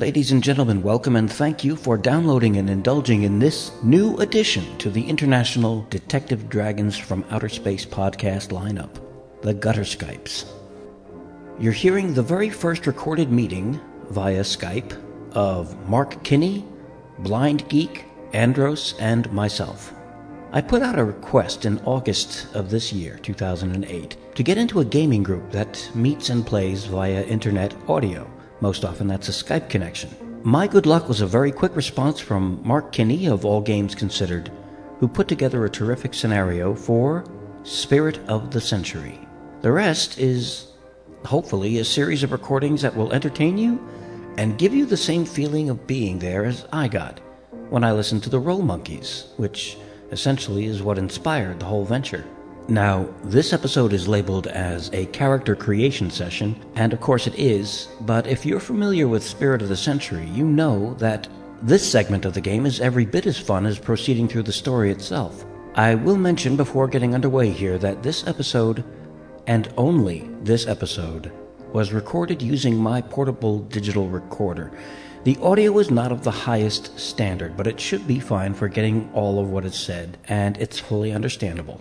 Ladies and gentlemen, welcome and thank you for downloading and indulging in this new addition to the International Detective Dragons from Outer Space podcast lineup, the Gutter Skypes. You're hearing the very first recorded meeting via Skype of Mark Kinney, Blind Geek, Andros, and myself. I put out a request in August of this year, 2008, to get into a gaming group that meets and plays via internet audio. Most often, that's a Skype connection. My good luck was a very quick response from Mark Kinney of All Games Considered, who put together a terrific scenario for Spirit of the Century. The rest is, hopefully, a series of recordings that will entertain you and give you the same feeling of being there as I got when I listened to the Roll Monkeys, which essentially is what inspired the whole venture. Now, this episode is labeled as a character creation session, and of course it is, but if you're familiar with Spirit of the Century, you know that this segment of the game is every bit as fun as proceeding through the story itself. I will mention before getting underway here that this episode, and only this episode, was recorded using my portable digital recorder. The audio is not of the highest standard, but it should be fine for getting all of what is said, and it's fully understandable.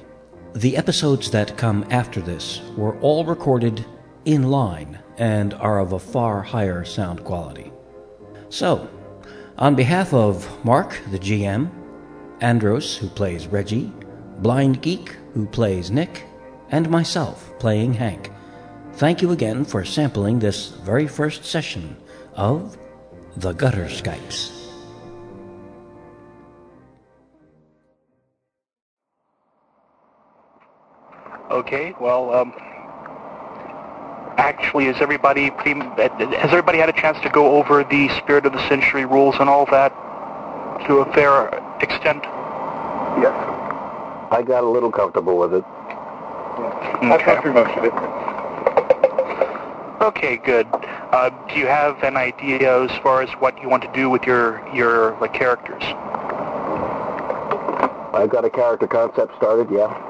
The episodes that come after this were all recorded in line and are of a far higher sound quality. So, on behalf of Mark, the GM, Andros, who plays Reggie, Blind Geek, who plays Nick, and myself, playing Hank, thank you again for sampling this very first session of The Gutter Skypes. Okay, well, um, actually, is everybody pretty, has everybody had a chance to go over the Spirit of the Century rules and all that to a fair extent? Yes. I got a little comfortable with it. I've gone through most of it. Okay, good. Uh, do you have an idea as far as what you want to do with your your like characters? I've got a character concept started, yeah.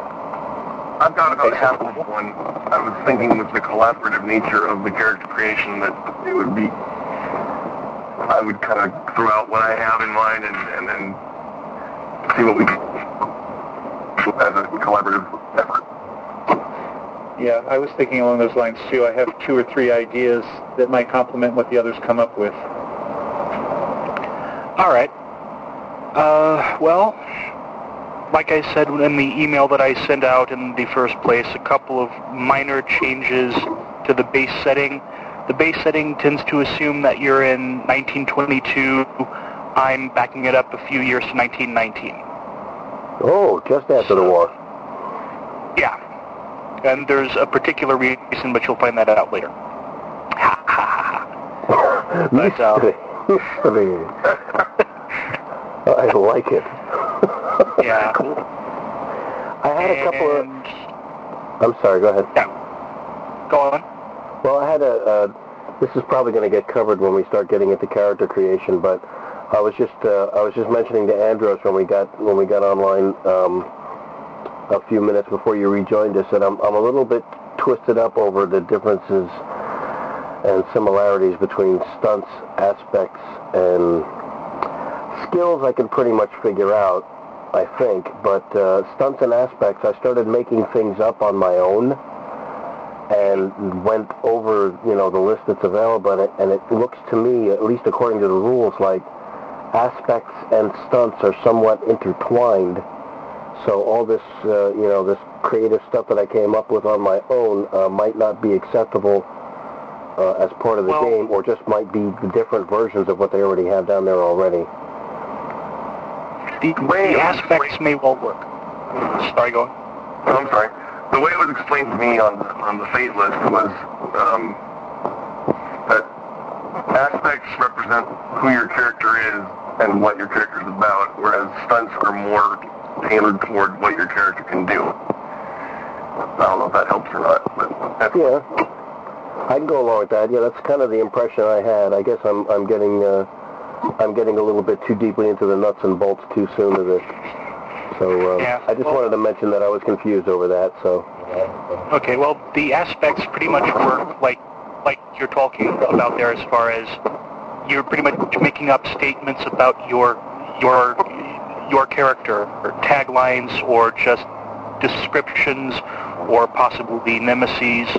I've got about half of one. I was thinking with the collaborative nature of the character creation that it would be, I would kind of throw out what I have in mind and, and then see what we can as a collaborative effort. Yeah, I was thinking along those lines too. I have two or three ideas that might complement what the others come up with. All right. Uh, well, like I said in the email that I sent out in the first place, a couple of minor changes to the base setting. The base setting tends to assume that you're in 1922. I'm backing it up a few years to 1919. Oh, just after the war. Yeah. And there's a particular reason, but you'll find that out later. Ha ha ha. But, uh. I like it. Yeah. Cool. I had a couple of... I'm sorry, go ahead. yeah. Go on. Well, I had a. Uh, this is probably going to get covered when we start getting into character creation, but I was just uh, I was just mentioning to Andros when we got when we got online um, a few minutes before you rejoined us that I'm I'm a little bit twisted up over the differences and similarities between stunts aspects and skills. I can pretty much figure out, I think, but uh, stunts and aspects. I started making things up on my own and went over, you know, the list that's available, and it, and it looks to me, at least according to the rules, like aspects and stunts are somewhat intertwined. So all this, uh, you know, this creative stuff that I came up with on my own uh, might not be acceptable uh, as part of the Well- game, or just might be the different versions of what they already have down there already. The, Wait, the aspects may well work. Sorry, go on. Oh, I'm sorry. The way it was explained to me on on the fate list was um, that aspects represent who your character is and what your character is about, whereas stunts are more tailored toward what your character can do. I don't know if that helps or not, but that's Yeah. I can go along with that. Yeah, that's kind of the impression I had. I guess I'm I'm getting uh, I'm getting a little bit too deeply into the nuts and bolts too soon of this. So uh, Yeah, I just well- wanted to mention that I was confused over that. So Okay, well, the aspects pretty much work like like you're talking about there, as far as you're pretty much making up statements about your your your character, or taglines, or just descriptions, or possibly nemesis,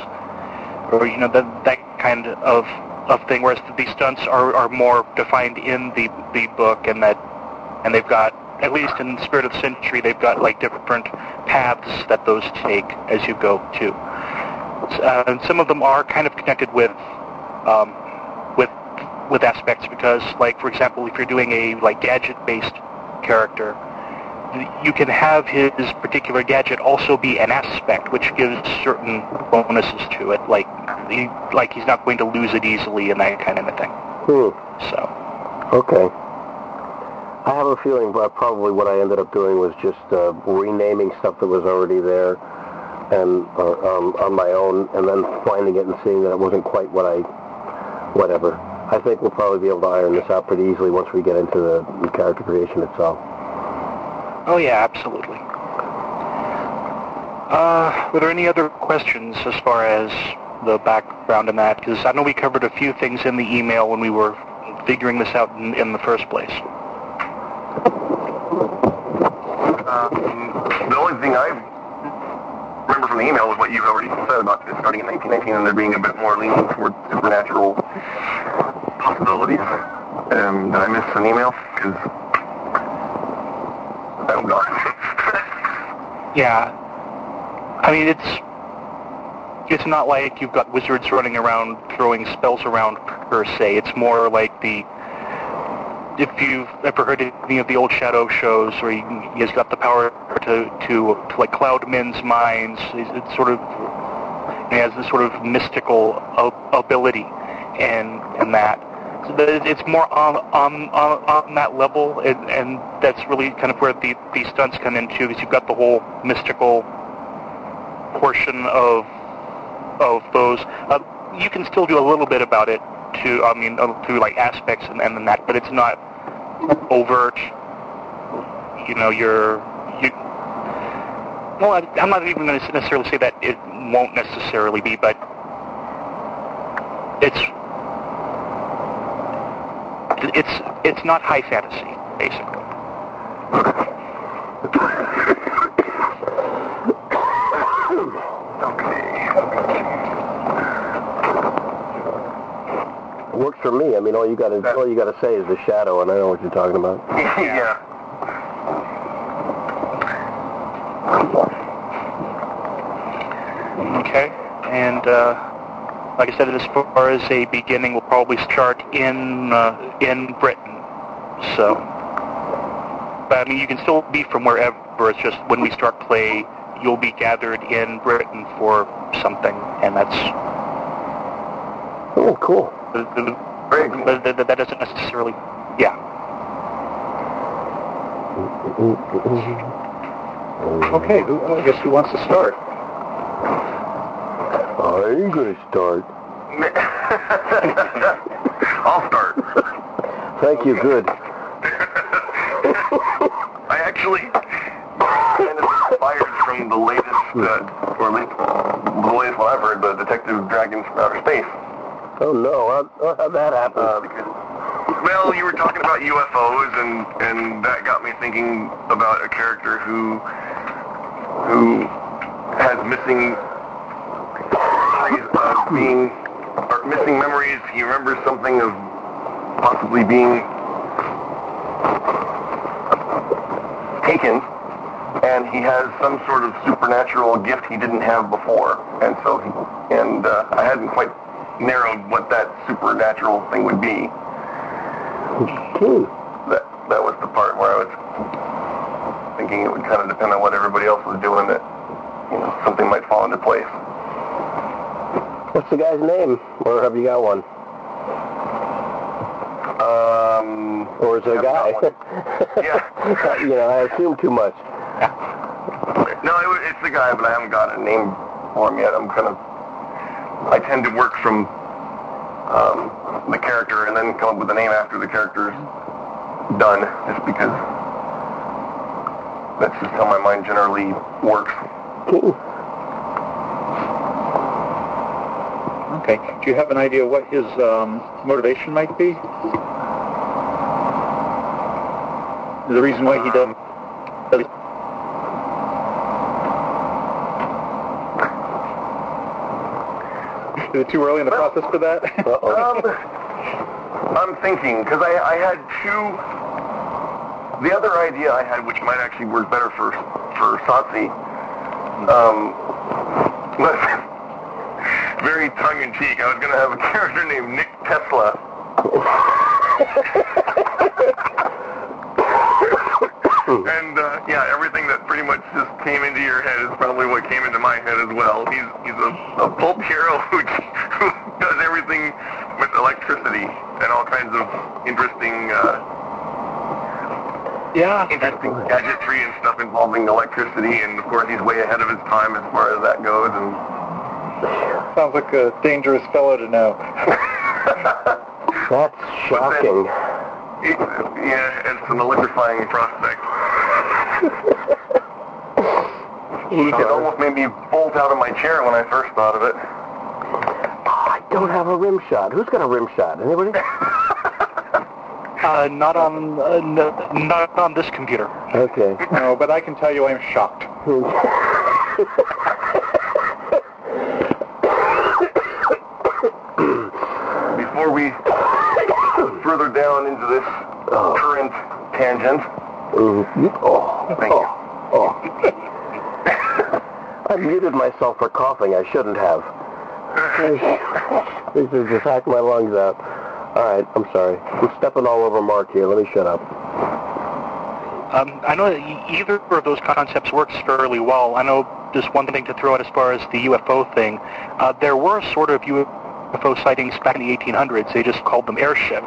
or you know that that kind of of thing. Whereas the stunts are, are more defined in the the book, and that and they've got at least in Spirit of the Century, they've got like different paths that those take as you go too. Uh, and some of them are kind of connected with um, with with aspects because, like for example, if you're doing a like gadget-based character, you can have his particular gadget also be an aspect, which gives certain bonuses to it, like he, like he's not going to lose it easily and that kind of a thing. hmm. So. Okay. I have a feeling that probably what I ended up doing was just uh, renaming stuff that was already there and uh, um, on my own, and then finding it and seeing that it wasn't quite what I, whatever. I think we'll probably be able to iron this out pretty easily once we get into the character creation itself. Oh yeah, absolutely. Uh, were there any other questions as far as the background in that? Because I know we covered a few things in the email when we were figuring this out in, in the first place. Um, the only thing I remember from the email was what you've already said about starting in 1919 and there being a bit more leaning toward supernatural possibilities. Um, did I miss an email? Because I'm. Yeah. I mean, it's it's not like you've got wizards running around throwing spells around per se. It's more like the if you've ever heard any of the old Shadow shows where he, he has got the power to to, to like cloud men's minds. It's sort of he has this sort of mystical ability, and and that. It's more on on on, on that level, and, and that's really kind of where the the stunts come into, because you've got the whole mystical portion of of those. Uh, you can still do a little bit about it to, I mean, uh, through like aspects and, and that, but it's not overt. You know, you're you. Well, I, I'm not even going to necessarily say that it won't necessarily be, but it's it's it's not high fantasy, basically. It works for me. I mean, all you got to all you got to say is the shadow, and I know what you're talking about. yeah. Okay, and uh, like I said, as far as a beginning, we'll probably start in uh, in Britain. So, but I mean, you can still be from wherever. It's just when we start play, you'll be gathered in Britain for something, and that's Oh, cool. But that, that doesn't necessarily. Yeah. Okay, who, I guess who wants to start? I'm gonna start. I'll start. Thank you. Good. I actually kind of inspired from the latest, uh, or at least the latest one I've heard, the Detective Dragons from Outer Space. Oh no, how, how'd that happen? Uh, because, well, you were talking about UFOs, and and that got me thinking about a character who who has missing being or missing memories. He remembers something of possibly being taken, and he has some sort of supernatural gift he didn't have before, and so he and uh, I hadn't quite narrowed what that supernatural thing would be. Hmm. That that was the part where I was thinking it would kind of depend on what everybody else was doing. That you know something might fall into place. What's the guy's name? Or have you got one? Um, or is it a guy? Yeah. you know, I assume too much. No, it, it's the guy, but I haven't got a name for him yet. I'm kind of, I tend to work from um, the character and then come up with a name after the character's done, just because that's just how my mind generally works. Okay. Do you have an idea what his um, motivation might be? The reason why he doesn't. Is it too early in the process for that? Um, I'm thinking because I, I had two. The other idea I had, which might actually work better for for SOTC, um, was very tongue in cheek. I was going to have a character named Nick Tesla. and uh, yeah, everything that pretty much just came into your head is probably what came into my head as well. He's he's a, a pulp hero who, who does everything with electricity and all kinds of interesting uh, Yeah, interesting gadgetry and stuff involving electricity. And of course, he's way ahead of his time as far as that goes. And Sounds like a dangerous fellow to know. That's shocking. it, yeah, it's an electrifying prospect. It almost made me bolt out of my chair when I first thought of it. I don't have a rim shot. Who's got a rim shot? Anybody? uh, not on uh, n- not on this computer. Okay. No, but I can tell you I'm shocked. Before we further down into this current tangent, Mhm. Oh, Thank you. oh, oh. I muted myself for coughing. I shouldn't have. this is just hacked my lungs out. All right, I'm sorry. I'm stepping all over Mark here. Let me shut up. Um, I know that e- either of those concepts works fairly well. I know just one thing to throw out as far as the UFO thing. Uh, there were sort of UFO sightings back in the 1800s. They just called them airships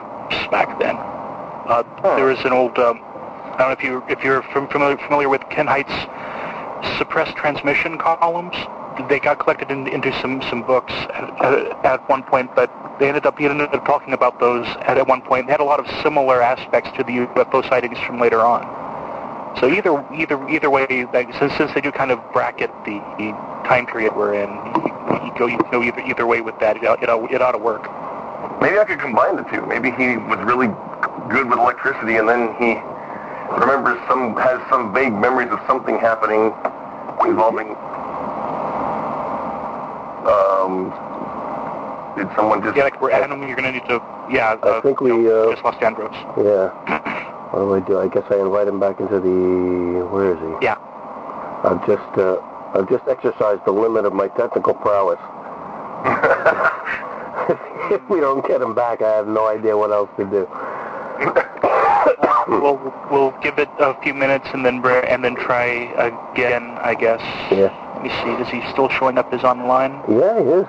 back then. Uh, There was an old, um, I don't know if you if you're familiar familiar with Ken Hite's suppressed transmission columns. They got collected in, into some some books at, at, at one point, but they ended up ended up talking about those at, at one point. They had a lot of similar aspects to the UFO sightings from later on. So either either either way, like, since since they do kind of bracket the, time period we're in, you, you go you go either either way with that. It, ought- it, ought- it ought to work. maybe I could combine the two. Maybe he was really good with electricity, and then he remembers some has some vague memories of something happening involving. Um, did someone just? Yeah, like we're Adam, you're gonna need to yeah. I Uh, think we, no, uh, just lost Andros. Yeah. What do I do? I guess I invite him back into the. Where is he? Yeah. I've just uh, I've just exercised the limit of my technical prowess. if we don't get him back, I have no idea what else to do. We'll we'll give it a few minutes and then and then try again. I guess. Yeah. Let me see. Is he still showing up as online? Yeah, he is.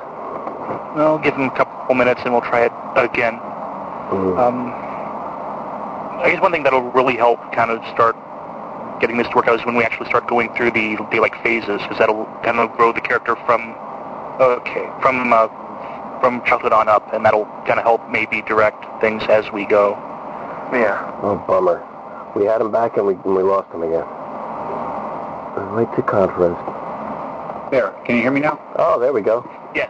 Well, give him a couple minutes and we'll try it again. Mm. Um, I guess one thing that'll really help kind of start getting this to work out is when we actually start going through the, the like phases, because that'll kind of grow the character from okay from uh, from childhood on up, and that'll kind of help maybe direct things as we go. yeah. Oh, bummer. We had him back and we and we lost him again. Right to conference. There. Can you hear me now? Oh, there we go. Yes,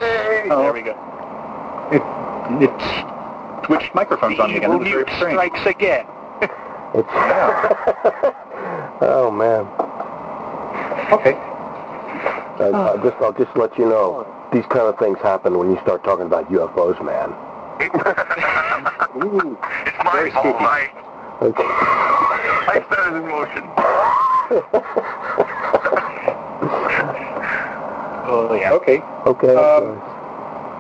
Oh. there we go. It, it's switched microphones on me again. Evil That was very mute strikes again. It's. oh man. Okay. I, I'll just I'll just let you know. These kind of things happen when you start talking about UFOs, man. Ooh. It's my Very fault. spooky. I, Okay. I set it in motion. Oh yeah. Okay. Okay. Um,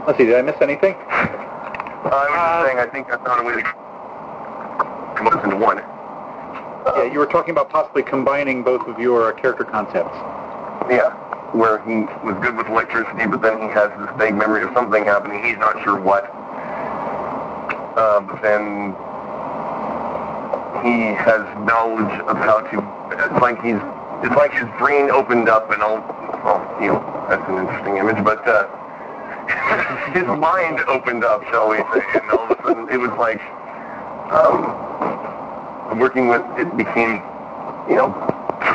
Let's see. Did I miss anything? I was just saying, I think I found a way to come up into one. Yeah, you were talking about possibly combining both of your character concepts. Yeah, where he was good with electricity, but then he has this vague memory of something happening. He's not sure what. Uh, but then he has knowledge of how to. It's like he's. It's like his brain opened up and all. Well, you know, that's an interesting image, but uh, his mind opened up, shall we say, and all of a sudden it was like um, working with it became, you know,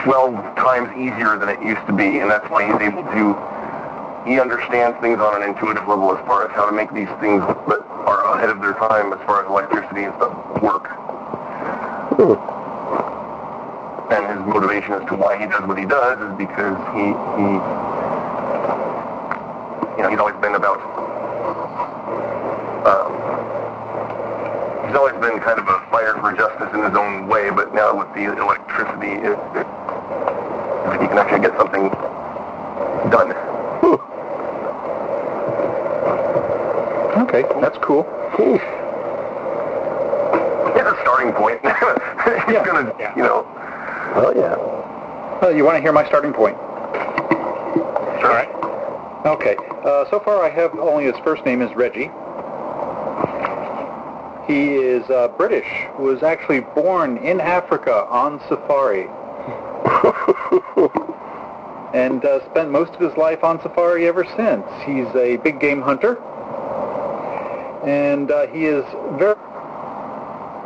12 times easier than it used to be, and that's why he's able to. He understands things on an intuitive level as far as how to make these things that are ahead of their time as far as electricity and stuff work. And his motivation as to why he does what he does is because he, he you know, he's always been about, um, he's always been kind of a fighter for justice in his own way, but now with the electricity, it, it, he can actually get something done. Okay, that's cool. It's a starting point. he's Yeah, gonna, yeah. you know, Oh yeah. Well, you want to hear my starting point? sure. Okay. Uh, so far, I have only his first name is Reggie. He is uh, British. Was actually born in Africa on safari, and uh, spent most of his life on safari ever since. He's a big game hunter, and uh, he is very,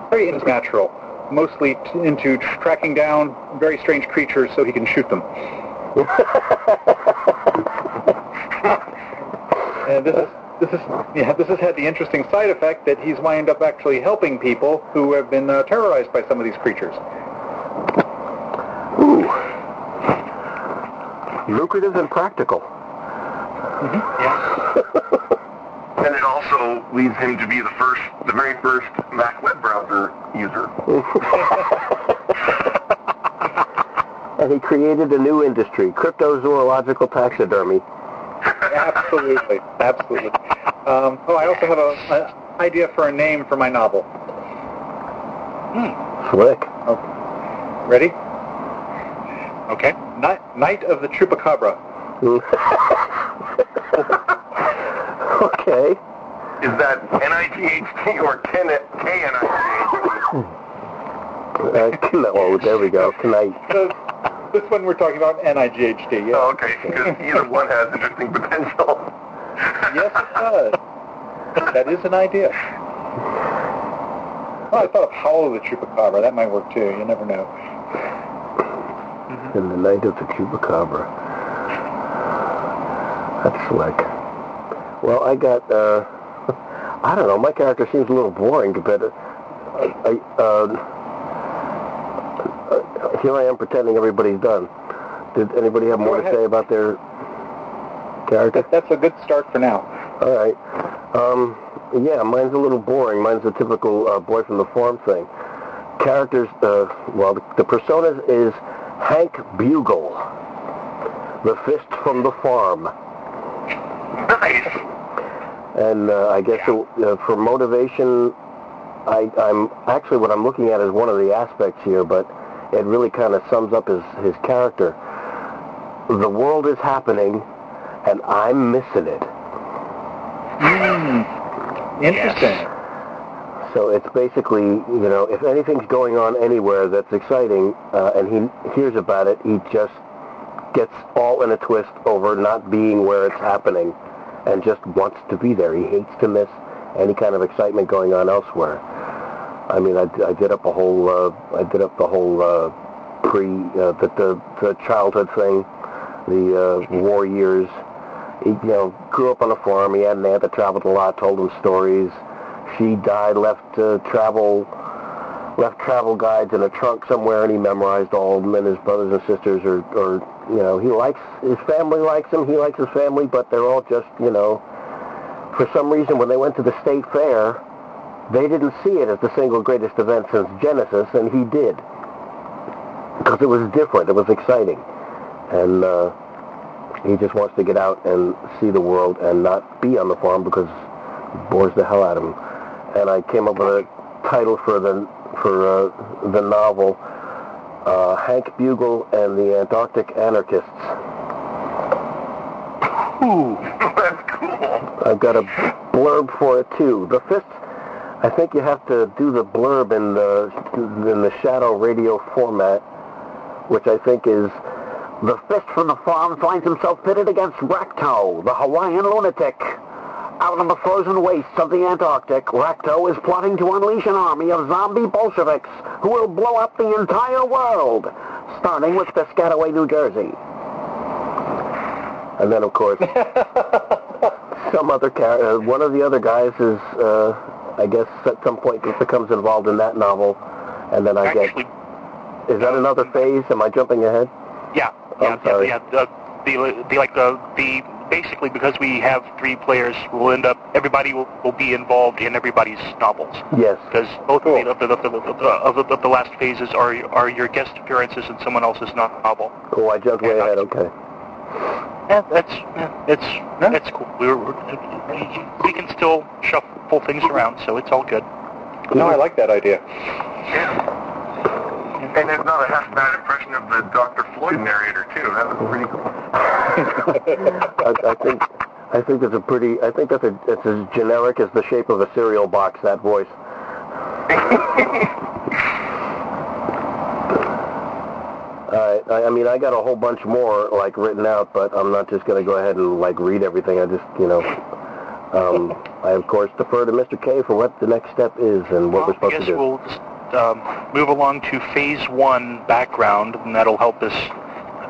very natural. Mostly t- into tracking down very strange creatures so he can shoot them. And this is this is yeah this has had the interesting side effect that he's wound up actually helping people who have been uh, terrorized by some of these creatures. Ooh. Lucrative and practical. Mhm. Yeah. And it also leads him to be the first, the very first Mac web browser user. And he created a new industry, cryptozoological taxidermy. Absolutely, absolutely. Um, oh, I also have a, a idea for a name for my novel. Slick. Ready? Okay. Night, Night of the Chupacabra. okay. Is that N-I-G-H-T or K-N-I-G-H-T? Uh, kn- oh, there we go. Tonight. Uh, this one we're talking about NIGHD. Yeah. Oh, okay, because either one has interesting potential. Yes, it does. That is an idea. Well, I thought of Howl of the Chupacabra. That might work too. You never know. In the night of the chupacabra. That's slick. Well, I got, uh, I don't know, my character seems a little boring compared to, I, uh, uh, here I am pretending everybody's done. Did anybody have more Go to say about their character? That's a good start for now. All right. Um, yeah, mine's a little boring. Mine's a typical uh, boy from the farm thing. Characters, uh, well, the, the personas is Hank Bugle, the fist from the farm. nice. And uh, I guess uh, for motivation, I, I'm actually what I'm looking at is one of the aspects here, but it really kind of sums up his, his character. The world is happening, and I'm missing it. Interesting. So it's basically, you know, if anything's going on anywhere that's exciting, uh, and he hears about it, he just gets all in a twist over not being where it's happening, and just wants to be there. He hates to miss any kind of excitement going on elsewhere. I mean, I, I did up a whole, uh, I did up the whole uh, pre, uh, the, the the childhood thing, the uh, war years. He, you know, grew up on a farm. He had an aunt that traveled a lot, told him stories. She died, left uh, travel, left travel guides in a trunk somewhere, and he memorized all of them. And his brothers and sisters are, are, you know, he likes his family likes him. He likes his family, but they're all just, you know, for some reason when they went to the state fair, they didn't see it as the single greatest event since Genesis, and he did because it was different. It was exciting, and uh, he just wants to get out and see the world and not be on the farm because it bores the hell out of him. And I came up with a title for the for uh, the novel, uh, Hank Bugle and the Antarctic Anarchists. Ooh, that's cool. I've got a blurb for it too. The fist, I think you have to do the blurb in the in the shadow radio format, which I think is the fish from the farm finds himself pitted against Rakto, the Hawaiian lunatic. Out on the frozen wastes of the Antarctic, Rakto is plotting to unleash an army of zombie Bolsheviks who will blow up the entire world, starting with Piscataway, New Jersey. And then, of course, some other character, uh, one of the other guys is, uh, I guess, at some point becomes involved in that novel, and then I Actually, get. Is that another um, phase? Am I jumping ahead? yeah, yeah, sorry. yeah. The, the, the like the the basically because we have three players, we'll end up everybody will, will be involved in everybody's novels. Yes. because both of, the, of, the, of, the, of, the, of, the, last phases are are your guest appearances in someone else's novel. Oh, I jumped way uh, ahead. Okay. Yeah, that's yeah, it's that's cool. We're, we're, we can still shuffle things around, so it's all good. No, I like that idea. Yeah. And it's not a half bad impression of the Dr. Floyd narrator too. That was pretty cool. I, I think I think that's a pretty. I think that's a, it's as generic as the shape of a cereal box. That voice. Uh, I, I mean, I got a whole bunch more like written out, but I'm not just going to go ahead and like read everything. I just, you know, um, I of course defer to Mr. K for what the next step is and what we're supposed to do. we'll just um, move along to phase one background, and that'll help us.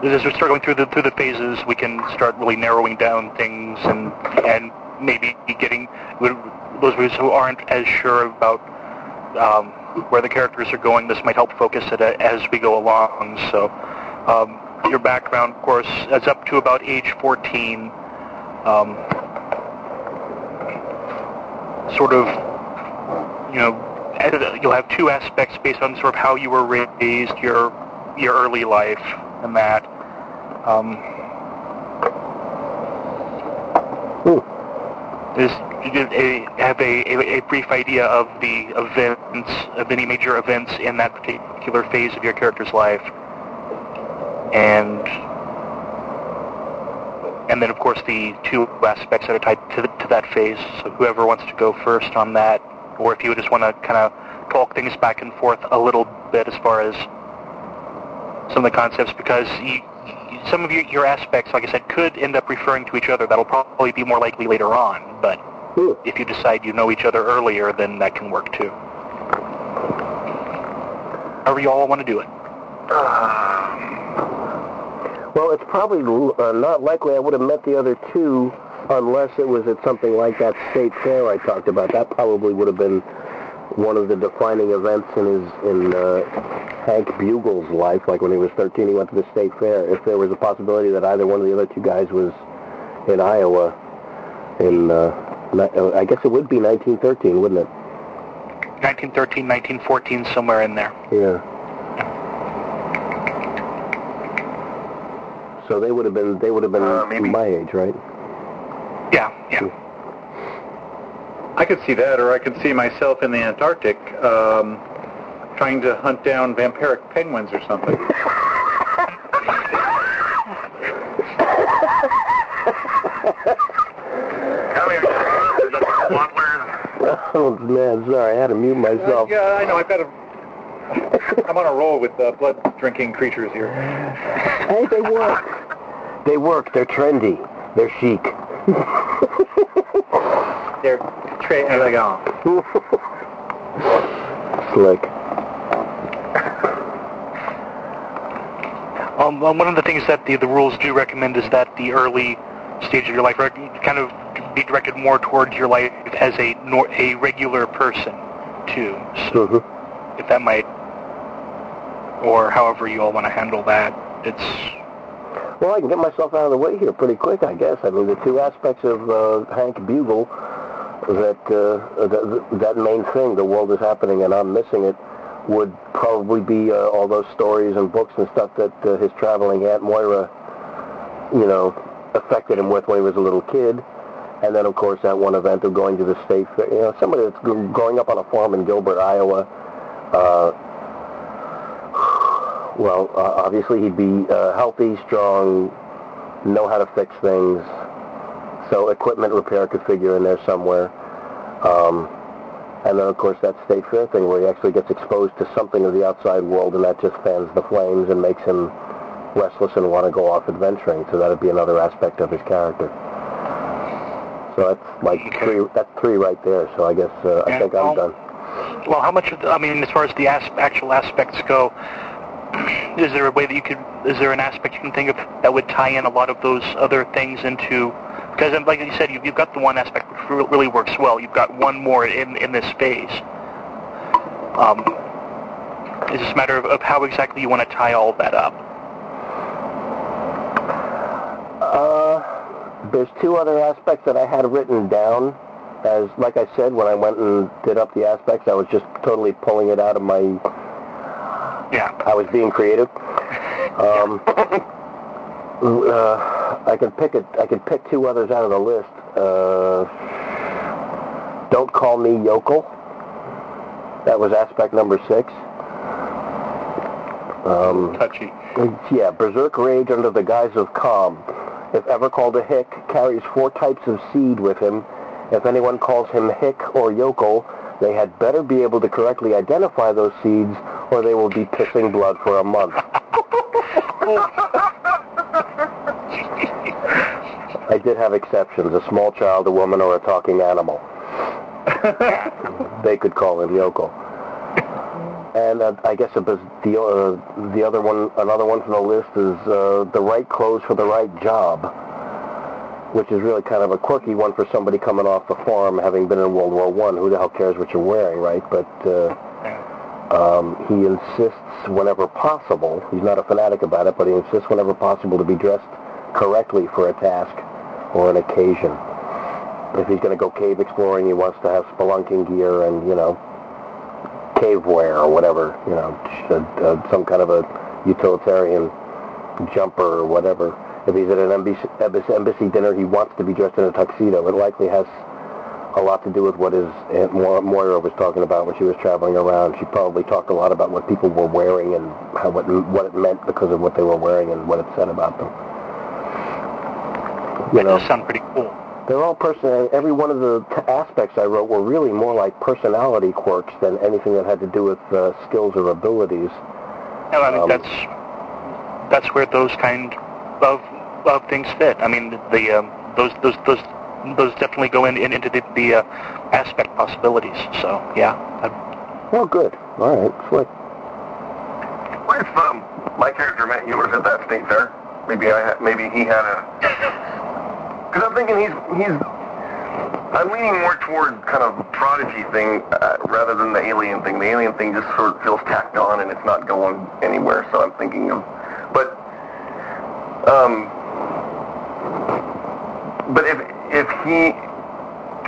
As we start going through the through the phases, we can start really narrowing down things and and maybe getting those of us who aren't as sure about um, where the characters are going. This might help focus it as we go along. So, um, your background, of course, is up to about age 14. Um, sort of, you know, uh, you'll have two aspects based on sort of how you were raised, your your early life, and that. Um, is you a, have a, a, a brief idea of the events, of any major events in that particular phase of your character's life, and and then of course the two aspects that are tied to, to that phase. So whoever wants to go first on that, or if you just want to kind of talk things back and forth a little bit as far as some of the concepts, because you, some of your, your aspects, like I said, could end up referring to each other. That'll probably be more likely later on, but Hmm. if you decide you know each other earlier, then that can work too. However you all want to do it. Well, it's probably uh, not likely I would have met the other two unless it was at something like that state fair I talked about. That probably would have been one of the defining events in his in uh, Hank Bugle's life. Like when he was 13, he went to the state fair. If there was a possibility that either one of the other two guys was in Iowa, in uh, uh, I guess it would be 1913, wouldn't it? 1913, 1914, somewhere in there. Yeah. So they would have been they would have been Uh, maybe. my age, right? Yeah, yeah. I could see that, or I could see myself in the Antarctic um, trying to hunt down vampiric penguins or something. Come here, the Waddlers. Oh man, sorry, I had to mute myself. yeah, I know. I've got a. I'm on a roll with uh, blood drinking creatures here. Hey, they work. They work. They're trendy. They're chic. They're très elegant. Slick. Um, well, one of the things that the, the rules do recommend is that the early stage of your life rec- kind of be directed more towards your life as a nor- a regular person, too. So hmm if that might, or however you all want to handle that, it's Well, I can get myself out of the way here pretty quick, I guess. I mean, the two aspects of uh, Hank Bugle, that, uh, that that main thing, the world is happening and I'm missing it, would probably be uh, all those stories and books and stuff that uh, his traveling Aunt Moira, you know, affected him with when he was a little kid. And then, of course, that one event of going to the state fair. You know, somebody that's growing up on a farm in Gilbert, Iowa. Uh, well, uh, obviously he'd be uh, healthy, strong, know how to fix things. So equipment repair could figure in there somewhere. Um, And then, of course, that state fair thing where he actually gets exposed to something of the outside world, and that just fans the flames and makes him restless and want to go off adventuring. So that'd be another aspect of his character. So that's like Okay. three. That's three right there. So I guess uh, I think I'm done. Well, how much of the, I mean, as far as the as- actual aspects go, is there a way that you could, is there an aspect you can think of that would tie in a lot of those other things into, because like you said, you've, you've got the one aspect which really works well. You've got one more in, in this phase. Um, it's just a matter of, of how exactly you want to tie all that up. Uh, there's two other aspects that I had written down. As like I said, when I went and did up the aspects, I was just totally pulling it out of my. Yeah. I was being creative. Um, uh, I can pick it. I could pick two others out of the list. Uh, don't call me yokel. That was aspect number six. Um, Touchy. yeah, berserk rage under the guise of calm. If ever called a hick, carries four types of seed with him. If anyone calls him hick or yokel, they had better be able to correctly identify those seeds, or they will be pissing blood for a month. I did have exceptions: a small child, a woman, or a talking animal. They could call him yokel. And uh, I guess it was the uh, the other one, another one from the list is uh, the right clothes for the right job, which is really kind of a quirky one for somebody coming off the farm, having been in World War One. Who the hell cares what you're wearing, right? But uh, um, he insists whenever possible. He's not a fanatic about it, but he insists whenever possible to be dressed correctly for a task or an occasion. If he's going to go cave exploring, he wants to have spelunking gear and you know cave wear or whatever, you know, some kind of a utilitarian jumper or whatever. If he's at an embassy, embassy dinner, he wants to be dressed in a tuxedo. It likely has a lot to do with what his Aunt Moira was talking about when she was traveling around. She probably talked a lot about what people were wearing and how what, what it meant because of what they were wearing and what it said about them. You That know, does sound pretty cool. they're all person. Every one of the t- aspects I wrote were really more like personality quirks than anything that had to do with uh, skills or abilities. No, I mean Um, that's that's where those kind of of things fit. I mean the um, those those those those definitely go in, in into the, the uh, aspect possibilities. So yeah, I, Oh, good. All right, slick. What if um, my character Matt Ewers at that state fair? Maybe I had, maybe he had a. Because I'm thinking he's he's. I'm leaning more toward kind of prodigy thing uh, rather than the alien thing. The alien thing just sort of feels tacked on and it's not going anywhere. So I'm thinking of, but um, but if if he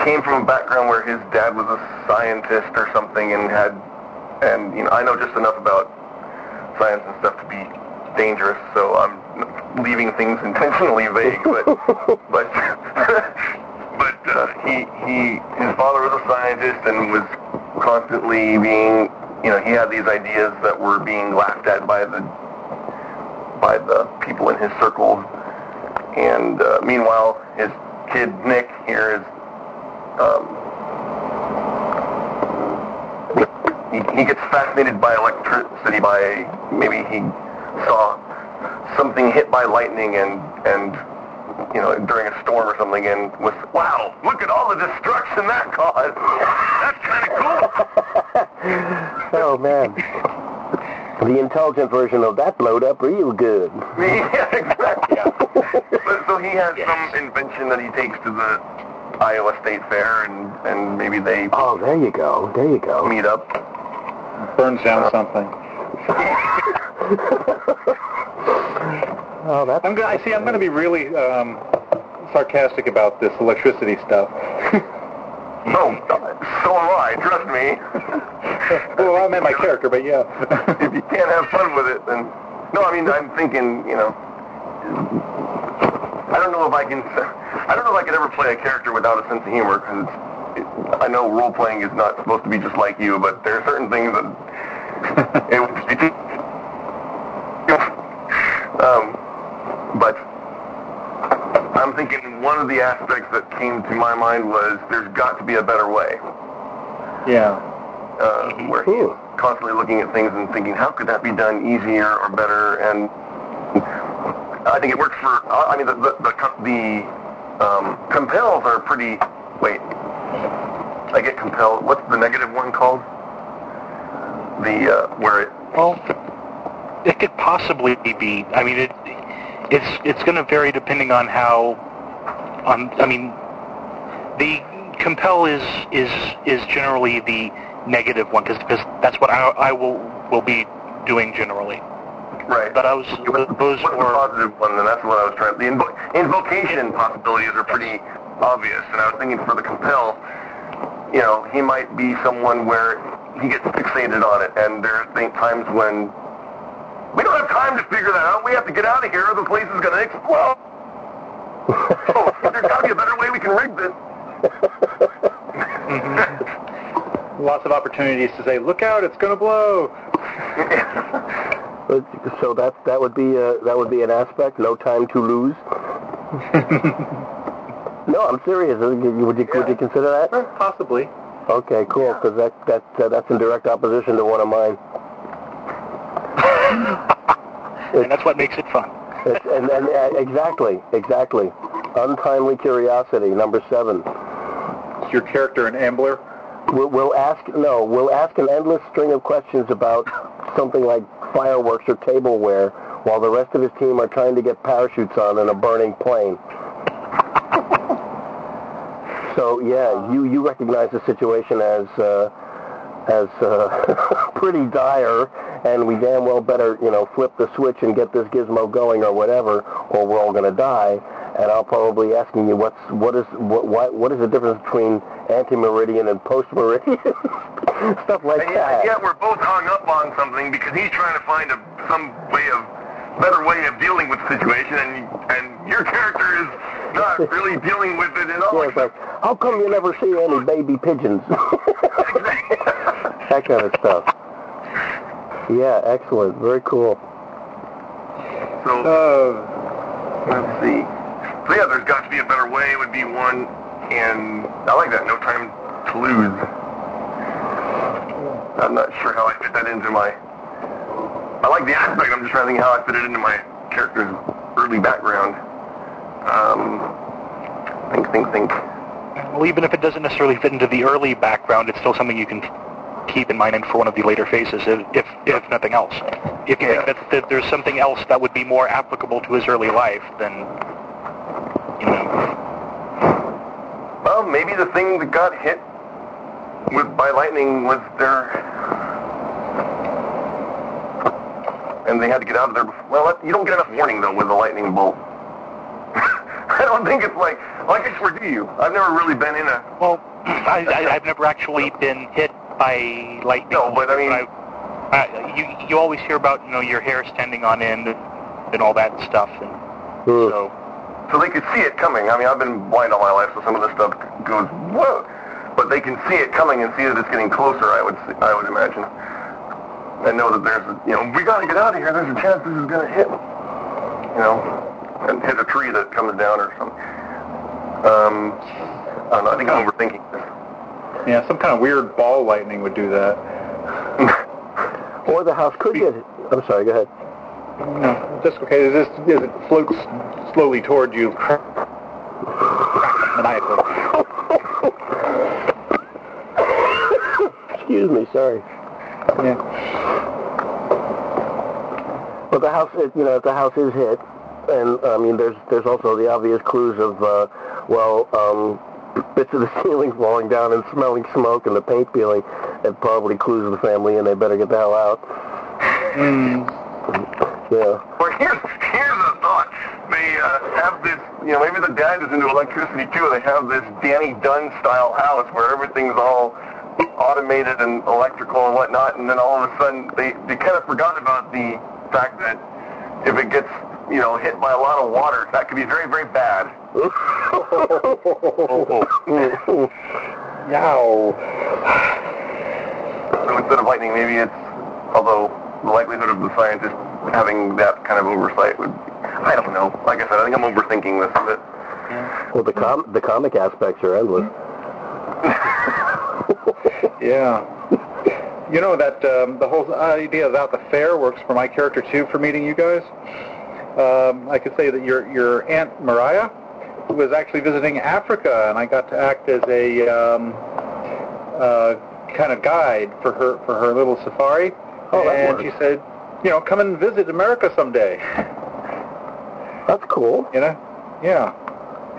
came from a background where his dad was a scientist or something and had and you know I know just enough about science and stuff to be dangerous, so I'm leaving things intentionally vague. But but but uh, he he his father was a scientist and was constantly being you know he had these ideas that were being laughed at by the by the people in his circle, and uh, meanwhile his kid Nick here is. Um, he, he gets fascinated by electricity by maybe he saw something hit by lightning and and you know during a storm or something and was wow look at all the destruction that caused that's kind of cool oh man, the intelligent version of that blowed up real good. yeah exactly but so he has some invention that he takes to the Iowa State Fair and and maybe they Oh, there you go. There you go. meet up Burns down something. Oh, that's I'm gonna, I see. I'm going to be really um, sarcastic about this electricity stuff. No so am I trust me well, I meant my character, but yeah. if you can't have fun with it, then no. I mean, I'm thinking, you know, I don't know if I can. I don't know if I could ever play a character without a sense of humor because I know role playing is not supposed to be just like you, but there are certain things that it be. Um, but I'm thinking one of the aspects that came to my mind was there's got to be a better way. Yeah. uh, where he's constantly looking at things and thinking, how could that be done easier or better? And I think it works for. I mean, the the the, the um, compels are pretty. Wait, I get compelled. What's the negative one called? The uh, where it. Well, it could possibly be. I mean, it it's it's going to vary depending on how. On I mean, the compel is is is generally the negative one because because that's what I, I will will be doing generally. Right. But I was those what's the positive one? And that's what I was trying. The invo- invocation possibilities are pretty obvious, and I was thinking for the compel, you know, he might be someone where he gets fixated on it, and there are times when we don't have time to figure that out. We have to get out of here, or the place is going to explode. oh, there's got to be a better way we can rig this. Lots of opportunities to say, look out, it's going to blow. So that that would be uh, that would be an aspect. No time to lose. no, I'm serious. Would you, would you Yeah. consider that? Possibly. Okay, cool. Because that that uh, that's in direct opposition to one of mine. and that's what makes it fun. And and uh, exactly, exactly. Untimely curiosity, number seven. Is your character an ambler? We'll, we'll ask no. We'll ask an endless string of questions about something like fireworks or tableware, while the rest of his team are trying to get parachutes on in a burning plane. So yeah, you you recognize the situation as uh, as uh, pretty dire, and we damn well better you know flip the switch and get this gizmo going or whatever, or we're all going to die. And I'll probably be asking you what's what is what what, what is the difference between anti-meridian and post-meridian stuff like And that. Yeah, we're both hung up on something because he's trying to find a, some way of better way of dealing with the situation, and and your character is not really dealing with it at all. Yeah, like, how come you never see any baby pigeons? That kind of stuff. Yeah, excellent. Very cool. so Uh, let's see. So yeah, there's got to be a better way. Would be one, and I like that. No time to lose. I'm not sure how I fit that into my. I like the aspect. I'm just trying to think how I fit it into my character's early background. Um, think, think, think. Well, even if it doesn't necessarily fit into the early background, it's still something you can keep in mind in for one of the later phases, if if, if nothing else. If you Yeah. think that, that there's something else that would be more applicable to his early life, then you know. Well, maybe the thing that got hit with by lightning was their, and they had to get out of there. Before, well, you don't get enough warning though with a lightning bolt. I don't think it's like, like I swear, do you? I've never really been in a. Well, I, I, I've never actually been hit by lightning. No, but I mean- I, uh, you you always hear about you know your hair standing on end and all that stuff, and Hmm. so So they could see it coming. I mean, I've been blind all my life, so some of this stuff goes whoa, but they can see it coming and see that it's getting closer. I would, I would imagine, and know that there's, a, you know, we got to get out of here. There's a chance this is going to hit, you know, and hit a tree that comes down or something. Um, I don't know. I think I'm overthinking this. Yeah, some kind of weird ball lightning would do that. Or the house could get. it. I'm sorry. Go ahead. No, just okay. This, as it floats slowly toward you, maniacally. Excuse me. Sorry. Yeah. But the house, you know, if the house is hit, and I mean, there's there's also the obvious clues of, uh, well, um, bits of the ceiling falling down and smelling smoke and the paint peeling. That probably clues the family, and they better get the hell out. Yeah. Well, here's here's a thought. They uh, have this, you know, maybe the dad is into electricity too. They have this Danny Dunn style house where everything's all automated and electrical and whatnot, and then all of a sudden they they kind of forgot about the fact that if it gets you know hit by a lot of water, that could be very very bad. Yow. So instead of lightning, maybe it's although the likelihood of the scientist having that kind of oversight would. I don't know. Like I said, I think I'm overthinking this a bit. Well, the com the comic aspects are endless. Yeah. you know that um, the whole idea about the fair works for my character too for meeting you guys. Um, I could say that your your aunt Mariah was actually visiting Africa, and I got to act as a um, uh, kind of guide for her for her little safari. Oh, that and works. she said, you know, come and visit America someday. That's cool. You know? Yeah.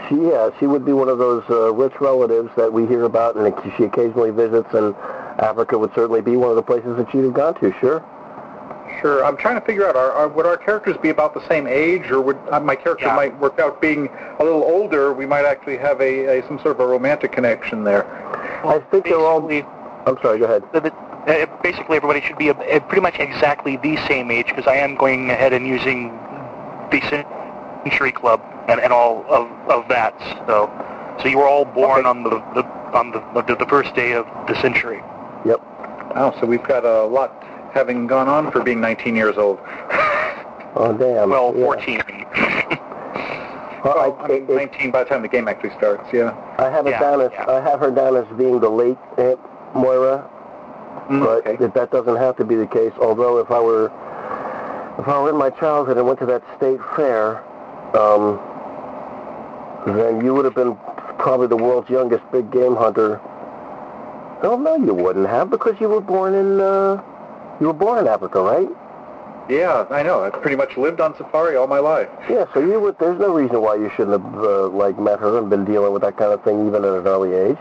She, yeah, she would be one of those uh, rich relatives that we hear about, and she occasionally visits. And Africa would certainly be one of the places that she'd have gone to. Sure. Sure. I'm trying to figure out, are, are, would our characters be about the same age, or would uh, my character Yeah. might work out being a little older? We might actually have a, a some sort of a romantic connection there. I think they're all. Basically, I'm sorry. Go ahead. the- the- uh, basically everybody should be a, a pretty much exactly the same age because I am going ahead and using the Century Club and, and all of, of that. So, so you were all born Okay. on the, the on the, the the first day of the century. Yep. Oh, so we've got a lot having gone on for being 19 years old. Oh damn. Well, yeah. 14. Well, Well, I it- 19 by the time the game actually starts. Yeah. I have it Yeah, down as yeah. I have her down as being the late Aunt Moira, Mm, but okay. that that doesn't have to be the case. Although if I were if I were in my childhood and went to that state fair, um, then you would have been probably the world's youngest big game hunter. Oh no, you wouldn't have because you were born in uh, you were born in Africa, right? Yeah, I know. I've pretty much lived on safari all my life. Yeah, so you would. There's no reason why you shouldn't have uh, like met her and been dealing with that kind of thing even at an early age.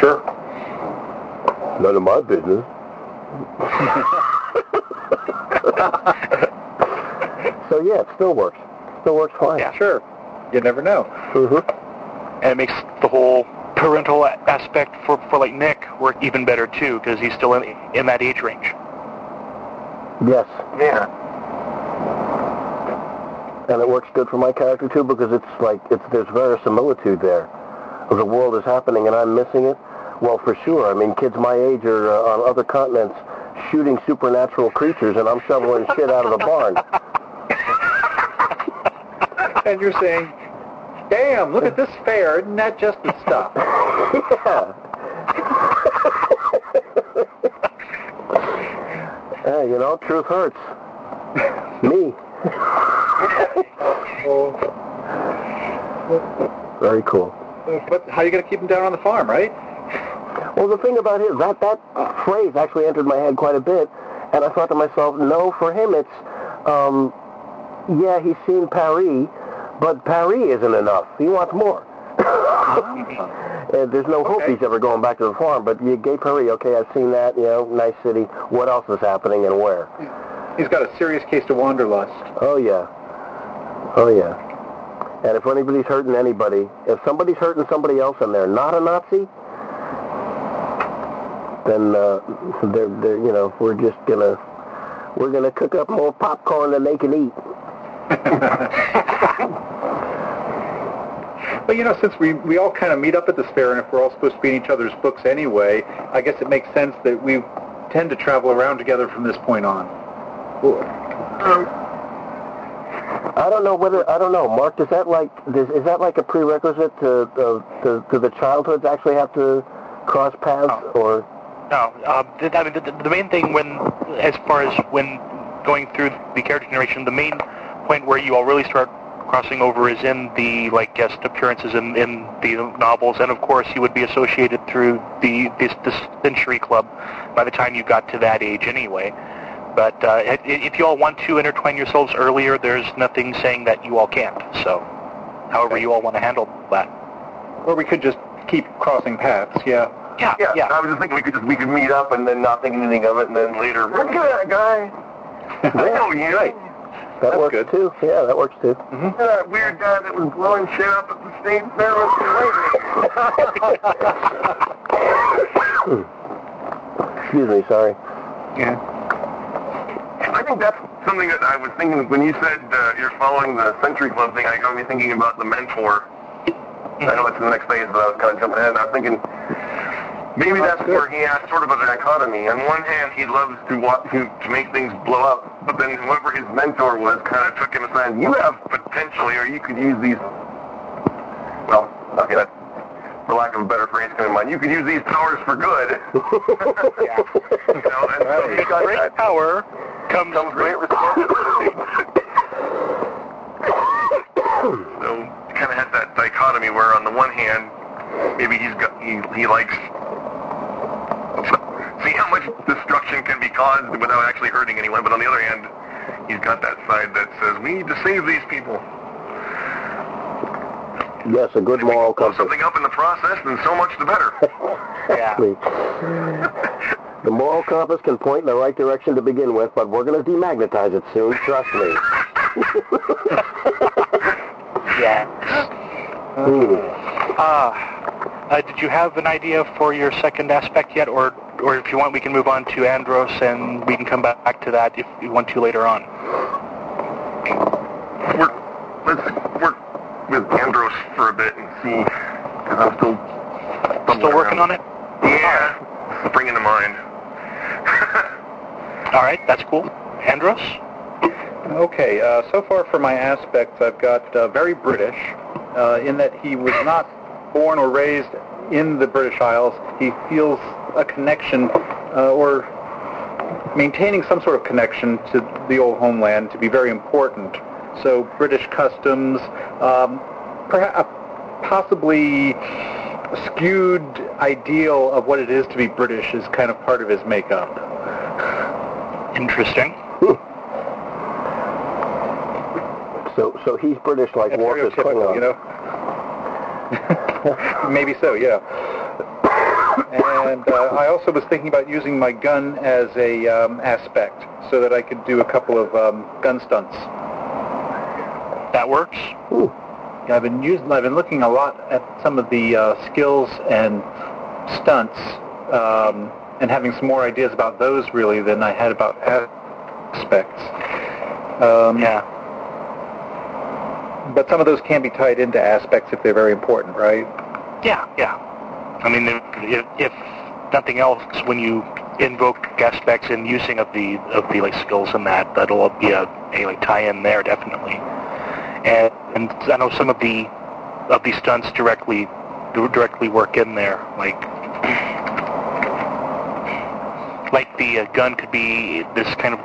Sure. None of my business. so yeah, it still works. Still works fine. Yeah. Sure. You never know. hmm and it makes the whole parental aspect for, for like Nick work even better too because he's still in in that age range. Yes, Yeah. and it works good for my character too because it's like it's there's verisimilitude there. The world is happening and I'm missing it. Well, for sure. I mean, kids my age are uh, on other continents shooting supernatural creatures, and I'm shoveling shit out of the barn. And you're saying, damn, look at this fair. Isn't that just the stuff? yeah. Hey, you know, truth hurts. Me. Very cool. but how are you going to keep them down on the farm, right? Well, the thing about it, that that phrase actually entered my head quite a bit, and I thought to myself, no, for him it's, um, yeah, he's seen Paris, but Paris isn't enough. He wants more. And there's no hope he's ever going back to the farm. But you gay Paris, okay, I've seen that. You know, nice city. What else is happening and where? He's got a serious case of wanderlust. Oh yeah. Oh yeah. And if anybody's hurting anybody, if somebody's hurting somebody else and they're not a Nazi, then uh, they're, they're you know we're just gonna we're gonna cook up more popcorn than they can eat. But you know, since we we all kind of meet up at this fair, and if we're all supposed to be in each other's books anyway, I guess it makes sense that we tend to travel around together from this point on. I don't know whether I don't know, Mark. Does that like does, is that like a prerequisite to uh, to, to the childhoods actually have to cross paths or? No, um, th- I mean, the, the main thing when, as far as when going through the character generation, the main point where you all really start crossing over is in the like guest appearances in, in the novels, and of course you would be associated through the this, this Century Club by the time you got to that age anyway. But uh, if you all want to intertwine yourselves earlier, there's nothing saying that you all can't. So, however you all want to handle that. Or we could just keep crossing paths. Yeah. Yeah, Yeah, yeah. I was just thinking we could just we could meet up and then not think anything of it, and then later, look at that guy. I know you. Right. That That's works good. too. Yeah, that works too. At that weird guy that was blowing shit up at the state fair with Excuse me, sorry. Yeah. I think that's something that I was thinking when you said uh, you're following the Century Club thing. I got me thinking about the mentor. I know it's in the next phase, but I was kind of jumping ahead. And I was thinking maybe that's where he has sort of a dichotomy. On one hand, he loves to want to, to make things blow up, but then whoever his mentor was kind of took him aside. You have potentially, or you could use these. Well, okay, that's for lack of a better phrase coming to mind, you can use these powers for good. Yeah. you know, and so got Great that. power comes comes great responsibility. so kind of has that dichotomy where on the one hand, maybe he's got he, he likes see how much destruction can be caused without actually hurting anyone, but on the other hand, he's got that side that says we need to save these people. Yes, a good If moral compass. something up in the process, then so much the better. Yeah. The moral compass can point in the right direction to begin with, but we're going to demagnetize it soon. Trust me. Yeah. Uh, uh, did you have an idea for your second aspect yet, or or if you want, we can move on to Andros and we can come back to that if you want to later on. Work, let's work with Andros for a bit and see, because I'm still Still working on it. Yeah, springing to mind. All right, that's cool. Andros. Okay, uh, so far for my aspects, I've got uh, very British, uh, in that he was not born or raised in the British Isles. He feels a connection, uh, or maintaining some sort of connection to the old homeland to be very important. So British customs, um, perhaps possibly skewed ideal of what it is to be British is kind of part of his makeup. Interesting. So, so he's British like That's Worf Klingon. you know. Maybe so, yeah. And uh, I also was thinking about using my gun as a um, aspect, so that I could do a couple of um, gun stunts. That works. Ooh. I've been using, I've been looking a lot at some of the uh, skills and stunts, um, and having some more ideas about those really than I had about aspects. Um, Yeah. But some of those can be tied into aspects if they're very important, right? Yeah, yeah. I mean, if, if, nothing else, when you invoke aspects and using of the of the like skills and that, that'll be a, a like tie-in there definitely. And and I know some of the of the stunts directly directly work in there, like like the uh, gun could be this kind of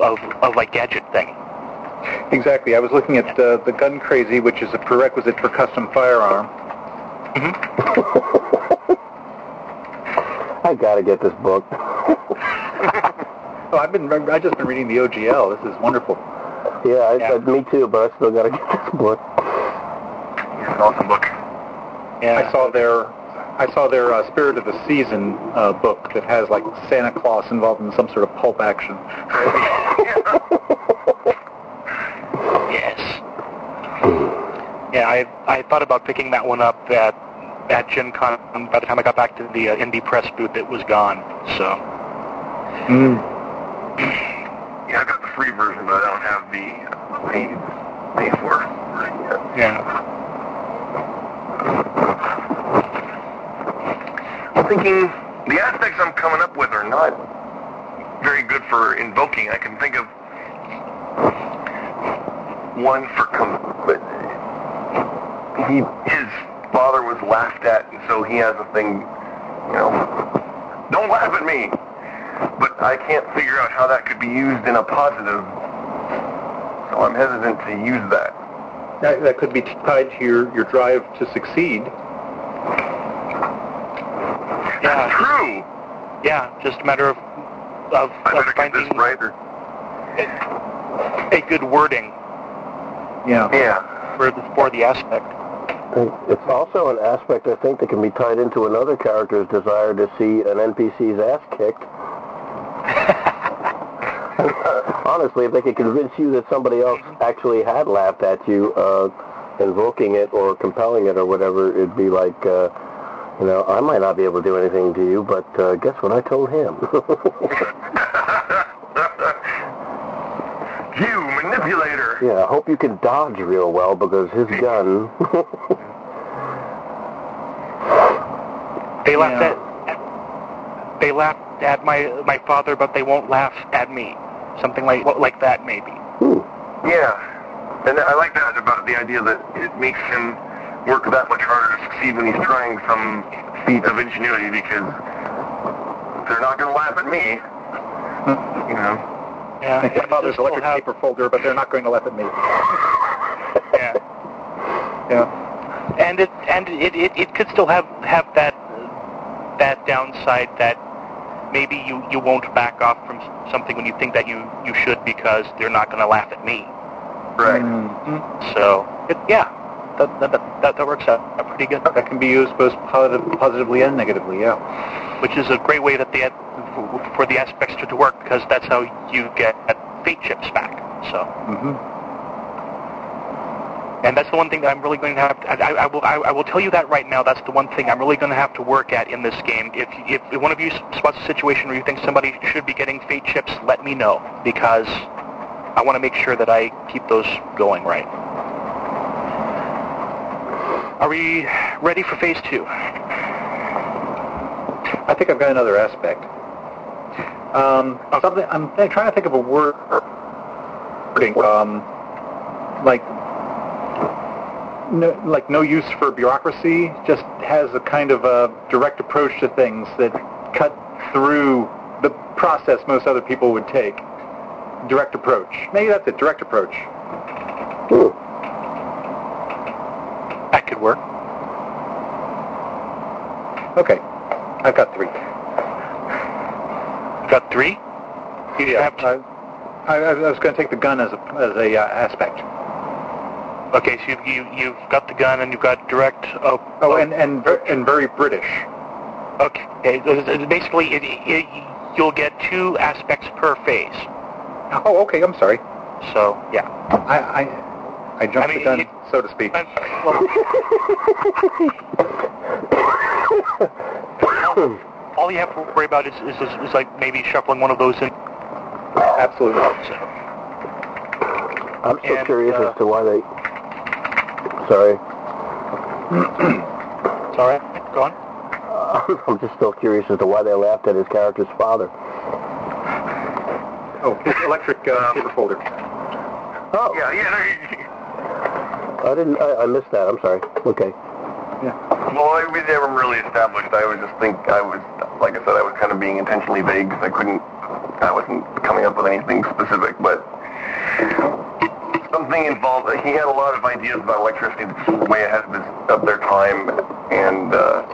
of, of like gadget thing. Exactly. I was looking at uh, the gun crazy, which is a prerequisite for custom firearm. Mhm. I got to get this book. Oh, I've been I just been reading the OGL. This is wonderful. Yeah, I, Yeah. I, me too, but I still got to get this book. It's an awesome book. Yeah. I saw their I saw their uh, Spirit of the Season uh, book that has like Santa Claus involved in some sort of pulp action. Yes. Yeah, I I thought about picking that one up at at Gen Con. By the time I got back to the uh, indie press booth, it was gone. So Mm. Yeah, I got the free version, but I don't have the pay, pay for version yet. yeah, I'm thinking the aspects I'm coming up with are not very good for invoking. I can think of one for com- but he his father was laughed at, and so he has a thing, you know, don't laugh at me. But I can't figure out how that could be used in a positive, so I'm hesitant to use that. That, that could be tied to your, your drive to succeed. That's yeah, true. yeah. Just a matter of of, I of better get this finding right. Or, a good wording Yeah. yeah. for the, for the aspect. It's also an aspect, I think, that can be tied into another character's desire to see an NPC's ass kicked. Honestly, if they could convince you that somebody else actually had laughed at you, uh, invoking it or compelling it or whatever, it'd be like, uh, you know, I might not be able to do anything to you, but uh, guess what I told him? you manipulator. yeah, I hope you can dodge real well because his gun. They laughed Yeah. at they laughed at my my father, but they won't laugh at me. Something like like that, maybe. Hmm. Yeah, and I like that about the idea that it makes him work that much harder to succeed when he's trying some feat of ingenuity because they're not going to laugh at me. You know. Yeah. My father's Still electric have- paper folder, but they're not going to laugh at me. Yeah. Yeah. and it and it, it, it could still have have that that downside that maybe you, you won't back off from something when you think that you, you should because they're not going to laugh at me. Right. Mhm. So it, yeah, that, that, that, that works out pretty good. That can be used both positive, positively and negatively, yeah. Which is a great way that the for the aspects to, to work because that's how you get fate chips back. So. hmm And that's the one thing that I'm really going to have. To, I, I will. I, I will tell you that right now. That's the one thing I'm really going to have to work at in this game. If, if if one of you spots a situation where you think somebody should be getting fate chips, let me know because I want to make sure that I keep those going right. Are we ready for phase two? I think I've got another aspect. Um, something I'm trying to think of a word. Um, like no, like no use for bureaucracy. Just has a kind of a direct approach to things that cut through the process most other people would take. Direct approach. Maybe that's it. Direct approach. Hmm. That could work. Okay, I've got three. Got three. You Yeah, have I, I, I was going to take the gun as a as a uh, aspect. okay, so you, you you've got the gun and you've got direct. Oh, Oh, and and and very British. Okay, basically, it, it, you'll get two aspects per phase. Oh, okay. I'm sorry. So, yeah. I I, I jumped I mean, the gun, so to speak. Well, all you have to worry about is, is, is, is like maybe shuffling one of those in. Absolutely. So, I'm so And, curious uh, as to why they. Sorry. it's all right. Go on. I'm just still curious as to why they laughed at his character's father. Oh, his electric uh, paper folder. Oh, Yeah, yeah. There- I didn't. I, I missed that. I'm sorry. Okay. Yeah. Well, I, we never really established. I would just think I was, like I said, I was kind of being intentionally vague because I couldn't, I wasn't coming up with anything specific, but something involved. He had a lot of ideas about electricity that's way ahead of, his, of their time, and uh,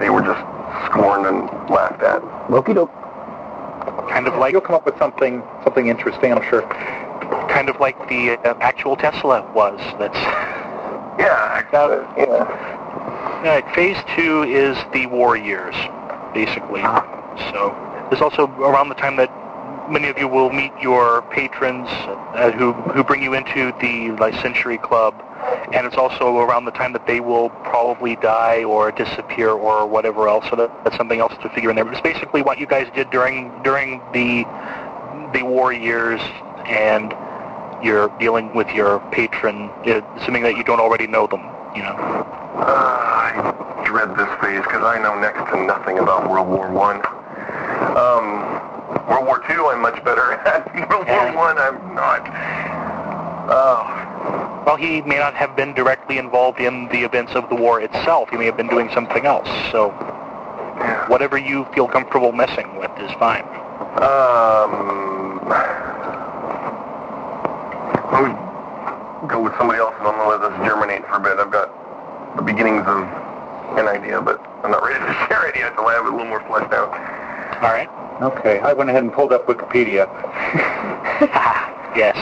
they were just scorned and laughed at. Okie doke. Kind of like, You'll come up with something something interesting, I'm sure. Kind of like the uh, actual Tesla was. That's. Yeah, actually, yeah. All right, phase two is the war years, basically. So it's also around the time that many of you will meet your patrons uh, who who bring you into the Century Club, and it's also around the time that they will probably die or disappear or whatever else. So that, that's something else to figure in there. But it's basically what you guys did during during the the war years and you're dealing with your patron, uh, assuming that you don't already know them, you know. Uh, I dread this phase because I know next to nothing about World War One. Um, World War Two, I'm much better at. World Yeah. War One, I'm not. Oh, Well, he may not have been directly involved in the events of the war itself. He may have been doing something else. So yeah. whatever you feel comfortable messing with is fine. Um, let me go with somebody else and I'm gonna let this germinate for a bit. I've got the beginnings of an idea, but I'm not ready to share it yet until I have it a little more fleshed out. All right. Okay, I went ahead and pulled up Wikipedia. yes.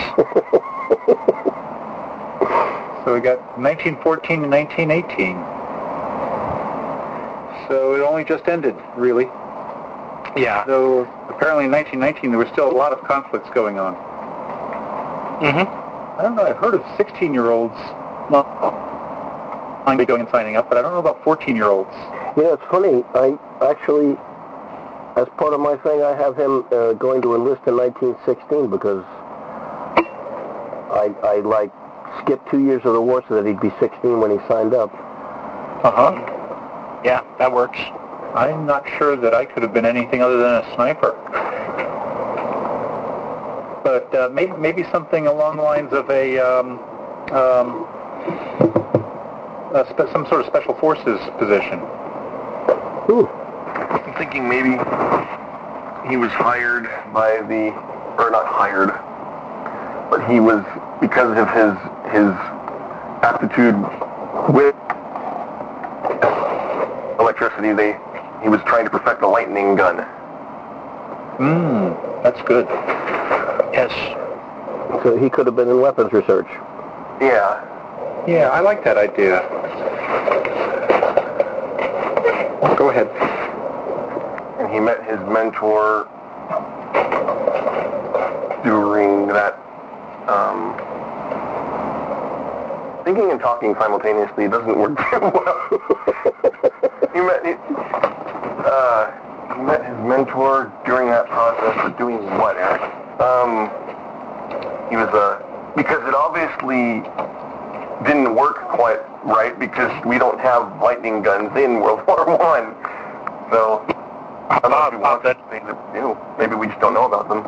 So we got 1914 to 1918. So it only just ended, really. Yeah. So apparently in 1919 there was still a lot of conflicts going on. Mhm. I don't know. I've heard of 16-year-olds not finally going and signing up, but I don't know about 14-year-olds. You know, it's funny. I actually, as part of my thing, I have him uh, going to enlist in 1916 because I, I like skipped two years of the war so that he'd be 16 when he signed up. Uh huh. Yeah, that works. I'm not sure that I could have been anything other than a sniper. But uh, maybe, maybe something along the lines of a um, um, a spe- some sort of special forces position. Ooh. I'm thinking maybe he was hired by the, or not hired, but he was because of his his aptitude with electricity. They he was trying to perfect a lightning gun. Hmm, that's good. Yes. So he could have been in weapons research. Yeah, Yeah, I like that idea. Go ahead. and he met his mentor during that. Um, thinking and talking simultaneously doesn't work very well. he met he, uh, he met his mentor during that process of doing what, Eric? Um, he was a because it obviously didn't work quite right because we don't have lightning guns in World War One. So I don't know if Bob, want that- things that do. Maybe we just don't know about them.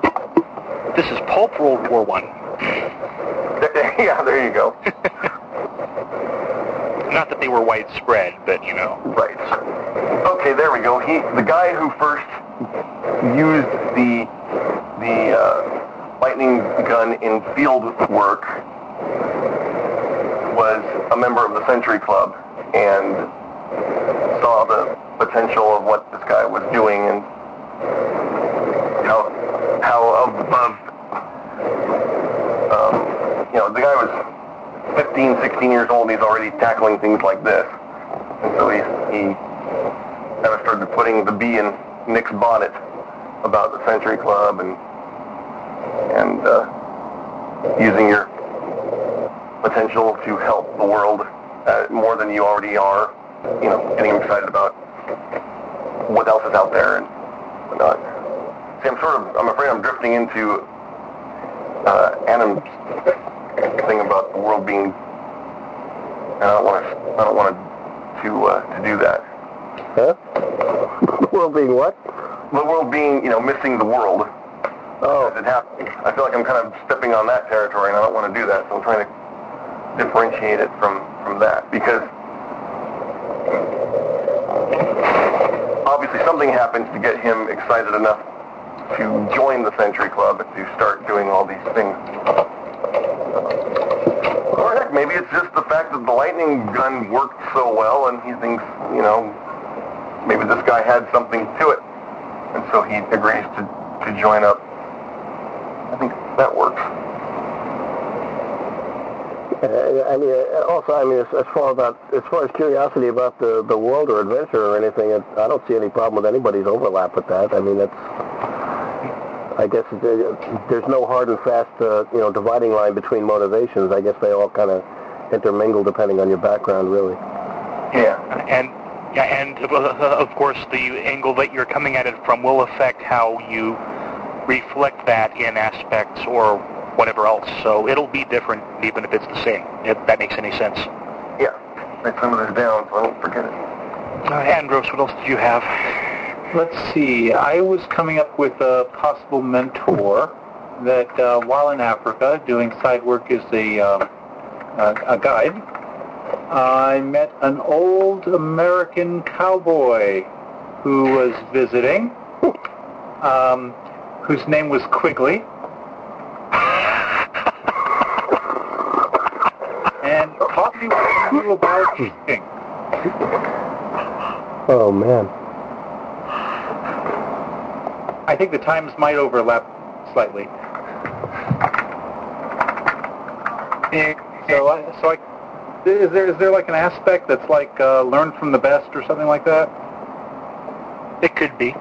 This is Pulp World War One. yeah, there you go. Not that they were widespread, but you know. Right. Okay, there we go. He, the guy who first used the the uh, lightning gun in field work was a member of the Century Club and saw the potential of what this guy was doing and how how above um, you know the guy was 15, 16 years old. And he's already tackling things like this. And so he, he kind of started putting the bee in Nick's bonnet about the Century Club and and uh, using your potential to help the world uh, more than you already are. You know, getting excited about what else is out there and whatnot. See, I'm sort of, I'm afraid I'm drifting into uh, Adam's thing about the world being. And I don't want to. I don't want to uh, to do that. Huh? World being what? The world being, you know, missing the world Oh, it happens. I feel like I'm kind of stepping on that territory, and I don't want to do that. So I'm trying to differentiate it from from that because obviously something happens to get him excited enough to join the Century Club and to start doing all these things. Or heck, maybe it's just the fact that the lightning gun worked so well, and he thinks, you know, maybe this guy had something to it, and so he agrees to to join up. That works. Uh, I mean, uh, also, I mean, as, as far about as far as curiosity about the the world or adventure or anything, it, I don't see any problem with anybody's overlap with that. I mean, that's. I guess there- there's no hard and fast, uh, you know, dividing line between motivations. I guess they all kind of intermingle depending on your background, really. Yeah. And yeah, and uh, of course the angle that you're coming at it from will affect how you reflect that in aspects or whatever else. So it'll be different even if it's the same. If that makes any sense. Yeah. Write some of this down so I don't forget it. Uh, Andros, what else did you have? Let's see. I was coming up with a possible mentor that uh, while in Africa doing side work as a, um, a, a guide, I met an old American cowboy who was visiting, um, whose name was Quigley. and taught me what he knew about shooting. Oh man. I think the times might overlap slightly. So, I, so I, is there is there like an aspect that's like uh, learn from the best or something like that? It could be.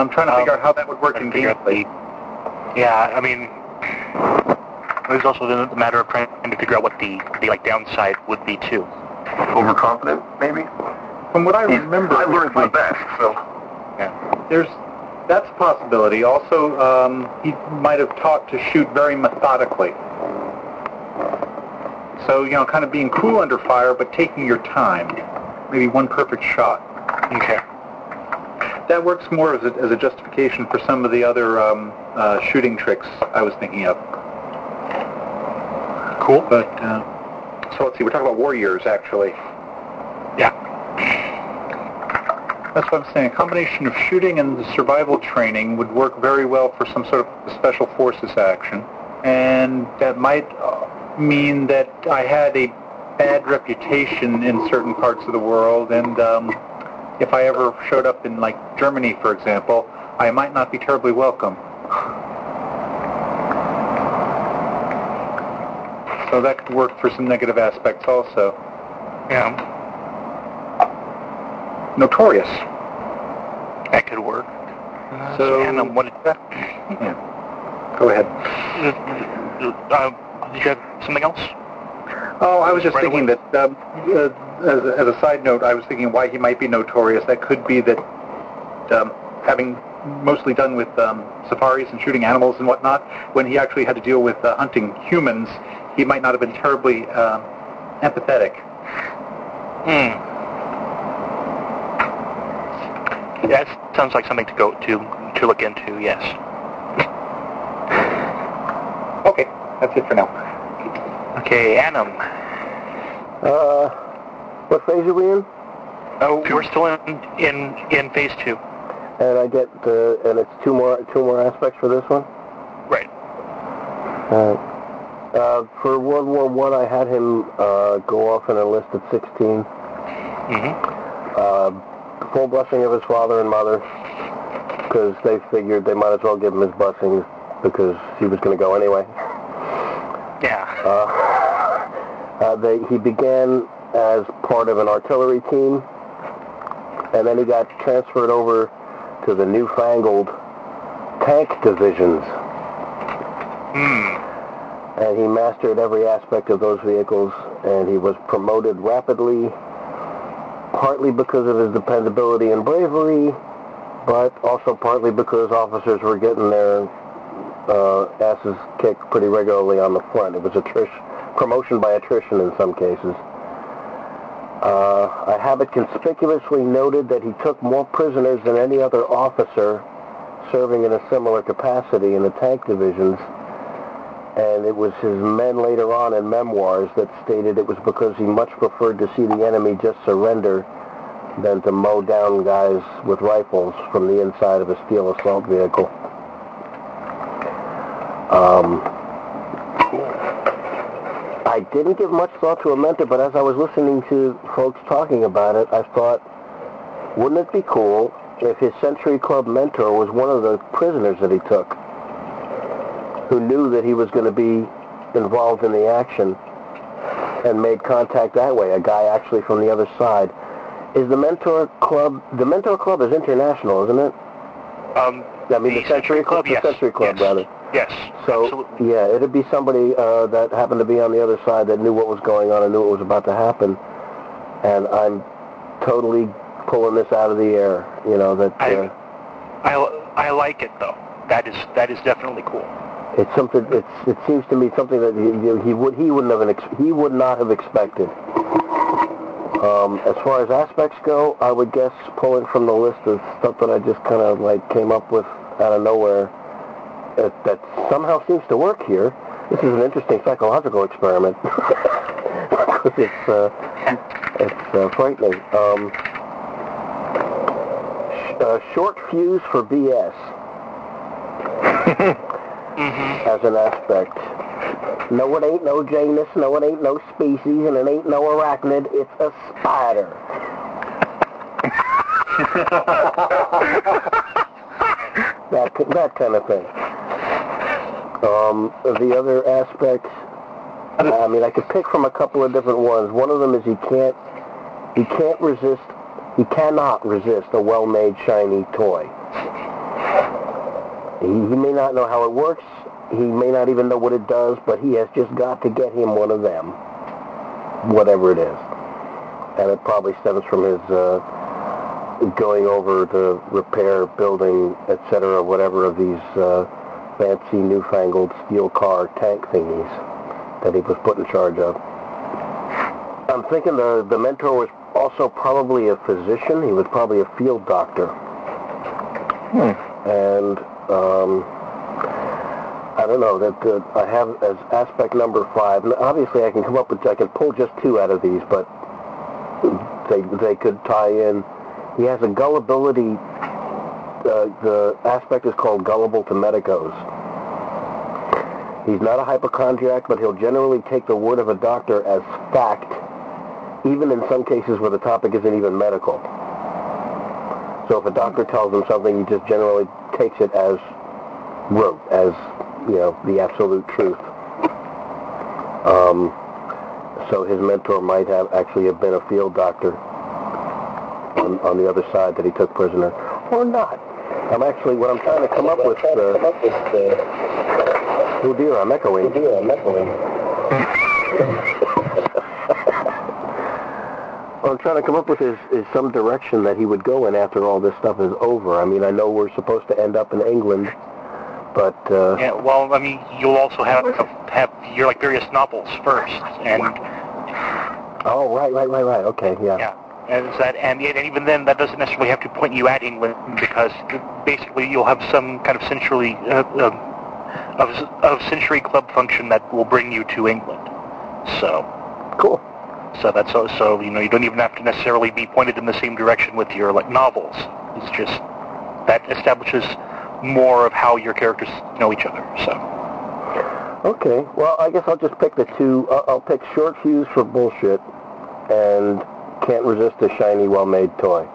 I'm trying to Um, figure out how that would work in gameplay. Yeah, I mean, there's also the, the matter of trying to figure out what the the like downside would be too. Overconfident, maybe? From what I He's- remember, I learned my best, so. Yeah. there's that's a possibility. Also, um, he might have taught to shoot very methodically. So you know, kind of being cool under fire, but taking your time. Maybe one perfect shot. Okay. That works more as a, as a justification for some of the other um, uh, shooting tricks I was thinking of. Cool. But uh, so let's see, we're talking about warriors, actually. Yeah. That's what I'm saying. A combination of shooting and survival training would work very well for some sort of special forces action. And that might uh, mean that I had a bad reputation in certain parts of the world, and um, if I ever showed up in, like, Germany, for example, I might not be terribly welcome. So that could work for some negative aspects also. Yeah. Notorious. That could work. Uh, So- Anna, what did that? Yeah. Go ahead. Uh, did you have something else? Oh, I was just Right thinking away. that, um, uh, as, a, as a side note, I was thinking why he might be notorious. That could be that um, having mostly done with um, safaris and shooting animals and whatnot, when he actually had to deal with uh, hunting humans, he might not have been terribly um, empathetic. Hmm. That sounds like something to go to to look into. Yes. Okay, that's it for now. Okay, Annam. Uh, what phase are we in? Oh, we're still in in in phase two. And I get the, and it's two more, two more aspects for this one? Right. Uh, uh, for World War One, I, had him uh, go off and enlist at 16. Mm-hmm. Uh, full blessing of his father and mother, because they figured they might as well give him his blessings because he was going to go anyway. Yeah. Uh, uh, they, he began as part of an artillery team, and then he got transferred over to the newfangled tank divisions. Hmm. and he mastered every aspect of those vehicles, and he was promoted rapidly, partly because of his dependability and bravery, but also partly because officers were getting their uh, asses kicked pretty regularly on the front. It was attrition, promotion by attrition in some cases. Uh, I have it conspicuously noted that he took more prisoners than any other officer serving in a similar capacity in the tank divisions and it was his men later on in memoirs that stated it was because he much preferred to see the enemy just surrender than to mow down guys with rifles from the inside of a steel assault vehicle. Um, I didn't give much thought to a mentor, but as I was listening to folks talking about it, I thought, wouldn't it be cool if his Century Club mentor was one of the prisoners that he took? who knew that he was going to be involved in the action and made contact that way, a guy actually from the other side. Is the Mentor Club, the Mentor Club is international, isn't it? Um, I mean, the, Century Club, yes. the Century Club, yes. rather. Yes. So, absolutely. yeah, it'd be somebody uh, that happened to be on the other side that knew what was going on and knew what was about to happen. And I'm totally pulling this out of the air, you know, that... I, Uh, I, I like it though. That is that is definitely cool. It's something. It's. It seems to me something that he, he would. He wouldn't have. Ex, he would not have expected. Um, as far as aspects go, I would guess pulling from the list of stuff that I just kind of like came up with out of nowhere. That, that somehow seems to work here. This is an interesting psychological experiment. it's uh, it's uh, frightening. Um, sh- uh, short fuse for BS Mm-hmm. as an aspect. No, it ain't no genus, no, it ain't no species, and it ain't no arachnid, it's a spider. that, that kind of thing. Um, the other aspects, I mean, I could pick from a couple of different ones. One of them is he can't, he can't resist, he cannot resist a well-made shiny toy. He, he may not know how it works. He may not even know what it does, but he has just got to get him one of them, whatever it is. And it probably stems from his uh, going over to repair, building, etc., whatever of these uh, fancy, newfangled steel car tank thingies that he was put in charge of. I'm thinking the the mentor was also probably a physician. He was probably a field doctor. Hmm. And um, I don't know that uh, I have as aspect number five. And obviously, I can come up with I can pull just two out of these, but they they could tie in. He has a gullibility. Uh, the aspect is called gullible to medicos. He's not a hypochondriac, but he'll generally take the word of a doctor as fact, even in some cases where the topic isn't even medical. So if a doctor tells him something, he just generally takes it as wrote, as you know, the absolute truth. Um, so his mentor might have actually have been a field doctor on, on the other side that he took prisoner, or not. I'm actually what I'm trying to come up with. Uh, oh dear, I'm echoing. Oh dear, I'm echoing. what I'm trying to come up with is, is some direction that he would go in after all this stuff is over. I mean, I know we're supposed to end up in England, but uh, Yeah, well, I mean, you'll also have have your like various novels first, and oh, right, right, right, right. Okay, yeah. yeah, and it's that, and, even then, that doesn't necessarily have to point you at England because basically you'll have some kind of century uh, uh, of of century club function that will bring you to England. So. Cool. So that's so, so you know you don't even have to necessarily be pointed in the same direction with your like novels. It's just that establishes more of how your characters know each other. So Okay. Well, I guess I'll just pick the two. I'll, I'll pick short fuse for bullshit, and can't resist a shiny, well-made toy.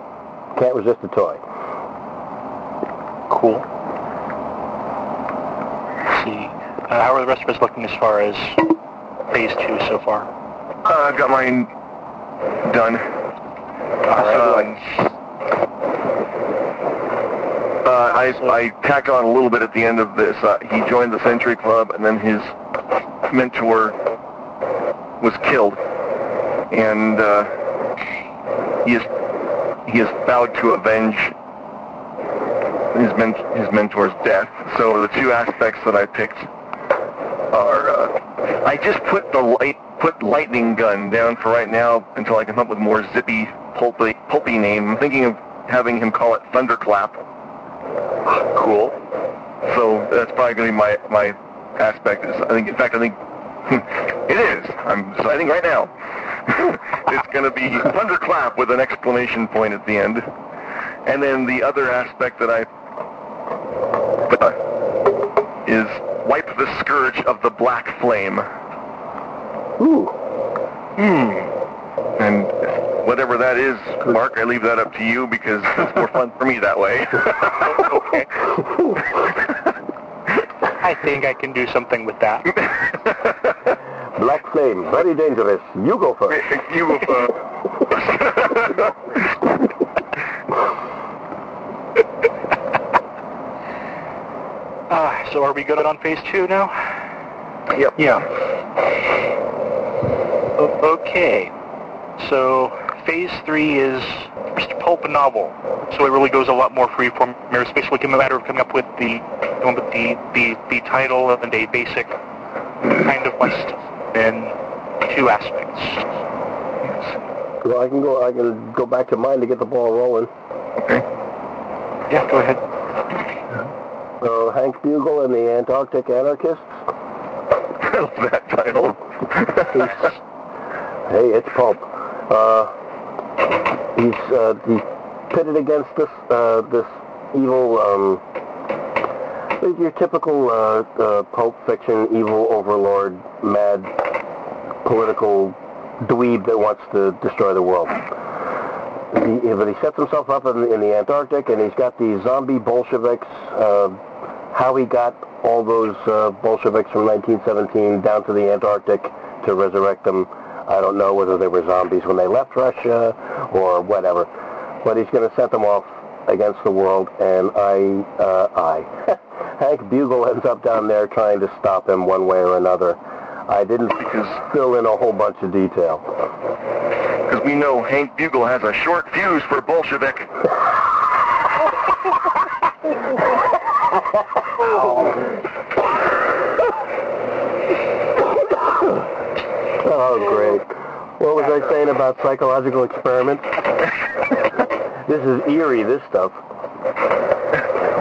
Can't resist a toy. cool. Let's see, uh, how are the rest of us looking as far as phase two so far? Uh, I've got mine done. All right. Um, uh, I, I tack on a little bit at the end of this. Uh, he joined the Century Club, and then his mentor was killed, and uh, he is he has vowed to avenge his men, his mentor's death. So the two aspects that I picked are uh, I just put the light put lightning gun down for right now until I come up with more zippy pulpy pulpy name. I'm thinking of having him call it thunderclap. Cool. So that's probably going to be my my aspect. Is I think in fact I think it is. I'm deciding right now. it's going to be thunderclap with an exclamation point at the end. And then the other aspect that I put is wipe the scourge of the black flame. Ooh. Hmm. And whatever that is, Mark, I leave that up to you because it's more fun for me that way. I think I can do something with that. Black flame, very dangerous. You go first. you go first. Ah, so are we good on phase two now? Yep. Yeah. O- okay. So phase three is first pulp novel. So it really goes a lot more freeform. It's basically a matter of coming up with the coming up with the, the, the title and a basic kind of list in two aspects. Well, I can go. I can go back to mine to get the ball rolling. Okay. Yeah, go ahead. So Hank Bugle and the Antarctic Anarchists. I love that title. Hey, it's pulp. Uh, he's uh, he's pitted against this uh, this evil, um, your typical uh, uh, pulp fiction evil overlord, mad political dweeb that wants to destroy the world. He, but he sets himself up in, in the Antarctic, and he's got these zombie Bolsheviks. Uh, how he got all those uh, Bolsheviks from 1917 down to the Antarctic to resurrect them, I don't know whether they were zombies when they left Russia or whatever. But he's going to set them off against the world, and I, uh, I, Hank Bugle ends up down there trying to stop him one way or another. I didn't fill in a whole bunch of detail. Because we know Hank Bugle has a short fuse for Bolshevik. Oh, great. What was I saying about psychological experiments? this is eerie, this stuff.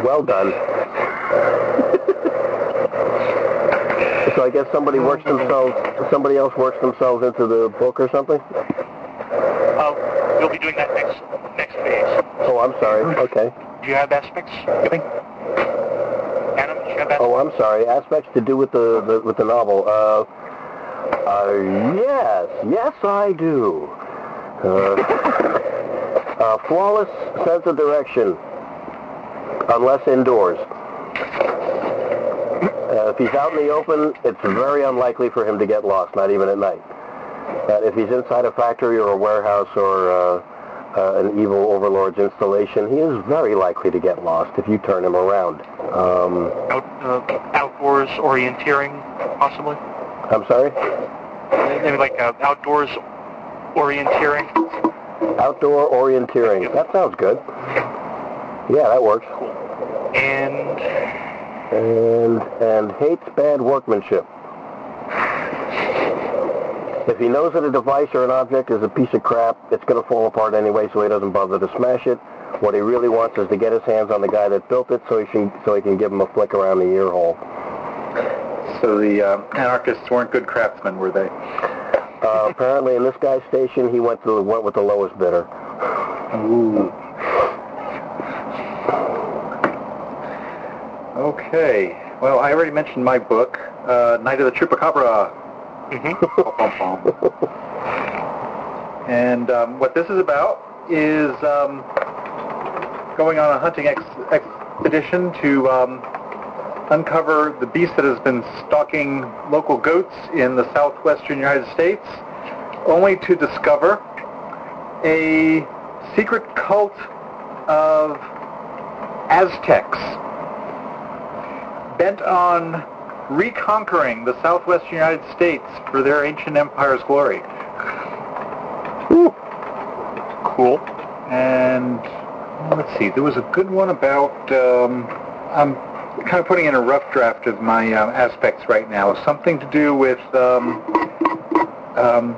Well done. So I guess somebody works themselves, somebody else works themselves into the book or something? Uh, we'll be doing that next next phase. Oh, I'm sorry. Okay. Do you have aspects? Gilly? Adam, do you have aspects? Oh, I'm sorry. Aspects to do with the, the with the novel. Uh, uh, yes, yes, I do. Uh, uh, flawless sense of direction, unless indoors. Uh, if he's out in the open, it's very unlikely for him to get lost, not even at night. But if he's inside a factory or a warehouse or uh, uh, an evil overlord's installation, he is very likely to get lost if you turn him around. Um, Out, uh, outdoors orienteering, possibly? I'm sorry? Maybe like uh, outdoors orienteering? Outdoor orienteering. That sounds good. Yeah, that works. And And and hates bad workmanship. If he knows that a device or an object is a piece of crap, it's going to fall apart anyway, so he doesn't bother to smash it. What he really wants is to get his hands on the guy that built it, so he can so he can give him a flick around the ear hole. So the uh, anarchists weren't good craftsmen, were they? Uh, apparently, in this guy's station, he went to went with the lowest bidder. Ooh. Okay. Well, I already mentioned my book, uh, Night of the Chupacabra. mhm. And um, what this is about is um, going on a hunting ex- expedition to um, uncover the beast that has been stalking local goats in the southwestern United States, only to discover a secret cult of Aztecs bent on reconquering the southwestern United States for their ancient empire's glory. Ooh. Cool. And let's see, there was a good one about. Um, I'm kind of putting in a rough draft of my uh, aspects right now. Something to do with um, um,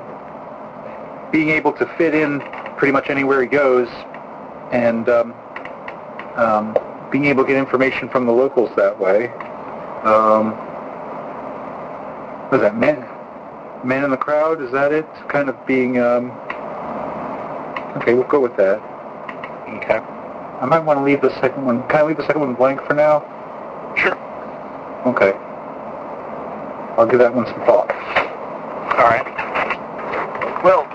being able to fit in pretty much anywhere he goes, and um, um, being able to get information from the locals that way. Um, what is that man? Man in the crowd? Is that it? Kind of being. Um, okay, we'll go with that. Okay. I might want to leave the second one. Can I leave the second one blank for now? Sure. Okay. I'll give that one some thought. All right. Well,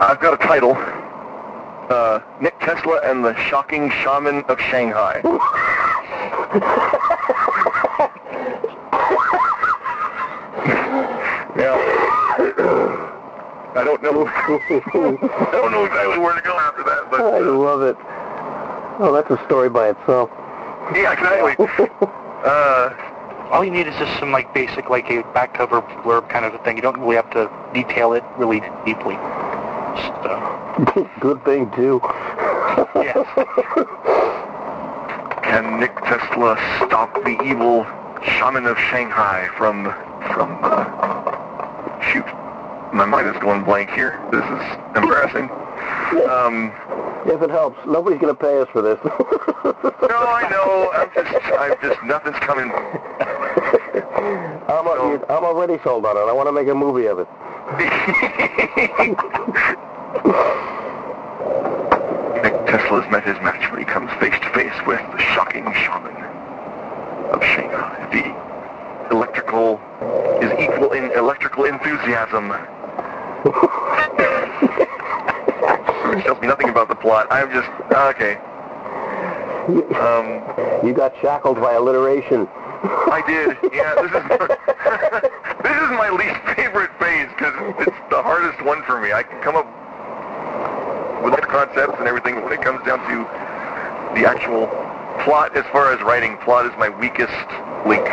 I've got a title. Uh, Nick Tesla and the Shocking Shaman of Shanghai. yeah. I don't know. I don't know exactly where to go after that, but I uh, love it. Oh, that's a story by itself. Yeah, exactly. Uh, All you need is just some like basic like a back cover blurb kind of a thing. You don't really have to detail it really deeply. Just, uh, Good thing too. Yes. can Nick Tesla stop the evil shaman of Shanghai from from uh, shoot? My mind is going blank here. This is embarrassing. Um, If it helps, nobody's going to pay us for this. no, I know. I'm just, I'm just, nothing's coming. I'm, a, I'm already sold on it. I want to make a movie of it. Nick Tesla's met his match when he comes face to face with the shocking shaman of Shanghai. The electrical is equal in electrical enthusiasm. Tells me nothing about the plot. I'm just okay. Um, You got shackled by alliteration. I did. Yeah, this is this is my least favorite phase because it's the hardest one for me. I can come up with all the concepts and everything, but when it comes down to the actual plot, as far as writing, plot is my weakest link.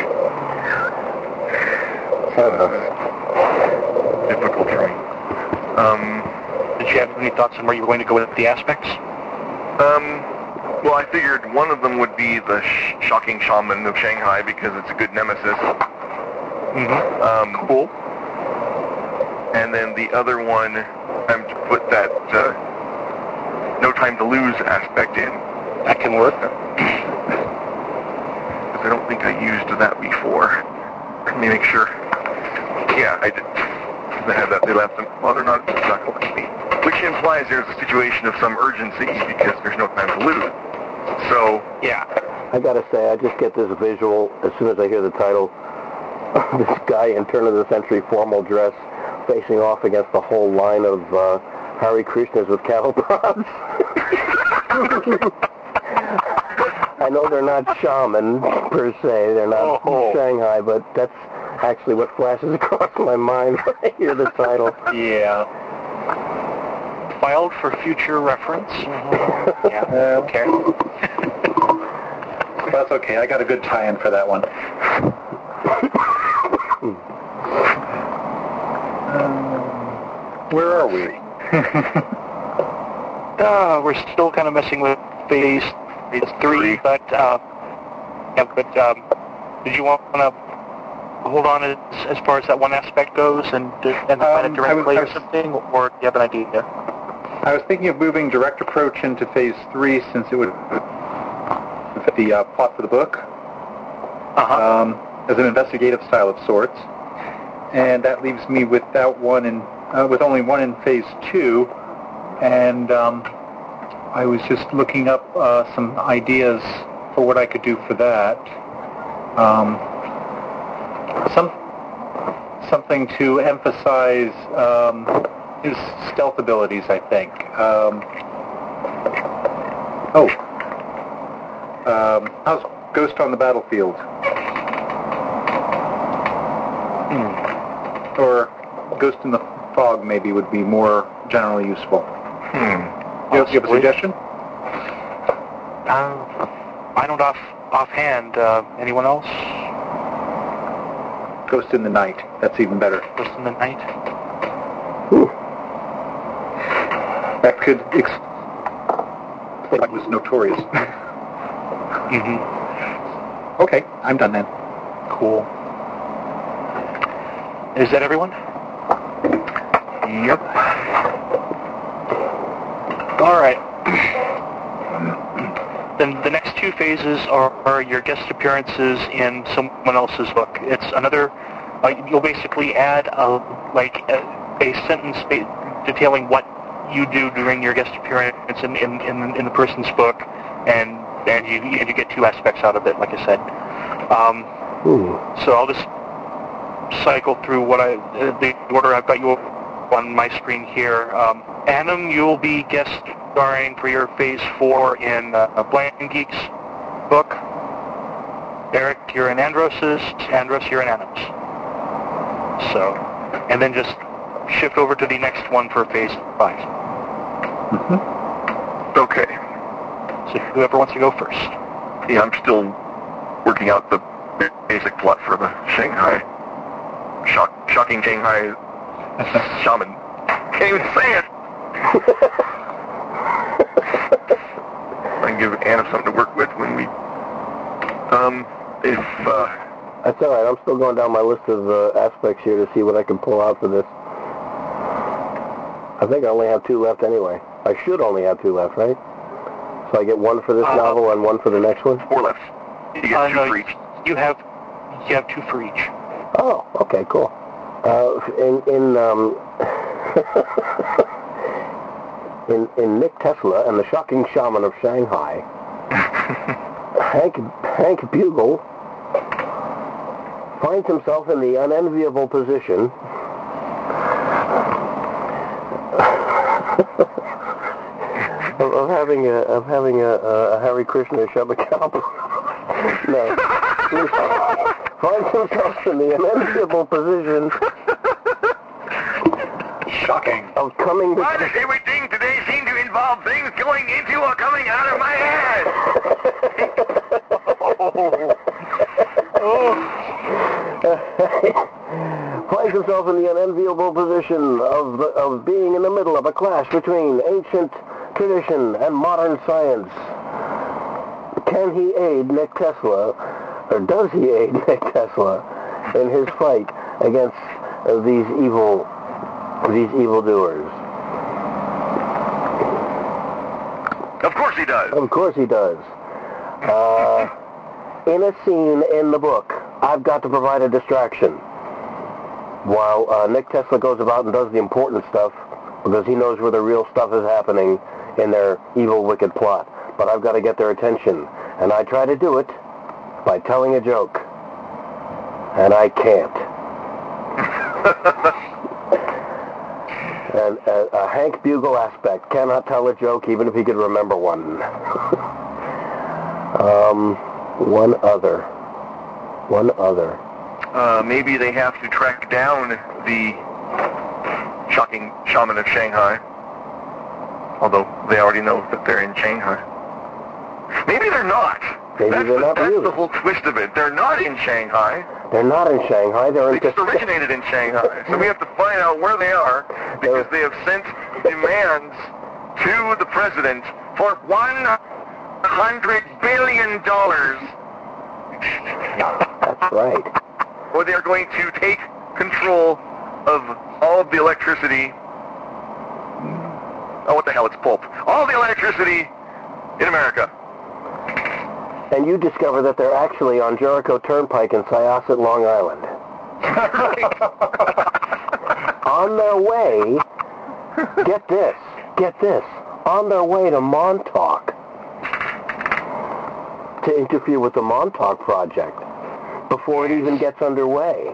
Difficult for me. Um, you have any thoughts on where you were going to go with the aspects? Um, well, I figured one of them would be the sh- shocking shaman of Shanghai because it's a good nemesis. Mm-hmm. Um, Cool. and then the other one, I'm to put that uh, no time to lose aspect in. That can work. because I don't think I used that before. Let me make sure. Yeah, I did. They have that. They left them. Well, they're not stuck with me. Which implies there's a situation of some urgency because there's no time to lose. So, Yeah. I gotta say, I just get this visual as soon as I hear the title. this guy in turn of the century formal dress facing off against the whole line of uh, Hare Krishnas with cattle prods. I know they're not shaman per se, they're not Oh. Shanghai, but that's actually what flashes across my mind when I hear the title. Yeah. Filed for future reference. Yeah. Uh, Okay. That's okay. I got a good tie-in for that one. Um, where are we? Uh, we're still kind of messing with phase phase three, but uh, yeah, but um, did you want to hold on as, as far as that one aspect goes and and find Um, a I was- directly or something, or do you have an idea? I was thinking of moving direct approach into phase three since it would fit the uh, plot for the book Uh-huh. um, as an investigative style of sorts, and that leaves me without one in uh, with only one in phase two, and um, I was just looking up uh, some ideas for what I could do for that. Um, some something to emphasize um, his stealth abilities, I think. Um, oh, um, how's Ghost on the Battlefield? Or Ghost in the Fog maybe would be more generally useful. hmm. You have, you have a suggestion? Uh, I don't off offhand. Uh, anyone else? Ghost in the Night. That's even better. Ghost in the night. That could ex- like was notorious. Mm-hmm. okay, I'm done then. Cool. Is that everyone? Yep. All right. then the next two phases are, are your guest appearances in someone else's book. It's another. Uh, you'll basically add a like a, a sentence ba- detailing what you do during your guest appearance in in, in, in the person's book, and and you and you get two aspects out of it, like I said. Um, so I'll just cycle through what I uh, the order I've got you on my screen here. Um, you'll be guest starring for your Phase Four in uh, Blindgeek's book. Eric, you're in Andros's. Andros, you're in Annam's. So, and then just shift over to the next one for Phase Five. Okay. So whoever wants to go first. Yeah, I'm still working out the basic plot for the Shanghai. Shock, shocking Shanghai shaman. Can't even say it. I can give Anna something to work with when we. Um, if uh, That's all right. I'm still going down my list of uh, aspects here to see what I can pull out for this. I think I only have two left anyway. I should only have two left, right? So I get one for this Uh, novel and one for the next one? four left, you get Uh, two no, for each. You have you have two for each. Oh, okay, cool. Uh, in in um, in in Nick Tesla and the Shocking Shaman of Shanghai, Hank Hank Bugle finds himself in the unenviable position of, of having a of having a, a, a Hare Krishna cow. no. finds himself in the unenviable position Shocking. of coming Why does everything today seem to involve things going into or coming out of my head? Oh. Finds himself in the unenviable position of the, of being in the middle of a clash between ancient tradition and modern science. Can he aid Nick Tesla, or does he aid Nick Tesla in his fight against uh, these evil these evildoers? Of course he does. Of course he does. Uh, in a scene in the book, I've got to provide a distraction. While uh, Nick Tesla goes about and does the important stuff because he knows where the real stuff is happening in their evil, wicked plot. But I've got to get their attention. And I try to do it by telling a joke. And I can't. and uh, a Hank Bugle aspect cannot tell a joke even if he could remember one. um, one other. One other. Uh, maybe they have to track down the shocking shaman of Shanghai. Although they already know that they're in Shanghai. Maybe they're not. Maybe that's they're the, not That's the whole twist of it. They're not in Shanghai. They're not in Shanghai. They're They in just originated in Shanghai. So we have to find out where they are because they have sent demands to the president for one hundred billion dollars, That's right. Or they are going to take control of all of the electricity. Oh, what the hell? It's pulp. All the electricity in America. And you discover that they're actually on Jericho Turnpike in Syosset, Long Island. on their way, get this, get this, on their way to Montauk to interfere with the Montauk project before it even gets underway.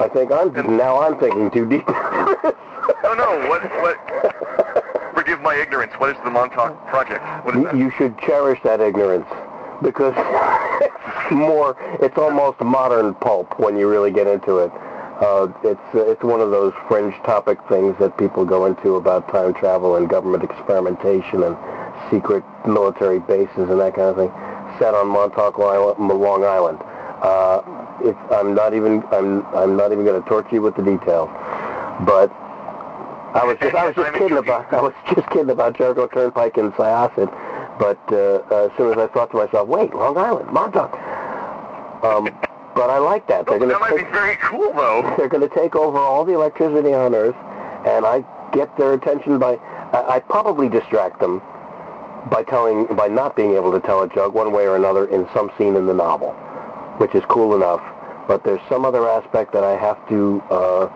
I think I'm now I'm thinking too deep. No, no. What? What? Forgive my ignorance. What is the Montauk Project? What is that? You should cherish that ignorance because it's more, it's almost modern pulp when you really get into it. Uh, it's uh, it's one of those fringe topic things that people go into about time travel and government experimentation and secret military bases and that kind of thing, set on Montauk, Long Long Island. Uh, it's, I'm not even I'm I'm not even going to torture you with the details, but I was just I was just kidding about I was just kidding about Jericho Turnpike and Syosset, but uh, as soon as I thought to myself, wait, Long Island, Montauk. Um, but I like that. They're Oh, going that might take be very cool, though. they're going to take over all the electricity on Earth, and I get their attention by I, I probably distract them by telling by not being able to tell a joke one way or another in some scene in the novel, which is cool enough. But there's some other aspect that I have to uh,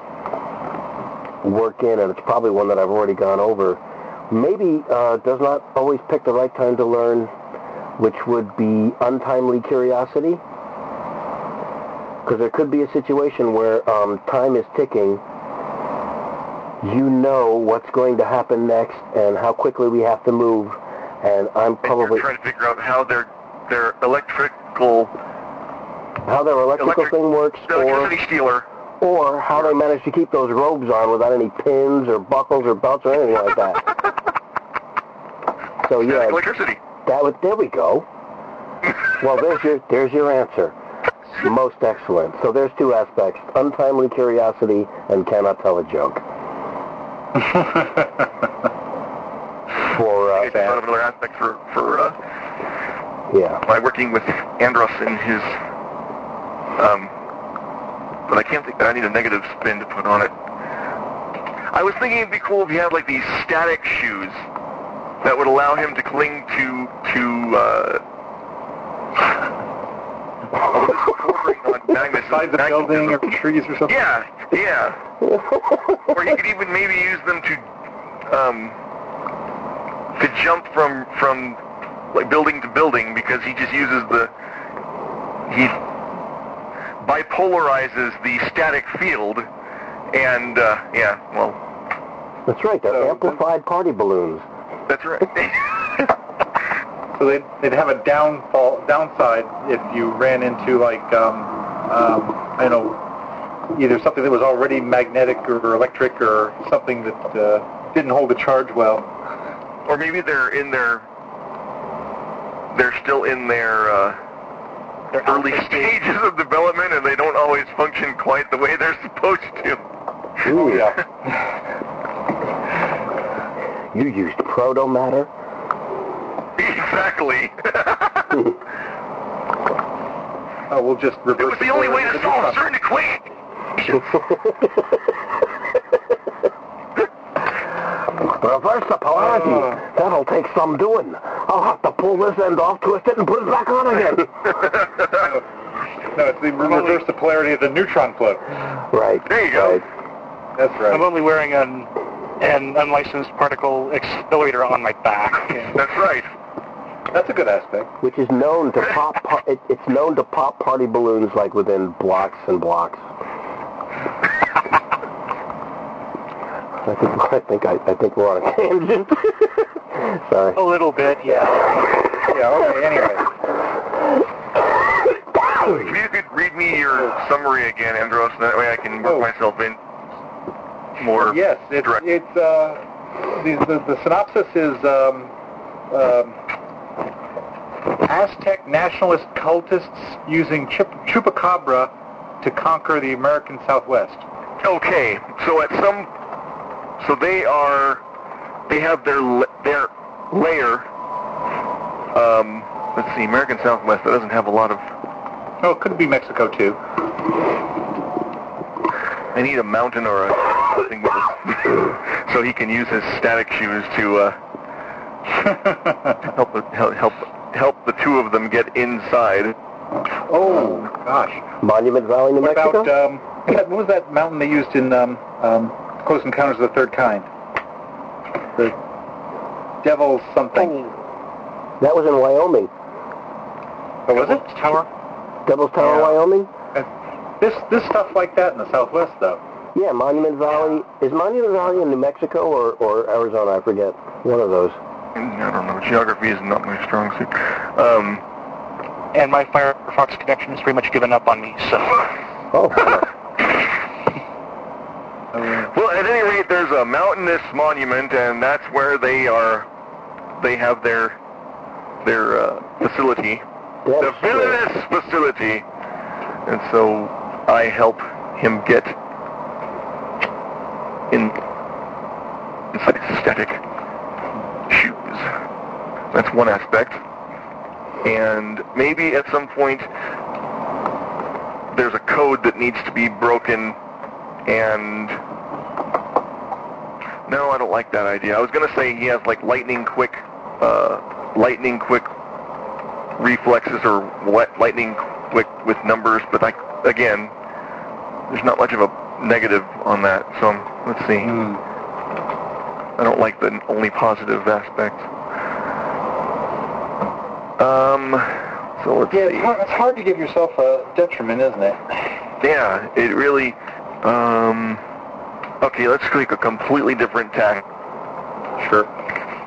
work in, and it's probably one that I've already gone over. Maybe uh, does not always pick the right time to learn, which would be untimely curiosity because there could be a situation where um, time is ticking. You know what's going to happen next and how quickly we have to move, and I'm And probably you're trying to figure out how their their electrical how their electrical electric- thing works, the or electricity stealer. or how they manage to keep those robes on without any pins or buckles or belts or anything like that. So Static yeah, electricity. that would there we go. Well, there's your there's your answer. Most excellent. So there's two aspects: untimely curiosity and cannot tell a joke. For uh, thought of another aspect for for uh, yeah, by working with Andros in his um, but I can't think. I need a negative spin to put on it. I was thinking it'd be cool if he had like these static shoes that would allow him to cling to to. Uh, although this is bordering on Magnus. Beside the building or trees or something. Yeah, yeah. or he could even maybe use them to um, to jump from from like building to building because he just uses the he bipolarizes the static field and uh, yeah well that's right. They're So- amplified party balloons. that's right So they'd, they'd have a downfall downside if you ran into like um, um, I don't know either something that was already magnetic or electric or something that uh, didn't hold the charge well. Or maybe they're in their they're still in their uh, Their early alpha stages of development and they don't always function quite the way they're supposed to Oh Ooh, yeah. You used proto matter. exactly Oh, we'll just reverse. It reverse was the only way to solve a certain equation. Reverse the polarity. Oh. Ah. That'll take some doing. I'll have to pull this end off, twist it, and put it back on again. No, it's the reverse the polarity of the neutron flow. right. There you go. Right. That's right. I'm only wearing an an unlicensed particle accelerator on my back. That's right. That's a good aspect. Which is known to pop. par- it, it's known to pop party balloons like within blocks and blocks. I think I think I, I think we're on a tangent. Sorry. A little bit, yeah. Yeah, okay, anyway. If you could read me your summary again, Andros, that way I can work Oh. myself in more. Yes, it's, direct. it's uh, the, the, the synopsis is um, um, Aztec nationalist cultists using chup- chupacabra to conquer the American Southwest. Okay, so at some, so they are, they have their their layer. Um, let's see, American Southwest. That doesn't have a lot of. Oh, it could be Mexico too. I need a mountain or a something with a, so he can use his static shoes to uh, help the- help help help the two of them get inside. oh gosh. Monument Valley, New What Mexico. about um, what was that mountain they used in um, um, Close Encounters of the Third Kind? The Devil something. that was in Wyoming. Oh, was it? Tower? Devil's Tower, Yeah. Wyoming. This this stuff like that in the Southwest though. Yeah, Monument Valley. Is Monument Valley in New Mexico or, or Arizona? I forget. One of those. I don't know. Geography is not my strong suit. Um, And my Firefox connection has pretty much given up on me, so... Oh. well, at any rate, there's a mountainous monument, and that's where they are. They have their their uh, facility, the villainous facility, and so I help him get in inside his static shoes. That's one aspect, and maybe at some point there's a code that needs to be broken and no, I don't like that idea. I was gonna say he has like lightning quick, uh, lightning quick reflexes or what lightning quick with numbers, but I again, there's not much of a negative on that. So um, let's see. Hmm. I don't like the only positive aspect. Um, so let's Yeah, see. it's hard, it's hard to give yourself a detriment, isn't it? Yeah, it really. Um, okay, let's take a completely different tack. Sure.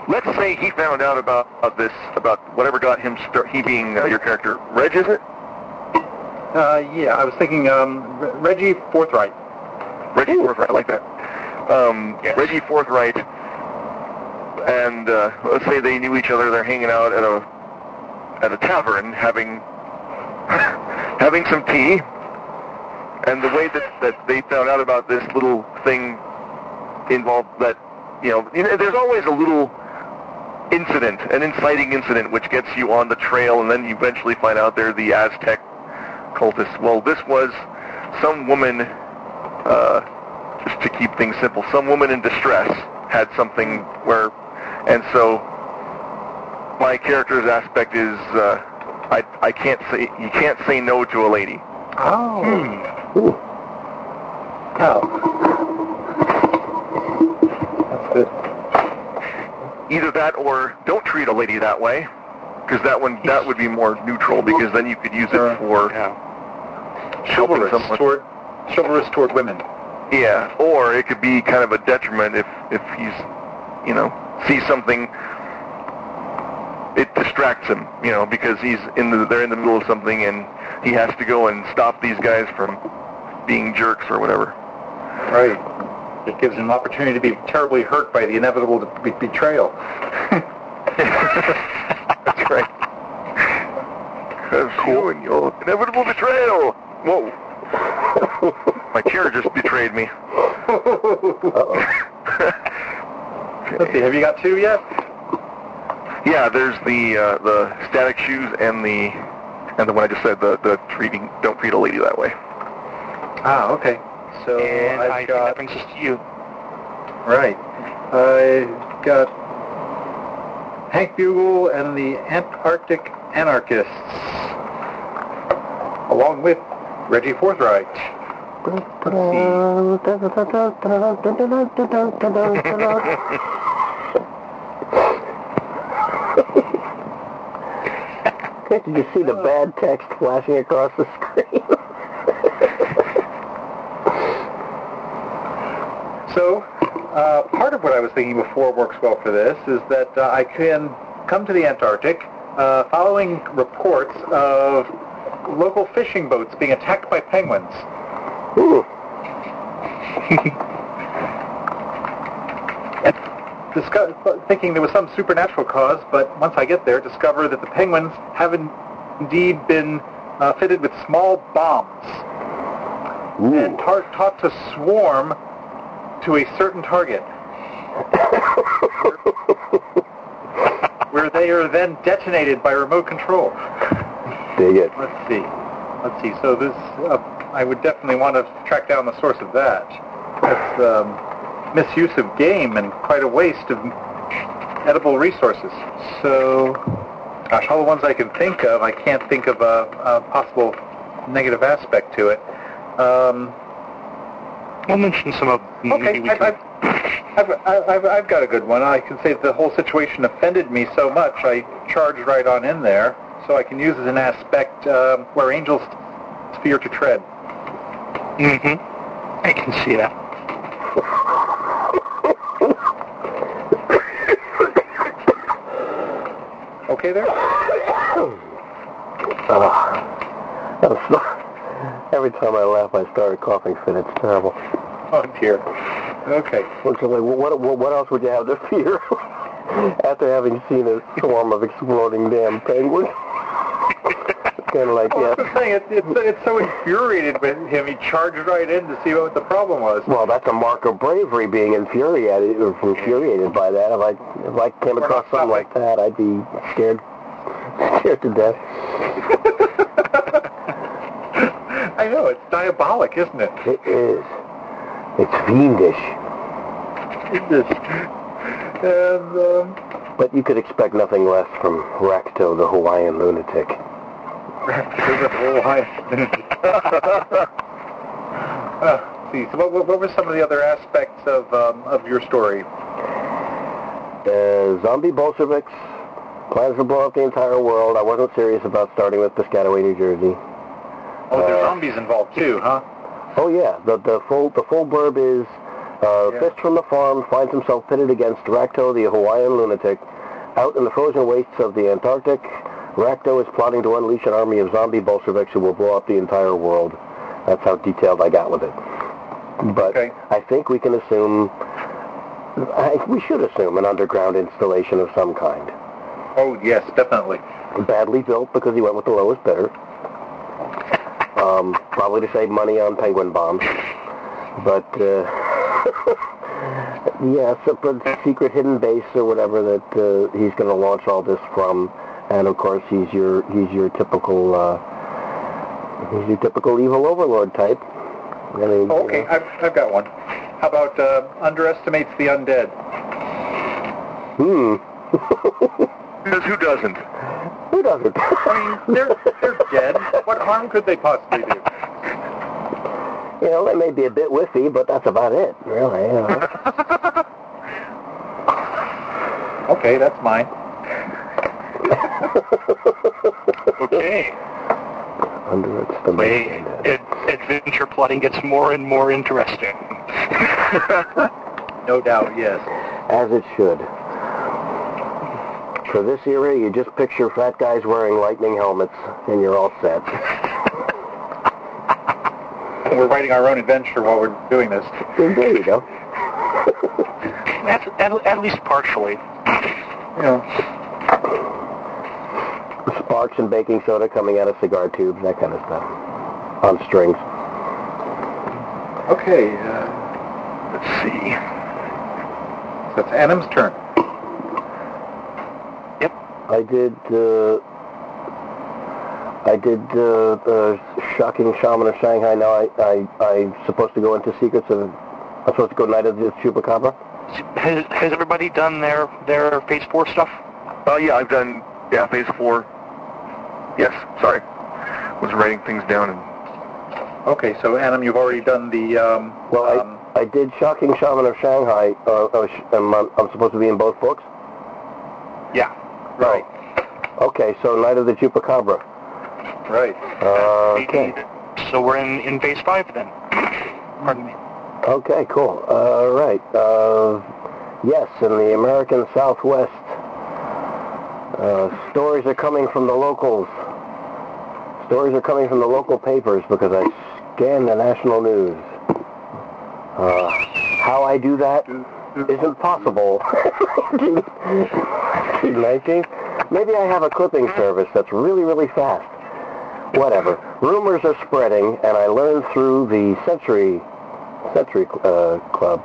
Let's say he found out about, about this, about whatever got him start. He being uh, your character, Reg, is it? Uh, yeah, I was thinking um, Re- Reggie Forthright. Reggie Forthright, I like that. Um, Yes. Reggie Forthright, and uh, let's say they knew each other. They're hanging out at a at a tavern, having having some tea. And the way that, that they found out about this little thing involved that you know, you know, there's always a little incident, an inciting incident, which gets you on the trail, and then you eventually find out they're the Aztec cultists. Well, this was some woman, uh, just to keep things simple, some woman in distress had something where, and so my character's aspect is, uh, I, I can't say, you can't say no to a lady. Oh. Ooh. Oh. That's good. Either that or don't treat a lady that way, because that one, that would be more neutral, because then you could use it for Yeah. Chivalrous toward chivalrous toward women. Yeah, or it could be kind of a detriment if if he's, you know, sees something. It distracts him, you know, because he's in the they're in the middle of something and he has to go and stop these guys from being jerks or whatever. Right. It gives him an opportunity to be terribly hurt by the inevitable be- betrayal. That's right. Because you and your inevitable betrayal. Whoa. My chair just betrayed me. Let's see. Have you got two yet? Yeah, there's the uh, the static shoes and the and the one I just said the the treating don't treat a lady that way. Ah, okay. So And I've I think got that brings us to you. right. Uh, got Hank Bugle and the Antarctic Anarchists, along with Reggie Forthright. you just see the bad text flashing across the screen? So, uh, part of what I was thinking before works well for this is that uh, I can come to the Antarctic uh, following reports of local fishing boats being attacked by penguins. Ooh. Disco- thinking there was some supernatural cause, but once I get there, discover that the penguins have in- indeed been uh, fitted with small bombs and Ooh. tar- taught to swarm to a certain target, where they are then detonated by remote control. Dig it. Let's see. Let's see. So this, uh, I would definitely want to track down the source of that. That's um, misuse of game and quite a waste of edible resources. So, gosh, all the ones I can think of, I can't think of a, a possible negative aspect to it. Um, I'll mention some of them. okay, I've. I've, I've, I've, I've got a good one. I can say the whole situation offended me so much, I charged right on in there, so I can use as an aspect um, where angels fear to tread. Mm-hmm. I can see that. Okay there? Oh, so- Every time I laugh, I start a coughing fit. It's terrible. Oh dear. Okay. Is like, what, what, what else would you have to fear after having seen a swarm of exploding damn penguins? kind of like, Well, yeah. that's the thing. It's, it's, it's so infuriated with him, he charged right in to see what the problem was. Well, that's a mark of bravery, being infuriated or infuriated by that. If I if I came across something like that, I'd be scared scared to death. I know, it's diabolic, isn't it? It is. It's fiendish. It is. And, um, But you could expect nothing less from Recto, the Hawaiian lunatic. The whole uh, see, so what, what, what were some of the other aspects of, um, of your story? Uh, zombie Bolsheviks, plans to blow up the entire world. I wasn't serious about starting with Piscataway, New Jersey. Oh, there's Uh, zombies involved too, huh? Oh yeah, the the full the full blurb is uh, Yeah. Fist from the farm finds himself pitted against Rakto, the Hawaiian lunatic, out in the frozen wastes of the Antarctic. Rakto is plotting to unleash an army of zombie Bolsheviks who will blow up the entire world. That's how detailed I got with it. But Okay. I think we can assume, I, we should assume an underground installation of some kind. Oh, yes, definitely. Badly built because he went with the lowest bidder. Um, probably to save money on penguin bombs. But, uh, yeah, a secret hidden base or whatever that uh, he's going to launch all this from. And of course, he's your he's your typical uh, he's your typical evil overlord type. I mean, Oh, you okay, know. I've, I've got one. How about uh, underestimates the undead? Hmm. Because who doesn't? Who doesn't? I mean, they're, they're dead. What harm could they possibly do? You know, they may be a bit whiffy, but that's about it, really. You know. Okay, that's mine. Okay. Underestimate. Way ad- adventure plotting gets more and more interesting. No doubt, yes. As it should. For this era, you just picture fat guys wearing lightning helmets, and you're all set. We're writing our own adventure while we're doing this. There you go. At, at, at least partially. You know, Sparks and baking soda coming out of cigar tubes, that kind of stuff. On strings. okay, uh, let's see. So it's Adam's turn. Yep. I did, uh, I did, uh, the Shocking Shaman of Shanghai. Now I, I, I'm supposed to go into Secrets of, I'm supposed to go Night of the Chupacabra? Has, has everybody done their their phase four stuff? Oh yeah, I've done yeah phase four. Yes, sorry, was writing things down and Okay, so Adam, you've already done the. Um, Well, I, um, I did Shocking Shaman of Shanghai. Uh, uh, sh- am I- I'm supposed to be in both books? Yeah. right, Okay, so Night of the Chupacabra. right. Uh, okay. So we're in, in phase five then. Pardon me. Okay, cool. All right. Uh, yes, in the American Southwest, uh, stories are coming from the locals. Stories are coming from the local papers because I scan the national news. Uh, how I do that isn't possible. 19? Maybe I have a clipping service that's really, really fast. Whatever. Rumors are spreading, and I learned through the Century Century uh, Club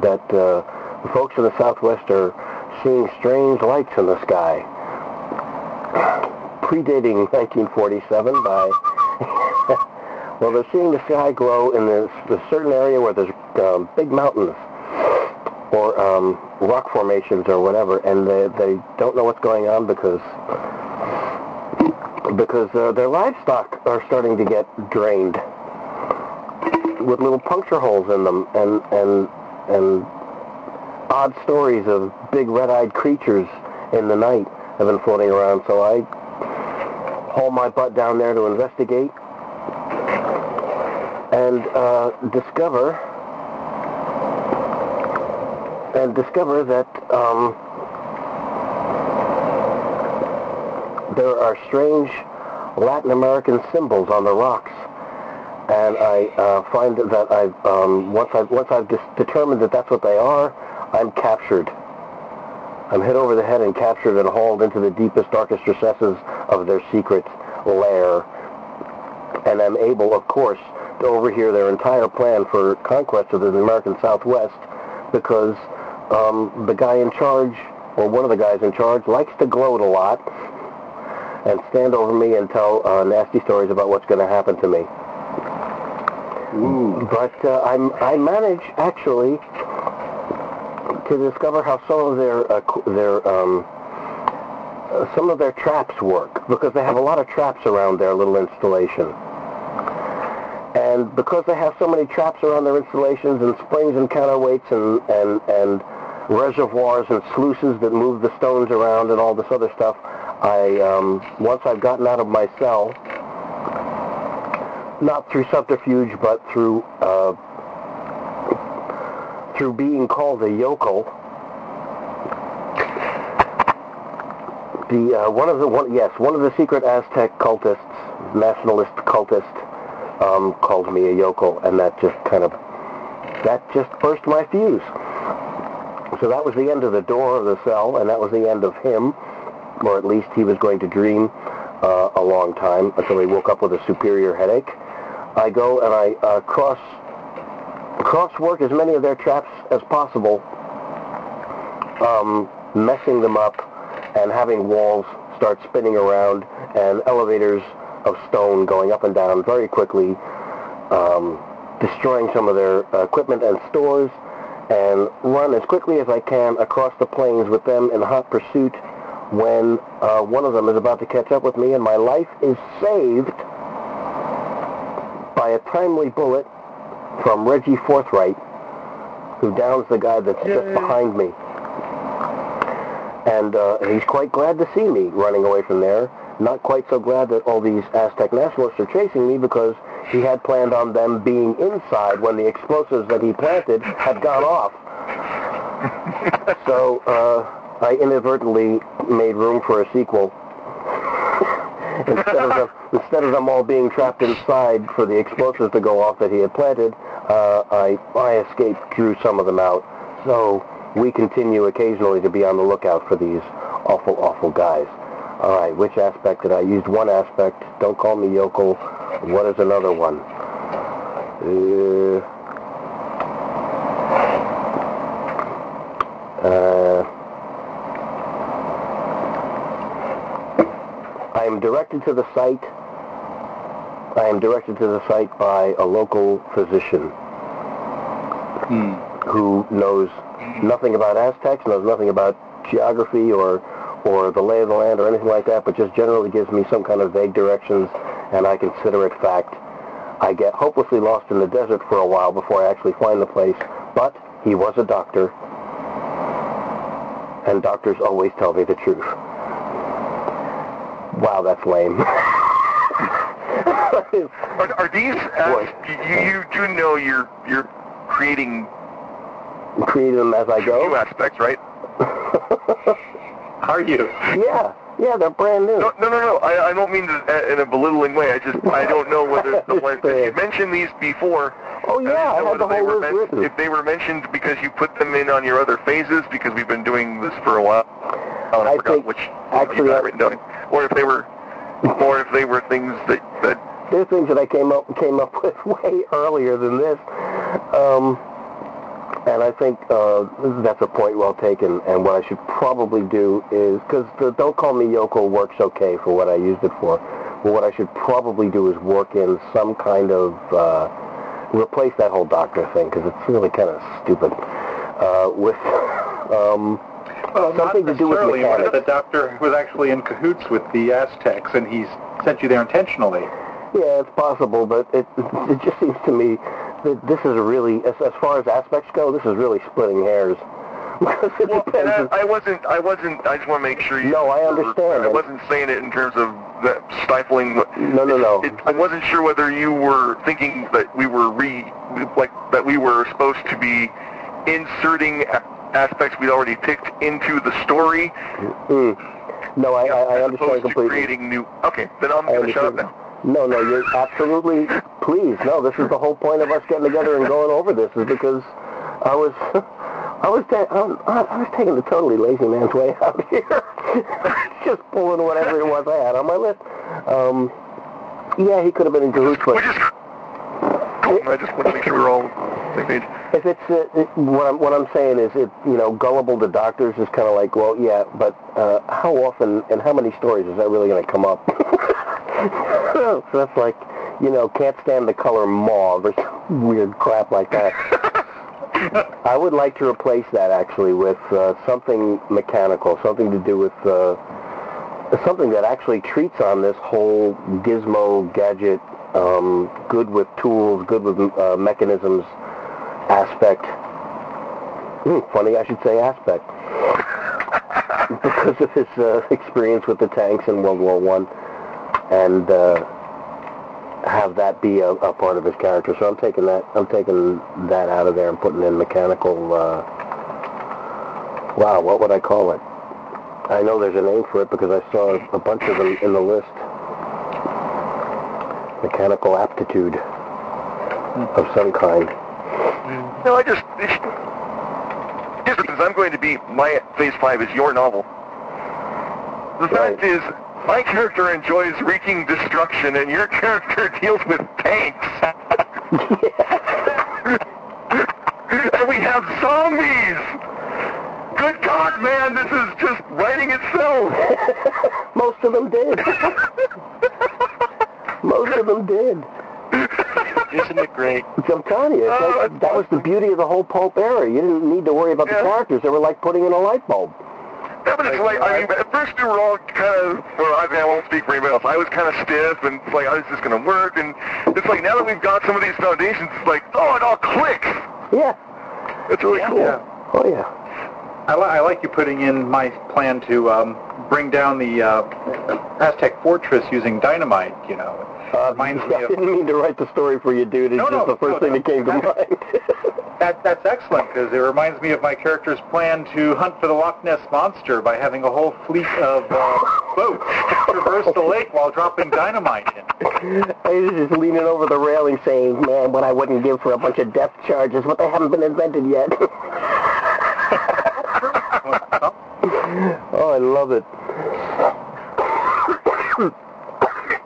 that uh, the folks in the Southwest are seeing strange lights in the sky. Predating 1947 by... well, they're seeing the sky glow in this, this certain area where there's um, big mountains or um, rock formations or whatever, and they, they don't know what's going on because because uh, their livestock are starting to get drained with little puncture holes in them and and and odd stories of big red-eyed creatures in the night have been floating around. So I haul my butt down there to investigate and uh, discover and discover that um, there are strange Latin American symbols on the rocks and I uh, find that I've um, once I've once I've determined that that's what they are, I'm captured. I'm hit over the head and captured and hauled into the deepest, darkest recesses of their secret lair, and I'm able, of course, to overhear their entire plan for conquest of the American Southwest, because um, the guy in charge, or one of the guys in charge, likes to gloat a lot and stand over me and tell uh, nasty stories about what's going to happen to me. But uh, I'm, I manage actually to discover how some of their uh, their um, uh, some of their traps work because they have a lot of traps around their little installation. And because they have so many traps around their installations and springs and counterweights and, and, and reservoirs and sluices that move the stones around and all this other stuff, I um, once I've gotten out of my cell, not through subterfuge, but through uh, through being called a yokel. The uh, one of the one yes one of the secret Aztec cultists, nationalist cultist, um, called me a yokel, and that just kind of that just burst my fuse. So that was the end of the door of the cell, and that was the end of him, or at least he was going to dream uh, a long time until he woke up with a superior headache. I go and I uh, cross cross work as many of their traps as possible, um, messing them up and having walls start spinning around and elevators of stone going up and down very quickly, um, destroying some of their equipment and stores, and run as quickly as I can across the plains with them in hot pursuit when uh, one of them is about to catch up with me and my life is saved by a timely bullet from Reggie Forthright, who downs the guy that's just behind me. And uh, he's quite glad to see me running away from there. Not quite so glad that all these Aztec nationalists are chasing me because he had planned on them being inside when the explosives that he planted had gone off. so uh, I inadvertently made room for a sequel. Instead of them, instead of them all being trapped inside for the explosives to go off that he had planted, uh, I I escaped, drew some of them out. So we continue occasionally to be on the lookout for these awful, awful guys. All right, which aspect did I use? One aspect. Don't call me yokel. What is another one? Uh, am directed to the site. I am directed to the site by a local physician hmm. who knows nothing about Aztecs, knows nothing about geography or or the lay of the land or anything like that, but just generally gives me some kind of vague directions, and I consider it fact. I get hopelessly lost in the desert for a while before I actually find the place, but he was a doctor, and doctors always tell me the truth. Wow, that's lame. Are, are these? Uh, you, you do know you're you're creating Create them as I go. new aspects, right? Are you? Yeah, yeah, they're brand new. No, no, no, no. I, I don't mean to, uh, in a belittling way. I just I don't know whether the ones you mentioned these before. Oh yeah, didn't I had the whole list men- written. If they were mentioned because you put them in on your other phases, because we've been doing this for a while. Oh, I, I forgot think- which actually, I-. Or if they were, or if they were things that that There's things that I came up came up with way earlier than this, um, and I think uh, that's a point well taken. And what I should probably do is because the "Don't Call Me Yokel" works okay for what I used it for. But what I should probably do is work in some kind of uh, replace that whole doctor thing because it's really kind of stupid. Uh, with um, Well, Something not to do with mechanics. the doctor was actually in cahoots with the Aztecs and he's sent you there intentionally? Yeah, it's possible, but it it just seems to me that this is really, as, as far as aspects go, this is really splitting hairs. Well, and I, I wasn't. I wasn't. I just want to make sure you. No, I understand. I wasn't saying it in terms of that stifling. No, no, no. It, I wasn't sure whether you were thinking that we were re, like that we were supposed to be inserting aspects we'd already picked into the story. Mm. No, I, I, I understand completely. creating new. Okay, then I'm going to shut up now. No, no, you're absolutely, please, no, this is the whole point of us getting together and going over this, is because I was, I was, ta- I I was taking the totally lazy man's way out here. just pulling whatever it was I had on my list. Um, yeah, he could have been in cahoots, We I just want to make sure we're all on the same page. If it's uh, it, what I'm what I'm saying is it you know gullible to doctors is kind of like well yeah but uh, how often and how many stories is that really going to come up? so that's like you know can't stand the color mauve or weird crap like that. I would like to replace that actually with uh, something mechanical, something to do with uh, something that actually treats on this whole gizmo gadget, um, good with tools, good with uh, mechanisms aspect. Hmm, funny, I should say aspect. because of his uh, experience with the tanks in World War One, and uh, have that be a, a part of his character. So I'm taking that. I'm taking that out of there and putting in mechanical. Uh, wow, what would I call it? I know there's a name for it because I saw a bunch of them in the list. Mechanical aptitude of some kind. No, I just. Here's I'm going to be my phase five is your novel. The fact Right. is, my character enjoys wreaking destruction, and your character deals with tanks. and we have zombies. Good God, man, this is just writing itself. Most of them did. Most of them did. Isn't it great? I'm telling you, it's Oh, like, that's that was the beauty of the whole pulp era. You didn't need to worry about Yeah. the characters. They were like putting in a light bulb. Yeah, but it's like, I mean, at first we were all kind of, well, I, mean, I won't speak for anybody else. I was kind of stiff, and it's like, oh, is this going to work? And it's like, now that we've got some of these foundations, it's like, oh, it all clicks. Yeah. It's really cool. Yeah. Oh, yeah. I, li- I like you putting in my plan to um, bring down the uh, Aztec fortress using dynamite. You know, Uh, reminds me I of didn't mean to write the story for you, dude. It's No, just no, the first no, thing that came to mind. that. That's excellent because it reminds me of my character's plan to hunt for the Loch Ness monster by having a whole fleet of uh, boats traverse the lake while dropping dynamite in. I was just leaning over the railing saying, man, what I wouldn't give for a bunch of depth charges, but they haven't been invented yet. oh, I love it.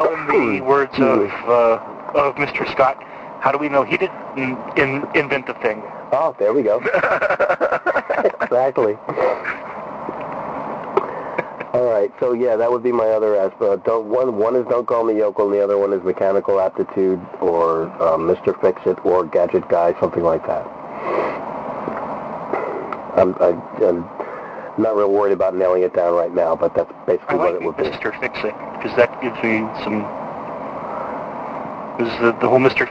In the words of uh, of Mr. Scott, how do we know he didn't in, invent the thing? Oh, there we go. exactly. All right, so yeah, that would be my other aspect. Don't one one is don't call me yokel, and the other one is mechanical aptitude, or um, Mr. Fix It, or Gadget Guy, something like that. I'm, I, I'm not real worried about nailing it down right now, but that's basically like what it would be. Mr. Fix It because that gives me some. Because the, the whole Mr.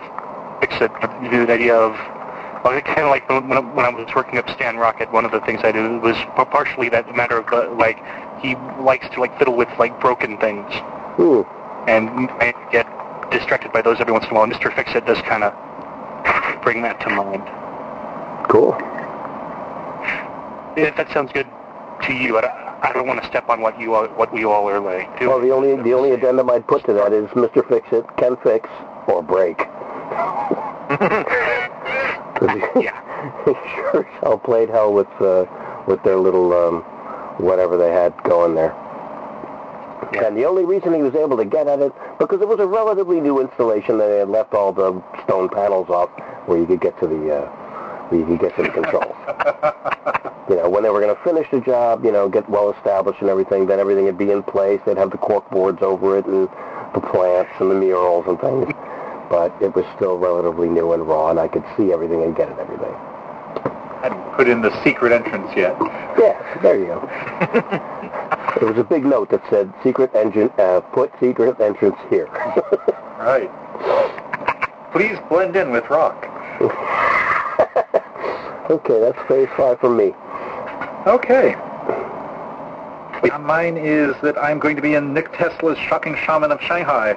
Fix It, the idea of. Well, kind of like when, when I- when I was working up Stan Rocket, one of the things I did was partially that matter of uh, like he likes to like fiddle with like broken things Hmm. and I get distracted by those every once in a while. Mr. Fix It does kind of bring that to mind. Cool. If that sounds good to you, I, don't- I don't want to step on what you all, what we all are like doing. Well, the only the only addendum I'd put to that is Mr. Fix It can fix or break. Yeah. he sure as hell played hell with uh, with their little um, whatever they had going there. Yeah. And the only reason he was able to get at it because it was a relatively new installation. that They had left all the stone panels off where you could get to the uh, where you could get to the controls. you know, when they were going to finish the job, you know, get well established and everything, then everything would be in place. They'd have the cork boards over it and the plants and the murals and things. But it was still relatively new and raw, and I could see everything and get at everything. I hadn't put in the secret entrance yet. Yeah, there you go. there was a big note that said secret engine, uh, put secret entrance here. Right. Please blend in with rock. okay, that's phase five for me. Okay. Mine is that I'm going to be in Nick Tesla's Shocking Shaman of Shanghai.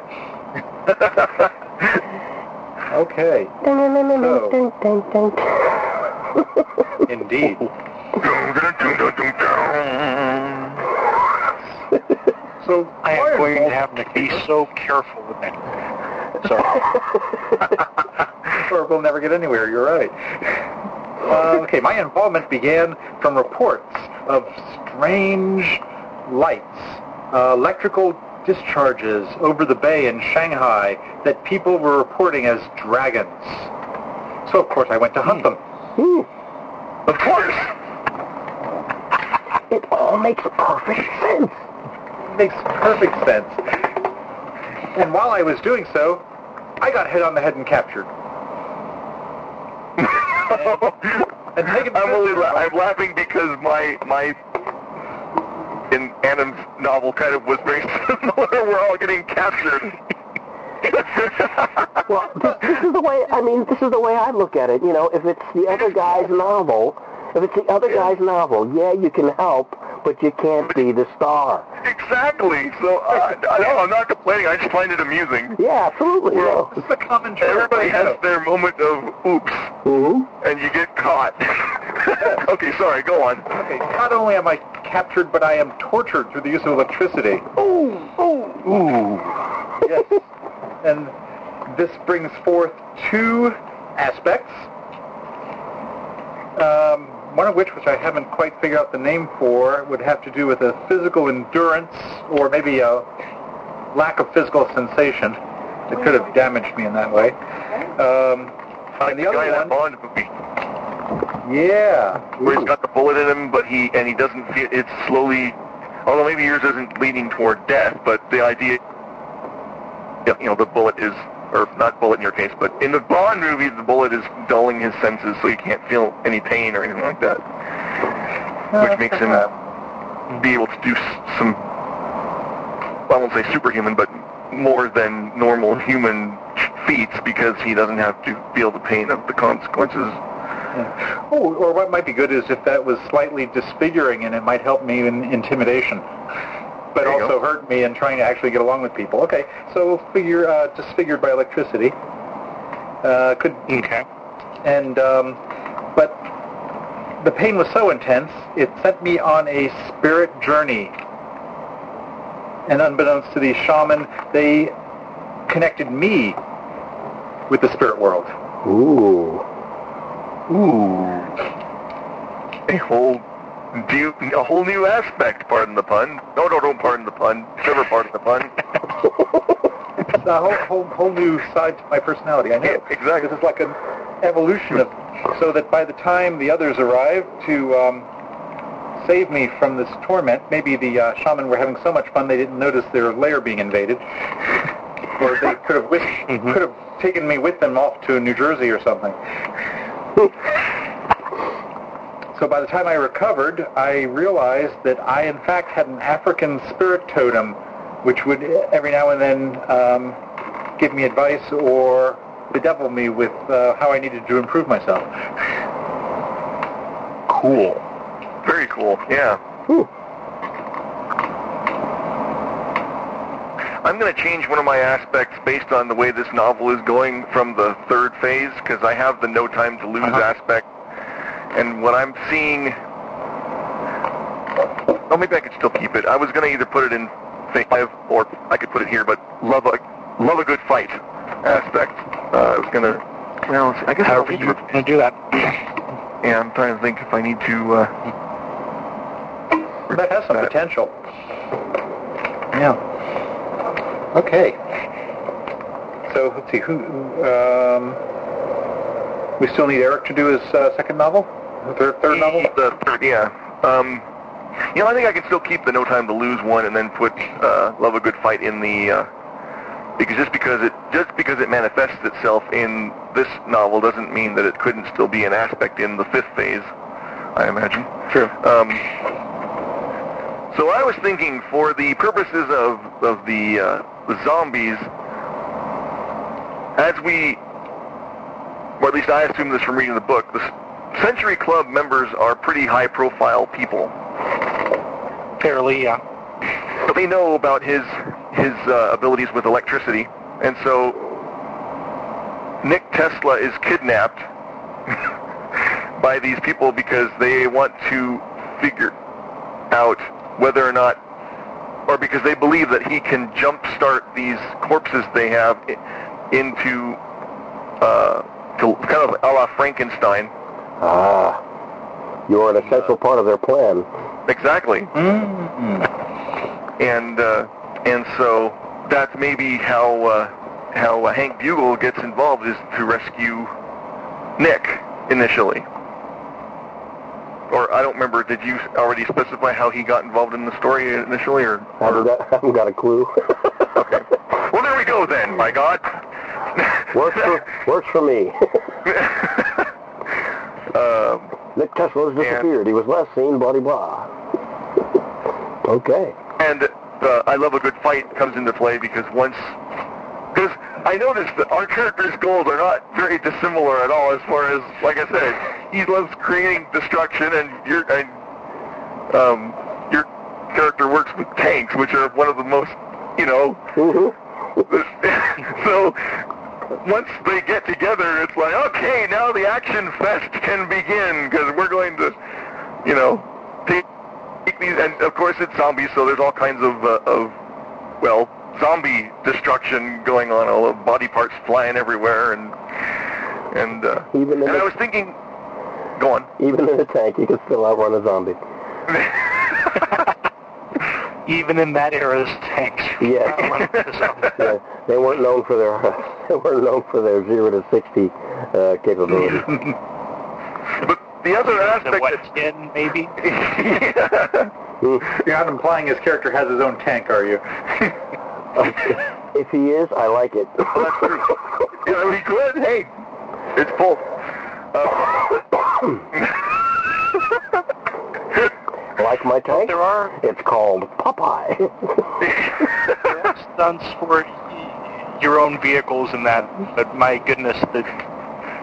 okay. Indeed. So I am going to have to be so careful with that. So, or we'll never get anywhere. You're right. Uh, okay, my involvement began from reports of strange lights, uh, electrical discharges over the bay in Shanghai that people were reporting as dragons. So of course I went to hunt them. Hmm. Of course, It all makes perfect sense. It makes perfect sense. And while I was doing so, I got hit on the head and captured. I'm, only la- I'm laughing because my my in Annan's novel kind of was very similar. We're all getting captured. Well, this, this is the way, I mean, this is the way I look at it. You know, if it's the other guy's novel, if it's the other guy's novel, yeah, you can help, but you can't be the star. exactly. So uh, I, no, I'm not complaining. I just find it amusing. Yeah, absolutely. You know. It's the common trope. Everybody I know. has their moment of oops, hmm and you get caught. okay, sorry. Go on. Okay, not only am I captured, but I am tortured through the use of electricity. Ooh, ooh. Ooh. Yes. and this brings forth two aspects. Um, one of which, which I haven't quite figured out the name for, would have to do with a physical endurance or maybe a lack of physical sensation that could have damaged me in that way. Um, and the the guy in other that one, Bond movie yeah. where he's got the bullet in him, but he and he doesn't feel it's slowly. Although maybe yours isn't leaning toward death, but the idea, you know, the bullet is, or not bullet in your case, but in the Bond movie, the bullet is dulling his senses, so he can't feel any pain or anything like that, which makes him be able to do some, I won't say superhuman, but more than normal human feats because he doesn't have to feel the pain of the consequences. Yeah. Oh, or what might be good is if that was slightly disfiguring and it might help me in intimidation, but also hurt me in trying to actually get along with people. Okay, so figure uh, disfigured by electricity. Uh, could okay. and um, but the pain was so intense it sent me on a spirit journey. And unbeknownst to the shaman, they connected me with the spirit world. Ooh. Ooh. A whole new, a whole new aspect, pardon the pun. No, no, don't pardon the pun. Never pardon the pun. It's a whole, whole, whole new side to my personality. I know. Yeah, exactly. This is like an evolution of, so that by the time the others arrive to um, save me from this torment, maybe the uh, shaman were having so much fun they didn't notice their lair being invaded, or they could have wished, Mhm. could have taken me with them off to New Jersey or something. So by the time I recovered, I realized that I in fact had an African spirit totem, which would every now and then um, give me advice or bedevil me with uh, how I needed to improve myself. Cool. Very cool. Yeah. Whew. I'm going to change one of my aspects based on the way this novel is going from the third phase because I have the no time to lose Uh-huh. aspect. And what I'm seeing, oh, maybe I could still keep it. I was going to either put it in phase five or I could put it here, but love a love a good fight aspect. Uh, I was going to, well, I guess I'll you're it. going to do that. Yeah, I'm trying to think if I need to. Uh, That has some That- potential. Yeah. Okay. So let's see who. Um, we still need Eric to do his uh, second novel, third third novel. The third, yeah. Um, you know, I think I can still keep the No Time to Lose one and then put uh, Love a Good Fight in the uh, because just because it just because it manifests itself in this novel doesn't mean that it couldn't still be an aspect in the fifth phase. I imagine. True. Um, so I was thinking, for the purposes of of the uh, the zombies, as we, or at least I assume this from reading the book, the Century Club members are pretty high-profile people. Fairly, yeah. But they know about his his uh, abilities with electricity, and so Nick Tesla is kidnapped by these people because they want to figure out whether or not, or because they believe that he can jumpstart these corpses they have into uh, to kind of a la Frankenstein. Ah, you're an essential part of their plan. Exactly. Mm-hmm. and uh, and so that's maybe how uh, how uh, Hank Bugle gets involved is to rescue Nick initially. Or I don't remember. Did you already specify how he got involved in the story initially, or? I haven't got, I haven't got a clue. Okay. Well, there we go then. My God. works for works for me. um, Nick Tesla has disappeared. He was last seen. Blah blah blah. Okay. And uh, I love a good fight comes into play because once, because I noticed that our characters' goals are not very dissimilar at all. As far as, like I said, he loves creating destruction, and your and um, your character works with tanks, which are one of the most, you know. hmm so once they get together, it's like, okay, now the action fest can begin because we're going to, you know, take, take these, and of course it's zombies, so there's all kinds of, uh, of, well, zombie destruction going on, all the body parts flying everywhere, and and uh, Even in and I was thinking, go on. even in a tank, you can still outrun a zombie. Even in that era's tanks. Yeah. yeah. They weren't known for their they weren't known for their zero to sixty uh, capability. But the other The aspect what, that 10 maybe? Hmm. You're not implying his character has his own tank, are you? if he is, I like it. Well, that's true. Yeah, we could. Hey, it's full. Uh, like my tank? There are It's called Popeye. there stunts for your own vehicles and that, but my goodness, the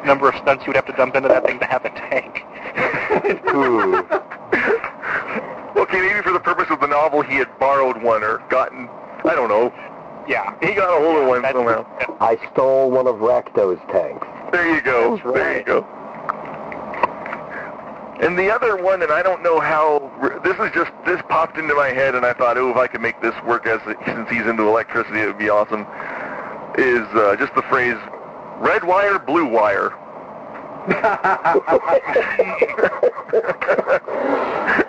number of stunts you would have to dump into that thing to have a tank. Hmm. okay, maybe for the purpose of the novel, he had borrowed one or gotten, I don't know. Yeah. He got a hold of one That- somehow. I stole one of Rakdo's tanks. There you go. That's There you go. And the other one, and I don't know how. This is just this popped into my head, and I thought, oh, if I could make this work as since he's into electricity, it would be awesome. Is uh, just the phrase "red wire, blue wire."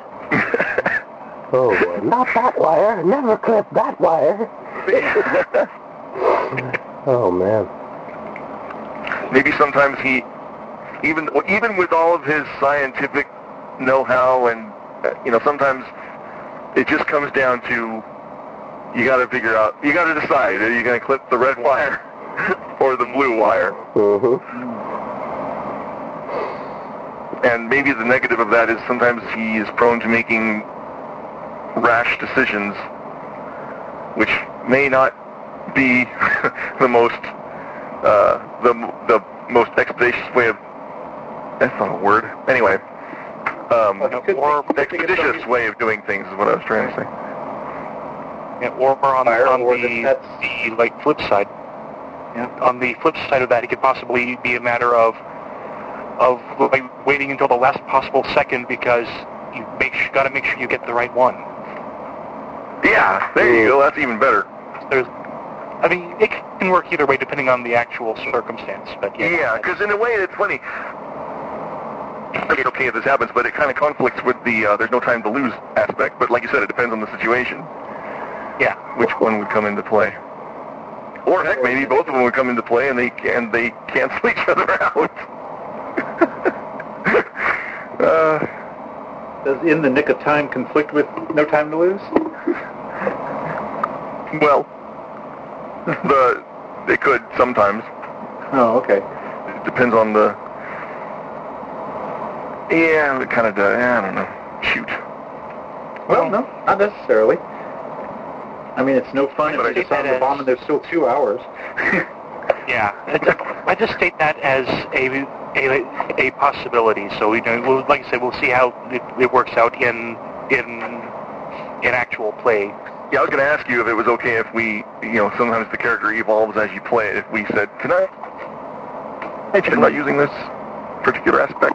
Oh, boy. not that wire. Never clip that wire. Oh, man. Maybe sometimes he, even even with all of his scientific know-how, and uh, you know, sometimes it just comes down to you got to figure out, you got to decide, are you going to clip the red wire or the blue wire? hmm and maybe the negative of that is sometimes he is prone to making rash decisions, which may not be the most uh, the the most expeditious way of that's not a word. Anyway, um, Well, he more think- think it's expeditious way of doing things is what I was trying to say. Yeah, or on, Fire, on or the, that- the like flip side. Yeah. On the flip side of that, it could possibly be a matter of of like waiting until the last possible second because you make got to make sure you get the right one. Yeah, there you go. That's even better. There's, I mean, it can work either way depending on the actual circumstance. But yeah, Yeah, because in a way it's funny. Okay, okay, if this happens, but it kind of conflicts with the uh, "there's no time to lose" aspect. But like you said, it depends on the situation. yeah, which one would come into play. Or heck, maybe both of them would come into play and they and they cancel each other out. uh, Does in the nick of time conflict with no time to lose? well, the they could sometimes. Oh, okay. It depends on the. Yeah, it kind of does. I don't know. Shoot. Well, no, not necessarily. I mean, it's no fun But I if you just- just on the bomb and there's still two hours. yeah. I just state that as a a, a possibility. So you know, we'll, like I said, we'll see how it, it works out in in in actual play. Yeah, I was going to ask you if it was okay if we, you know, sometimes the character evolves as you play it. If we said, "Can I?" I check about using this particular aspect.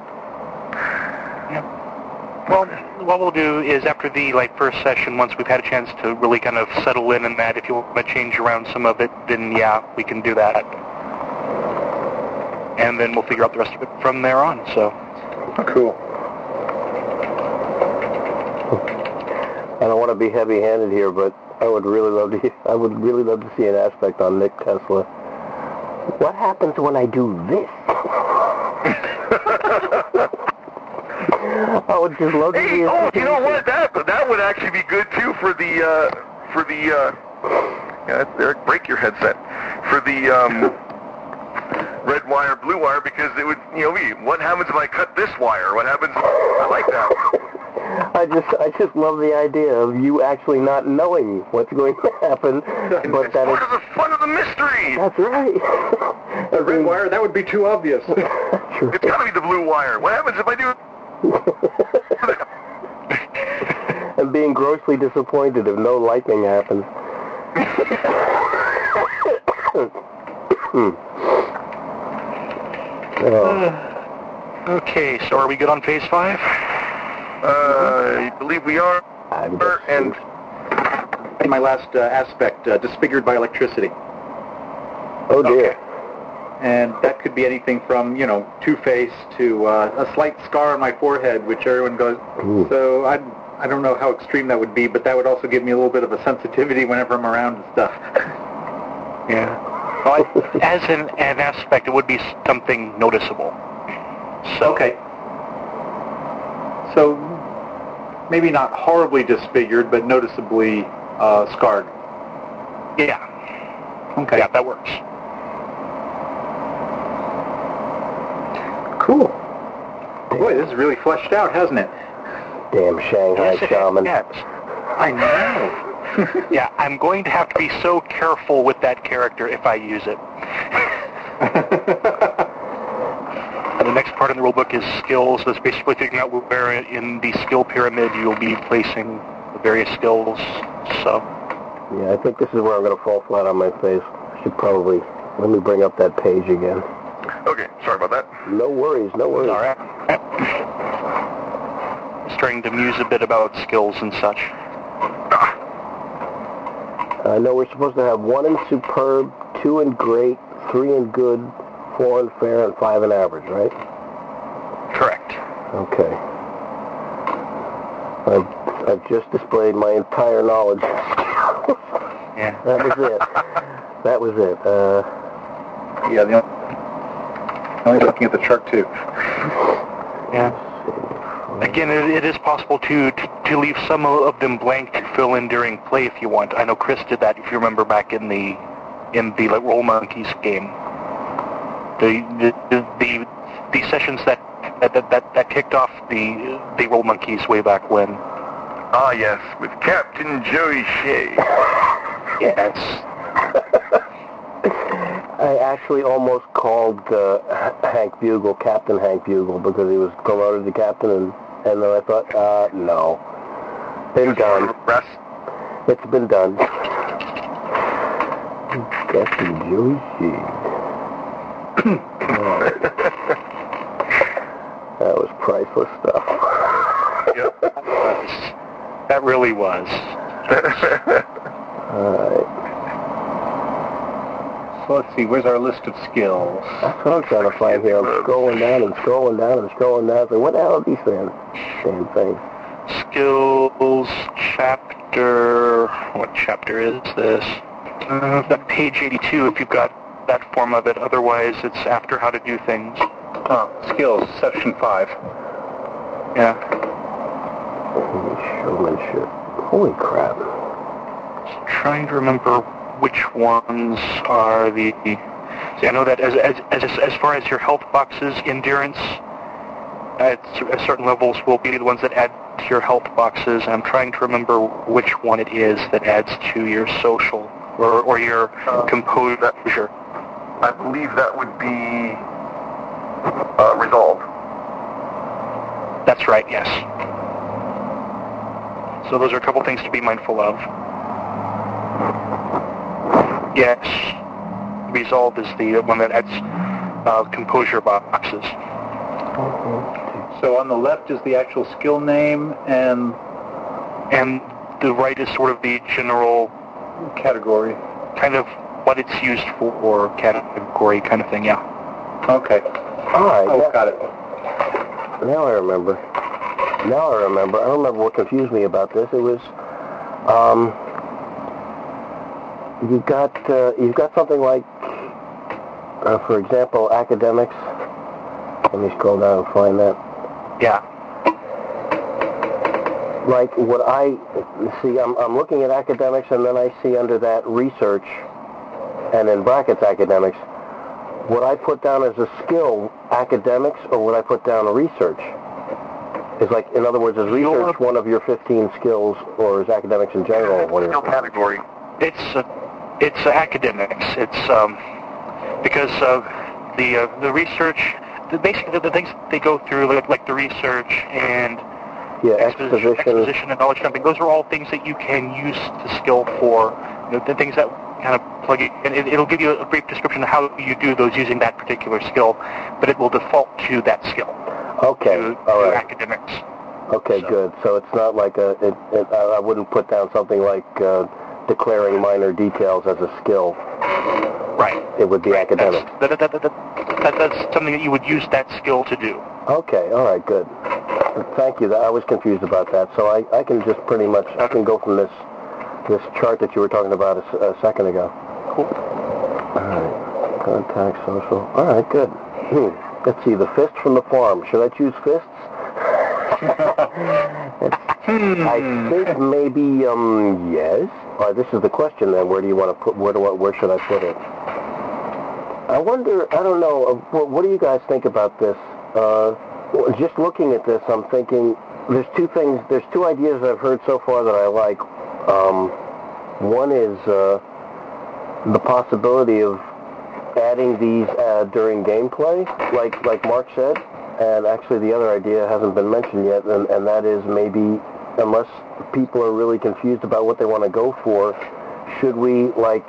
Well, what we'll do is after the like first session, once we've had a chance to really kind of settle in and that, if you want to change around some of it, then yeah, we can do that. And then we'll figure out the rest of it from there on. So, Cool. I don't want to be heavy-handed here, but I would really love to. I would really love to see an aspect on Nick Tesla. What happens when I do this? I would just love to. Hey, oh, you know what? That that would actually be good too for the uh, for the uh, yeah, Eric, break your headset for the um, red wire, blue wire, because it would you know be what happens if I cut this wire? What happens? I like that. I just, I just love the idea of you actually not knowing what's going to happen, but it's that part it's. of the fun of the mystery. That's right. A red wire, that would be too obvious. It's got to be the blue wire. What happens if I do? And being grossly disappointed if no lightning happens. Hmm. Oh, okay. So are we good on phase five? Uh, I believe we are. I'm And In my last uh, aspect, uh, disfigured by electricity. oh dear. Okay. And that could be anything from, you know, Two-Face to uh, a slight scar on my forehead, which everyone goes, Ooh. so I, I don't know how extreme that would be, but that would also give me a little bit of a sensitivity whenever I'm around and stuff. Yeah. Well, I- as an, an aspect, it would be something noticeable. So, Okay. So maybe not horribly disfigured, but noticeably uh, scarred. Yeah. Okay. Yeah, that works. Cool. Boy, this is really fleshed out, hasn't it? Damn Shanghai shaman. I know. Yeah, I'm going to have to be so careful with that character if I use it. The next part in the rulebook is skills. That's basically figuring out where in the skill pyramid you'll be placing the various skills. So, Yeah, I think this is where I'm going to fall flat on my face. I should probably let me bring up that page again. Okay, sorry about that. No worries, no worries. all right. Starting to muse a bit about skills and such. I know we're supposed to have one in superb, two in great, three in good, four in fair, and five in average, right? Correct. Okay. I've, I've just displayed my entire knowledge. Yeah. That was it. That was it. Uh, yeah, the only, only looking at the chart too. Yeah. Again, it, it is possible to, to to leave some of them blank to fill in during play if you want. I know Chris did that if you remember back in the in the like, Roll Monkeys game. The the the, the sessions that that that that, that kicked off the the Roll Monkeys way back when. Ah, yes, with Captain Joey Shea. Yes. I actually almost called uh, Hank Bugle Captain Hank Bugle because he was promoted to captain, and and then I thought, uh, no, been done. It's been done. Captain Joey. That was priceless stuff. Yep. That really was. Alright. So let's see, where's our list of skills? That's what I'm trying to find here. I'm scrolling down and scrolling down and scrolling down. So what the hell are these things? Damn things. Skills chapter. What chapter is this? Uh, that page 82. If you've got that form of it. Otherwise, it's after how to do things. Oh, skills, section 5. Yeah. Holy showmanship. Holy crap. trying to remember which ones are the. See, I know that as as as, as far as your health boxes, endurance at cer- certain levels will be the ones that add to your health boxes. I'm trying to remember which one it is that adds to your social or or your Uh, composure. I believe that would be uh, resolve. That's right. Yes. So those are a couple things to be mindful of. Yes. Resolve is the one that adds uh, composure boxes. Okay. So on the left is the actual skill name and and the right is sort of the general category. kind of what it's used for category kind of thing. Yeah. Okay. Alright, Oh, now, got it. now I remember. Now I remember. I don't remember what confused me about this. It was, um, you've got, uh, you've got something like, uh, for example, academics. Let me scroll down and find that. Yeah. like what I see, I'm, I'm looking at academics, and then I see under that research, and in brackets academics. What I put down as a skill, academics, or what I put down research? Is like, in other words, is research one of your 15 skills, or is academics in general one of your Skill category. It's uh, it's uh, academics. It's um, because of the uh, the research. The, basically, the, things they go through, like, like the research and Yeah, exposition, exposition. and knowledge dumping. Those are all things that you can use the skill for. You know, the things that kind of plug it, and it, it'll give you a brief description of how you do those using that particular skill, but it will default to that skill, Okay, to, all to right. academics. Okay, So- good. So it's not like a, it, it, I I wouldn't put down something like uh, declaring minor details as a skill. Right. It would be Right. academics. That's, that, that, that, that, that, that's something that you would use that skill to do. Okay, all right, good. Thank you. I was confused about that. So I, I can just pretty much, I can go from this this chart that you were talking about a second ago. Cool. All right, contact social. All right, good. Hmm. Let's see, the fist from the farm. Should I choose fists? I think maybe, um, yes. All right, this is the question then. Where do you want to put, where do I, where should I put it? I wonder, I don't know, uh, what, what do you guys think about this? Uh, just looking at this, I'm thinking, there's two things, there's two ideas I've heard so far that I like. Um, one is uh, the possibility of adding these uh, during gameplay, like like Mark said, and actually the other idea hasn't been mentioned yet, and, and that is maybe unless people are really confused about what they want to go for, should we like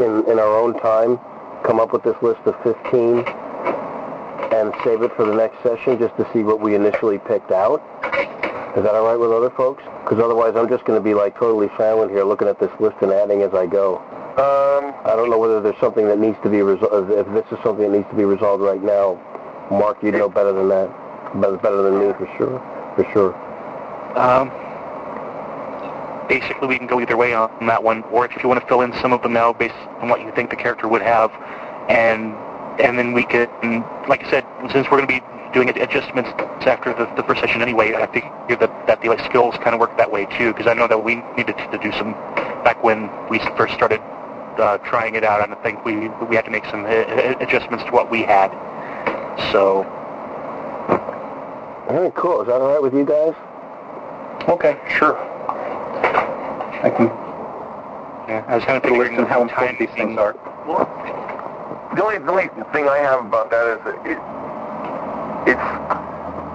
in in our own time come up with this list of 15 and save it for the next session just to see what we initially picked out? Is that all right with other folks? Because otherwise I'm just going to be like totally silent here looking at this list and adding as I go. Um, I don't know whether there's something that needs to be resolved, if this is something that needs to be resolved right now. Mark, you know better than that. Better, better than me, for sure. For sure. Um, basically, we can go either way on that one, or if you want to fill in some of them now based on what you think the character would have, and and then we can, like I said, since we're going to be doing adjustments after the, the first session anyway, I think that that the like, skills kind of work that way too, because I know that we needed to do some back when we first started uh, trying it out, and I think we we had to make some uh, adjustments to what we had. So All right, cool. Is that all right with you guys? Okay, sure. I can Yeah, I was kind of put a figuring on how important these things are. Well, the only, the only thing I have about that is that it, it's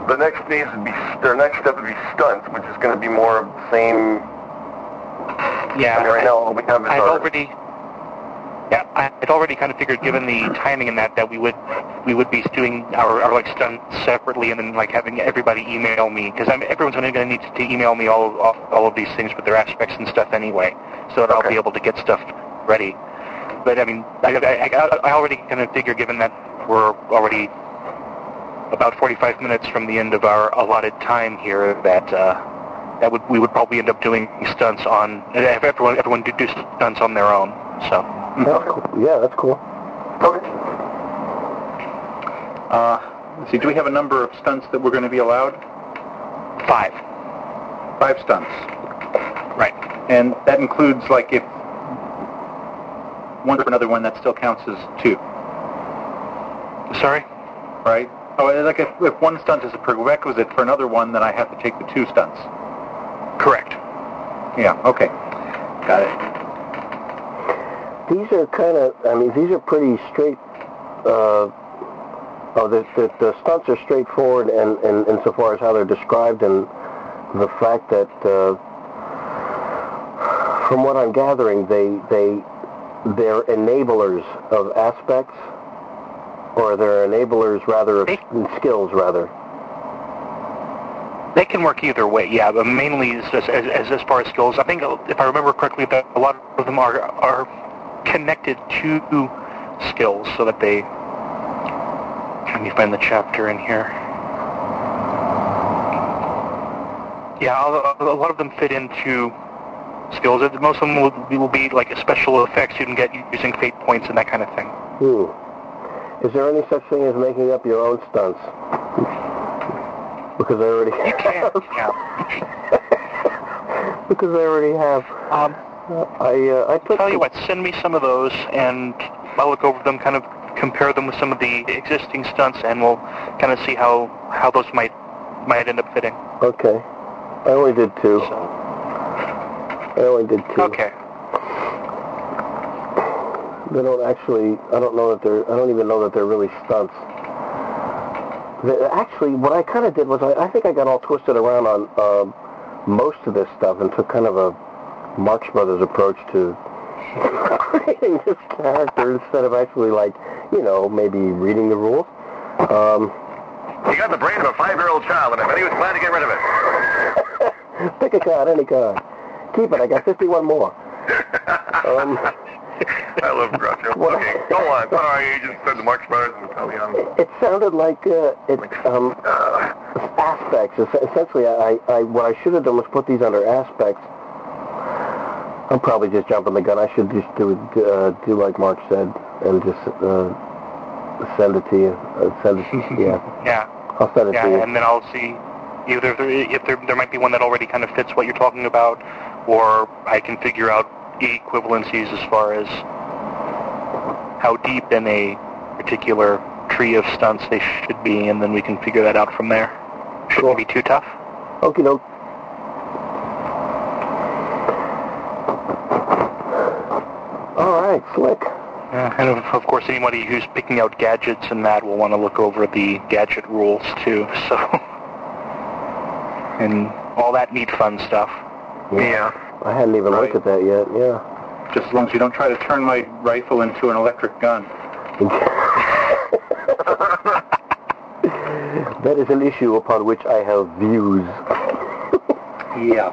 the next phase would be their next step would be stunts, which is going to be more of the same. Yeah, I mean, right now all we have is I've our, already, yeah, I had already kind of figured, given the timing in that, that we would we would be doing our, our like stunts separately, and then like having everybody email me because I'm everyone's going to need to email me all, all all of these things with their aspects and stuff anyway, so that I'll be able to get stuff ready. But I mean, I, I, I- already kind of figure, given that we're already about 45 minutes from the end of our allotted time here, that uh, that would we would probably end up doing stunts on if everyone everyone do, do stunts on their own. So That's cool. Yeah, that's cool. okay. Uh, let's see, do we have a number of stunts that we're going to be allowed? five, Five stunts. right? And that includes, like, if one for another one, that still counts as two, Sorry. right? Oh, like if, if one stunt is a prerequisite for another one, then I have to take the two stunts. Correct. Yeah, okay. Got it. These are kind of, I mean, these are pretty straight, uh, oh, the, the, the stunts are straightforward and, and insofar as how they're described and the fact that, uh, from what I'm gathering, they, they, they're enablers of aspects, or they're enablers rather of They- skills rather. They can work either way, yeah, but mainly as, as, as, as far as skills. I think, if I remember correctly, that a lot of them are, are connected to skills so that they... Let me find the chapter in here. Yeah, a, lot of them fit into skills. Most of them will, will be like special effects you can get using fate points and that kind of thing. Hmm. Is there any such thing as making up your own stunts? Because I already You can, have. yeah. because I already have. Um, I uh, I put tell you what, send me some of those, and I'll look over them, kind of compare them with some of the existing stunts, and we'll kind of see how how those might might end up fitting. Okay. I only did two. So, I only did two. okay. They don't actually. I don't know that they're. I don't even know that they're really stunts. The, actually, what I kind of did was I, I think I got all twisted around on um, most of this stuff and took kind of a Marx Brothers approach to creating this character instead of actually like, you know, maybe reading the rules. Um, You got the brain of a five-year-old child, and I bet he was glad to get rid of it. pick a card, any card. Keep it. I got 51 more. Um, I love Groucho. What- Okay, go on. Sorry, you just said the Marx Brothers and Italian. it sounded like uh, it. Um, Uh, aspects. Essentially, I, I, what I should have done was put these under aspects. I'm probably just jumping the gun. I should just do uh, do like Mark said and just uh, send it to you. Uh, send it. To, Yeah, Yeah, I'll send it yeah, to you. and then I'll see either there, if there there might be one that already kind of fits what you're talking about, or I can figure out equivalencies as far as how deep in a particular tree of stunts they should be, and then we can figure that out from there. Shouldn't Cool. be too tough. Okie doke. All right, slick. Uh, and of, of course, anybody who's picking out gadgets and that will want to look over the gadget rules too. So, and all that neat fun stuff. yeah. I hadn't even Right. looked at that yet. Yeah. Just as long as you don't try to turn my rifle into an electric gun. that is an issue upon which I have views. Yeah.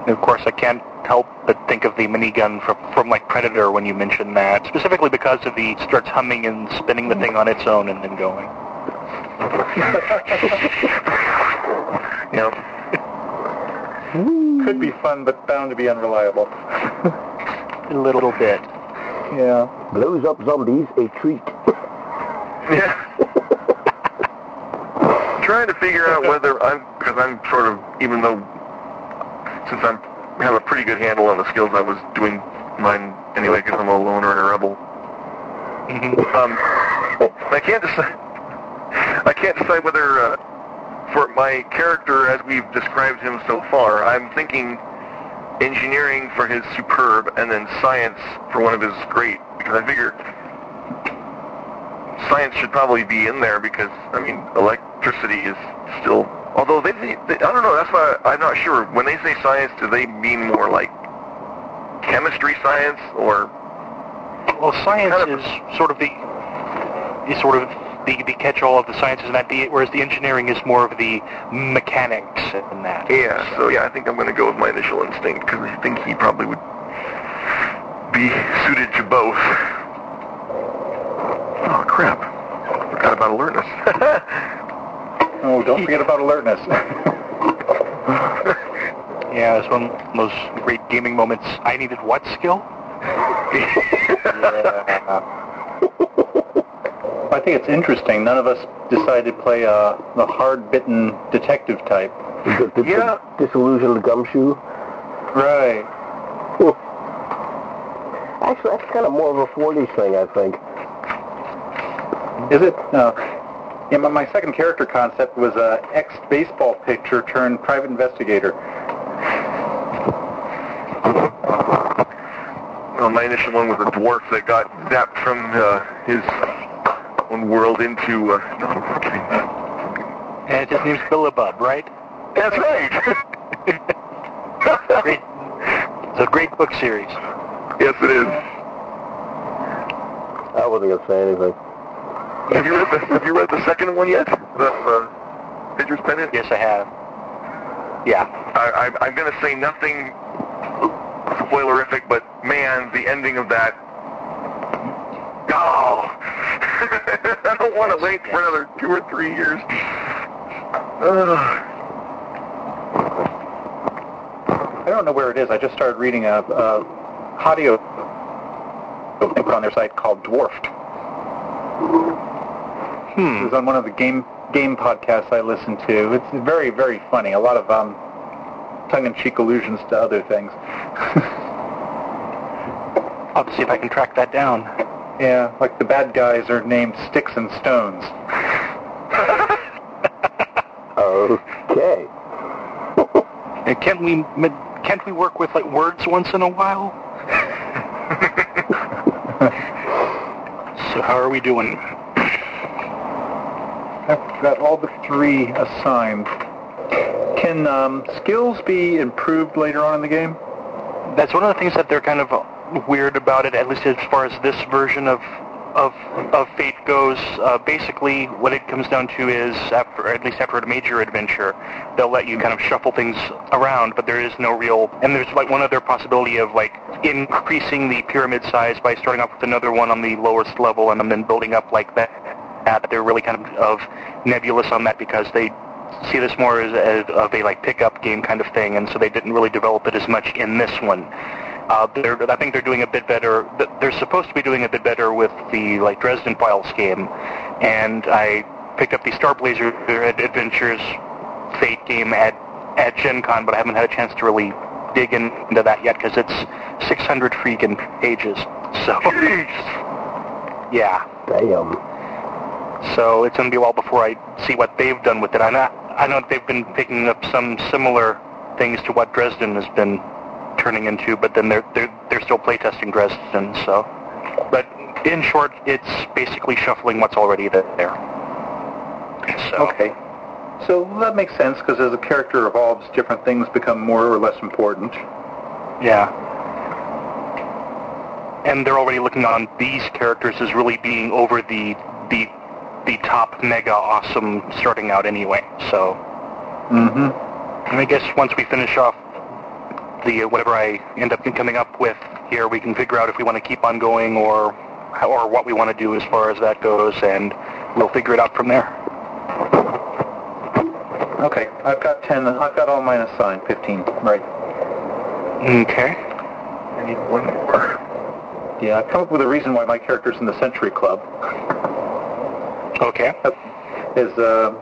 And of course, I can't help but think of the minigun from, from like Predator when you mention that, specifically because of the starts humming and spinning the thing on its own and then going. Yep. Could be fun, but bound to be unreliable. A little bit. Yeah. Blows up zombies, a treat. Yeah. Trying to figure out whether I'm, because I'm sort of, even though, since I'm have a pretty good handle on the skills, I was doing mine anyway because I'm a loner and a rebel. hmm Um, I can't decide. I can't decide whether uh, for my character as we've described him so far, I'm thinking engineering for his superb and then science for one of his great because I figure science should probably be in there because I mean electricity is still although they, they, they I don't know that's why I'm not sure when they say science do they mean more like chemistry science or Well, science Kind of- is sort of the is sort of the, the catch-all of the sciences, and that the whereas the engineering is more of the mechanics and that. Yeah, so yeah, I think I'm going to go with my initial instinct because I think he probably would be suited to both. Oh crap! Forgot about alertness. Oh, don't forget about alertness. Yeah, it's one of those great gaming moments. I needed what skill? I think it's interesting. None of us decided to play uh, the hard-bitten detective type. The, the, Yeah. the disillusioned gumshoe. Right. Actually, that's kind of more of a 40s thing, I think. Is it? No. Yeah, my, my second character concept was a ex-baseball pitcher turned private investigator. well, my initial one was a dwarf that got zapped from uh, his own world into. Uh, no, I'm kidding. And his name's Billabub, right? That's right. Great. It's a great book series. yes, it is. I wasn't going to say anything. Have you read the Have you read the second one yet? The uh, Pitcher's. Yes, I have. Yeah. I, I, I'm going to say nothing spoilerific, but man, the ending of that. Oh, I don't want to wait for another two or three years. Ugh. I don't know where it is. I just started reading a, a audio they put on their site called Dwarfed. It Hmm. was on one of the game game podcasts I listen to. It's very very funny. A lot of um, tongue-in-cheek allusions to other things. I'll have to see if I can track that down. yeah, like the bad guys are named Sticks and Stones. Okay. And can't we can't we work with like words once in a while? so how are we doing? I've got all the three assigned. Can um, skills be improved later on in the game? That's one of the things that they're kind of weird about it, at least as far as this version of of of Fate goes. Uh, basically, what it comes down to is, after at least after a major adventure, they'll let you kind of shuffle things around, but there is no real. And there's like one other possibility of like increasing the pyramid size by starting off with another one on the lowest level and then building up like that. That they're really kind of, of nebulous on that because they see this more as, as of a like pickup game kind of thing, and so they didn't really develop it as much in this one. Uh, they're, I think they're doing a bit better. They're supposed to be doing a bit better with the like Dresden Files game, and I picked up the Starblazer Adventures Fate game at at Gen Con, but I haven't had a chance to really dig into that yet because it's 600 freaking pages. So yeah. Damn. So it's going to be a while before I see what they've done with it. I know, I know they've been picking up some similar things to what Dresden has been turning into, but then they're they're they're still playtesting Dresden. So, but in short, it's basically shuffling what's already there. So Okay. So that makes sense because as the character evolves, different things become more or less important. yeah. And they're already looking on these characters as really being over the the the top mega awesome starting out anyway. So Mm-hmm. And I guess once we finish off the whatever I end up coming up with here, we can figure out if we want to keep on going or or what we want to do as far as that goes, and we'll figure it out from there. Okay. I've got ten. I've got all mine assigned. Fifteen. Right. Okay. I need one more. Yeah. I've come up with a reason why my character's in the Century Club. Okay. Is uh,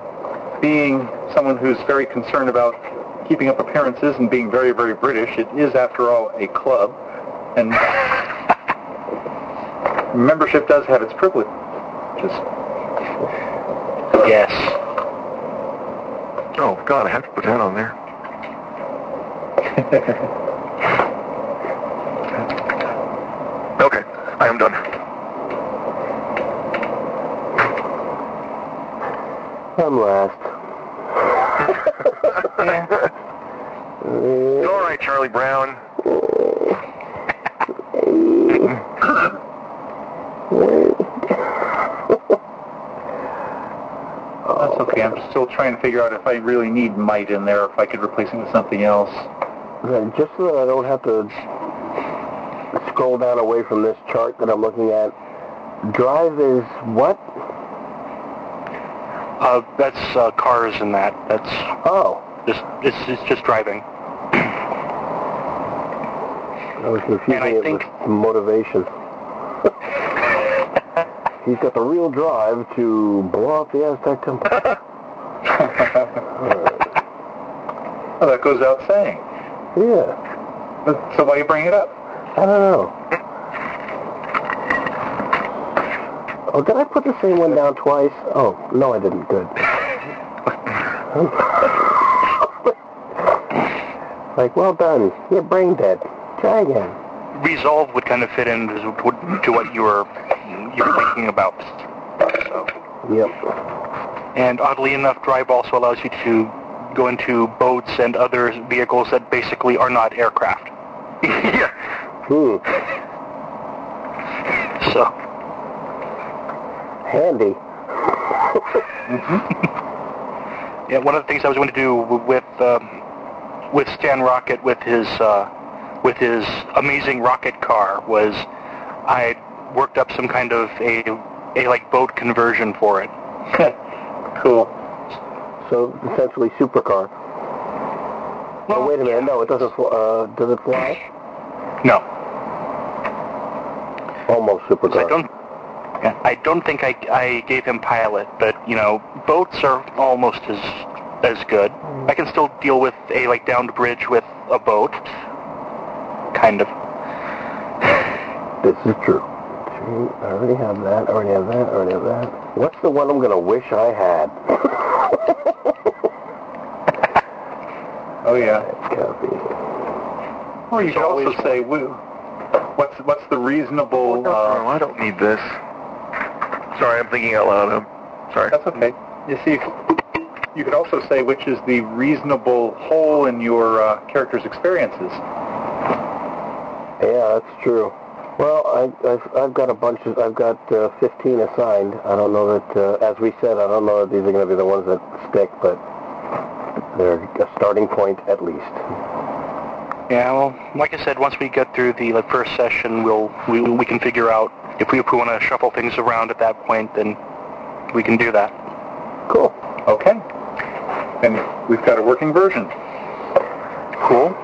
being someone who's very concerned about keeping up appearances and being very, very British. It is, after all, a club, and membership does have its privileges. Yes. Oh, God, I have to put that on there. okay, I am done. I'm last. It's all right, Charlie Brown. That's okay. I'm still trying to figure out if I really need might in there, if I could replace it with something else. Yeah, Just so that I don't have to scroll down away from this chart that I'm looking at. Drive is what? Uh, that's uh, cars and that. That's Oh, just it's, it's just driving. I was confusing And I it think- with motivation. He's got the real drive to blow up the Aztec Temple. Oh, that goes out saying. Yeah, So why you bring it up? I don't know. Oh, did I put the same one down twice? Oh, no, I didn't. Good. like, well done. You're brain dead. Try again. Resolve would kind of fit in to to what you were you were thinking about. So, Yep. and oddly enough, Drive also allows you to go into boats and other vehicles that basically are not aircraft. yeah. Hmm. So, Handy. yeah, one of the things I was going to do with um, with Stan Rocket with his uh, with his amazing rocket car was I worked up some kind of a a like boat conversion for it. cool. So, essentially, supercar. Oh, wait a minute. No, it doesn't. Uh, does it fly? No, Almost I supercar. don't. Yeah, I don't think I, I gave him pilot, but you know, boats are almost as as good. I can still deal with a like downed bridge with a boat, kind of. This is true. True. I already have that. I already have that. I already have that. What's the one I'm gonna wish I had? Oh yeah. It's gotta Copy. Or you could also say, wh- what's what's the reasonable? Oh, Uh, I don't need this. Sorry, I'm thinking out loud. I'm sorry. that's okay. You see, you could- also say which is the reasonable hole in your uh, character's experiences. Yeah, that's true. Well, I, I've, I've got a bunch of, I've got uh, 15 assigned. I don't know that, uh, as we said, I don't know that these are going to be the ones that stick, but they're a starting point at least. Yeah, well, like I said, once we get through the like, first session, we'll we, we can figure out if we, if we want to shuffle things around at that point, then we can do that. Cool. Okay. And we've got a working version. Cool.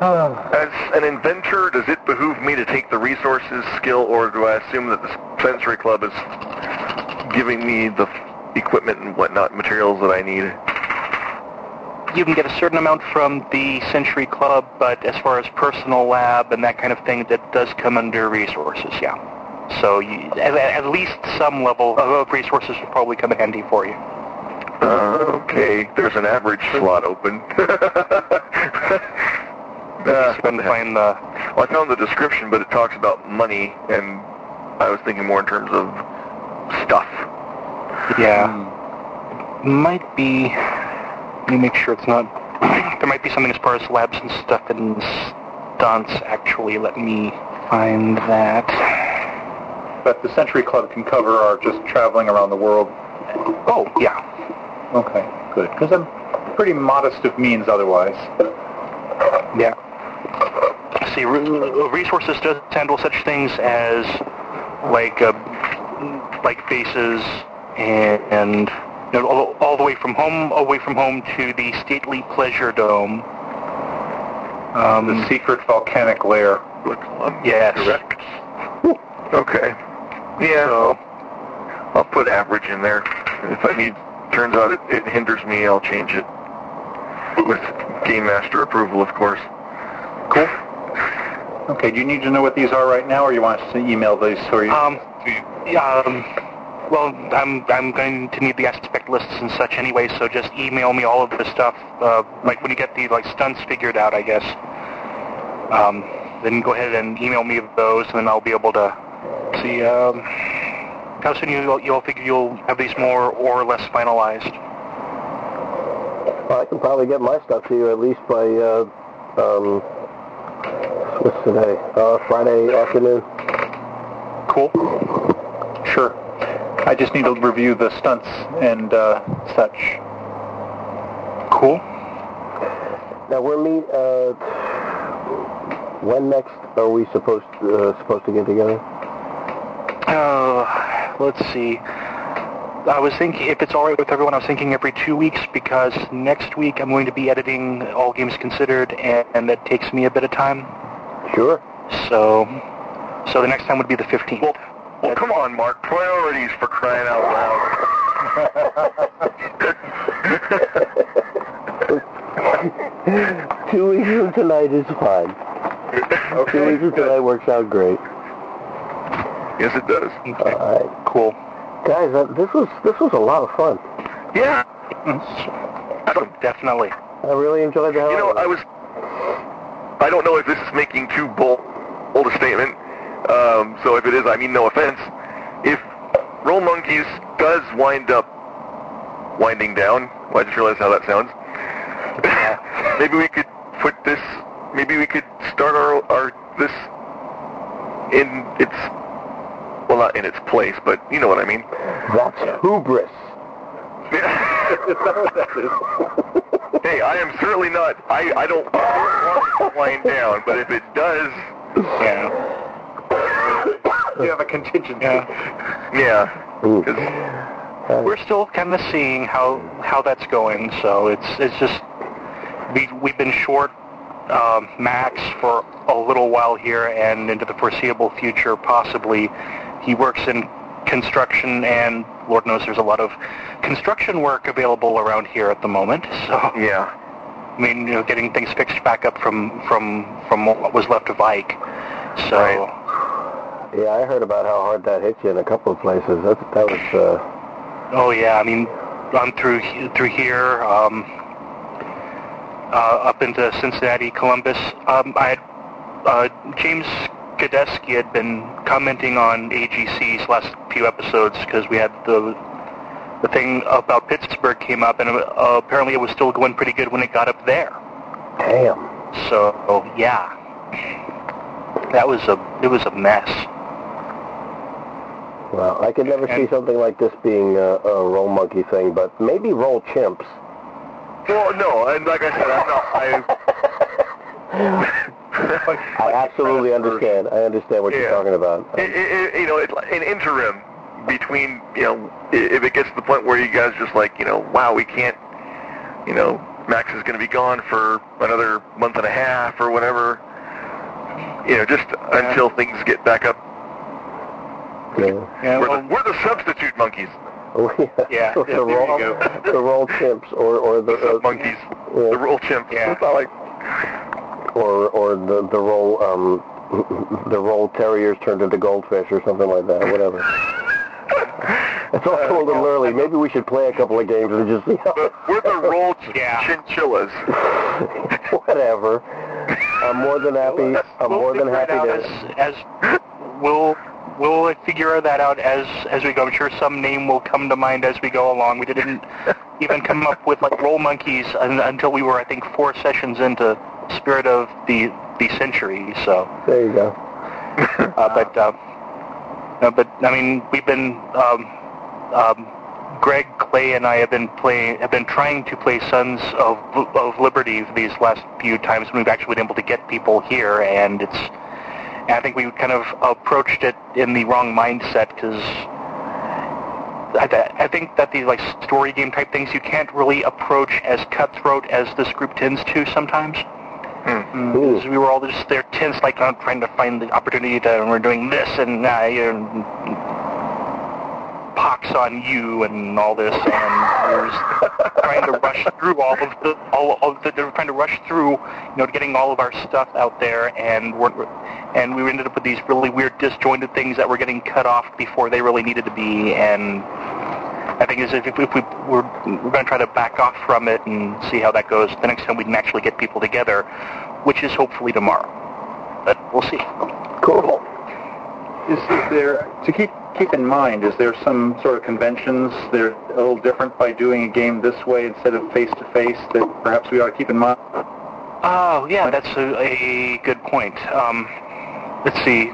Uh. As an inventor, does it behoove me to take the resources, skill, or do I assume that the Century Club is giving me the equipment and whatnot, materials that I need? You can get a certain amount from the Century Club, but as far as personal lab and that kind of thing, that does come under resources, yeah. So you, at, at least some level of resources will probably come in handy for you. Uh, okay, there's an average slot open. uh, Spend find the Well, I found the description, but it talks about money, and I was thinking more in terms of stuff. yeah. Might be. Let me make sure it's not. there might be something as far as labs and stuff and stunts. Actually, let me find that. But the Century Club can cover our just traveling around the world. Oh yeah. Okay, good. Because I'm pretty modest of means otherwise. Yeah. See, resources does handle such things as like uh, like bases and, and you know, all, all the way from home away from home to the stately pleasure dome. Um, The secret volcanic lair. yes. Correct. Okay. Yeah, So, I'll put average in there. If I need, turns out it, it hinders me, I'll change it. With Game Master approval, of course. Cool. Okay, do you need to know what these are right now, or you want us to email these for you? um, yeah, um, well, I'm I'm going to need the aspect lists and such anyway, so just email me all of the stuff. Uh, like when you get the like stunts figured out, I guess. Um, then go ahead and email me those, and then I'll be able to see um, how soon you'll, you'll figure you'll have these more or less finalized. Well, I can probably get my stuff to you at least by uh, um, what's today? Uh, Friday afternoon. Cool. Sure. I just need to review the stunts and uh, such. Cool. Now we're meet. Uh, when next are we supposed to, uh, supposed to get together? Uh, let's see. I was thinking, if it's all right with everyone, I was thinking every two weeks because next week I'm going to be editing All Games Considered, and, and that takes me a bit of time. Sure. So, so the next time would be the 15th. Well, well, come on, Mark. Priorities for crying out loud. Two weeks from tonight is fine. Two weeks from tonight works out great. Yes, it does. Okay. All right, Cool. guys. Uh, this was this was a lot of fun. Yeah. Definitely. I really enjoyed the hell. You know, out of I was. I don't know if this is making too bold, bold a statement. Um, so if it is, I mean no offense. If Roll Monkeys does wind up winding down, well, I just realized how that sounds. maybe we could put this. Maybe we could start our our this in its well, not in its place, but you know what I mean. That's hubris. hey, I am certainly not. I I don't want it to wind down, but if it does, Yeah. You have a contingency. yeah. Uh, We're still kind of seeing how how that's going. So it's it's just we we've been short um, Max for a little while here, and into the foreseeable future, possibly. He works in construction, and Lord knows there's a lot of construction work available around here at the moment. So yeah. I mean, you know, getting things fixed back up from from from what was left of Ike. So. Right. Yeah, I heard about how hard that hit you in a couple of places. That that was. Uh, Oh yeah, I mean, on through through here, um, uh, up into Cincinnati, Columbus. Um, I had uh, James Gadeski had been commenting on AGC's last few episodes because we had the the thing about Pittsburgh came up, and uh, apparently it was still going pretty good when it got up there. damn. So yeah, that was a it was a mess. Well, I could never see something like this being a, a roll monkey thing, but maybe roll chimps. Well, no, and like I said, I'm not. I. I absolutely understand. I understand what you're talking about. it, it, it- you know, it's like an interim between, you know, if it gets to the point where you guys just like, you know, wow, we can't, you know, Max is going to be gone for another month and a half or whatever. You know, just until things get back up. Yeah. Yeah, we're, well, the, we're the substitute monkeys, Oh, yeah. Yeah, the there you roll, go. the roll chimps, or or the the uh, monkeys, yeah. the roll chimps. Yeah. It's not like, or or the the roll um the roll terriers turned into goldfish or something like that. Whatever. It's also a little early. Maybe we should play a couple of games and just see how. the, we're the roll Yeah. chinchillas. Whatever. I'm more than happy. I'm we'll more than happy to. as, as we'll we'll figure that out as as we go. I'm sure some name will come to mind as we go along. We didn't even come up with like roll monkeys until we were I think four sessions into Spirit of the the Century. So, There you go. uh, but uh, no, but I mean we've been um, um, Greg Clay and I have been playing have been trying to play Sons of of Liberty these last few times when we've actually been able to get people here, and it's and I think we kind of approached it in the wrong mindset because I, th- I think that these like story game type things you can't really approach as cutthroat as this group tends to sometimes. Hmm. Ooh. Because we were all just there tense, like trying to find the opportunity to. And we're doing this and uh, you know, pox on you and all this, and we just trying to rush through all of the all of the. They were trying to rush through, you know, getting all of our stuff out there, and we're and we ended up with these really weird disjointed things that were getting cut off before they really needed to be, and I think is if, if we we're, we're going to try to back off from it and see how that goes. The next time we can actually get people together, which is hopefully tomorrow, but we'll see. Cool. Is, there to keep keep in mind? Is there some sort of conventions that are a little different by doing a game this way instead of face to face that perhaps we ought to keep in mind? Oh, yeah, that's a, a good point. Um, let's see.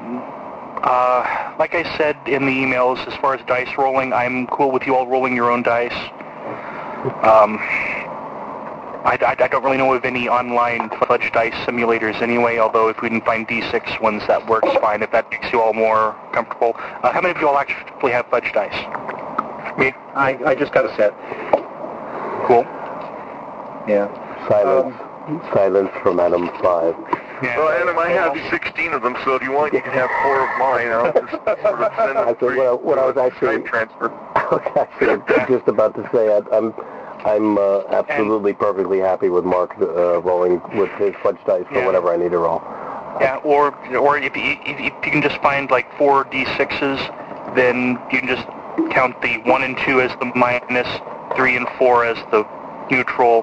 Uh, like I said in the emails, as far as dice rolling, I'm cool with you all rolling your own dice. Um, I, I, I don't really know of any online fudge dice simulators anyway, although if we can find D6 ones, that works fine, if that makes you all more comfortable. Uh, how many of you all actually have fudge dice? Me? I, I just got a set. Cool. Yeah. Silence. Silence from Adam 5. Yeah. Well, Adam, I have 16 of them, so if you want, you can have four of mine. I'll just sort of send them That's what I- what I was actually- Skype transfer. I was actually just about to say I, I'm I'm uh, absolutely perfectly happy with Mark uh, rolling with his fudge dice for Yeah. whatever I need to roll. Yeah, or or if you, if, you can just find like four d6s, then you can just count the one and two as the minus, three and four as the neutral,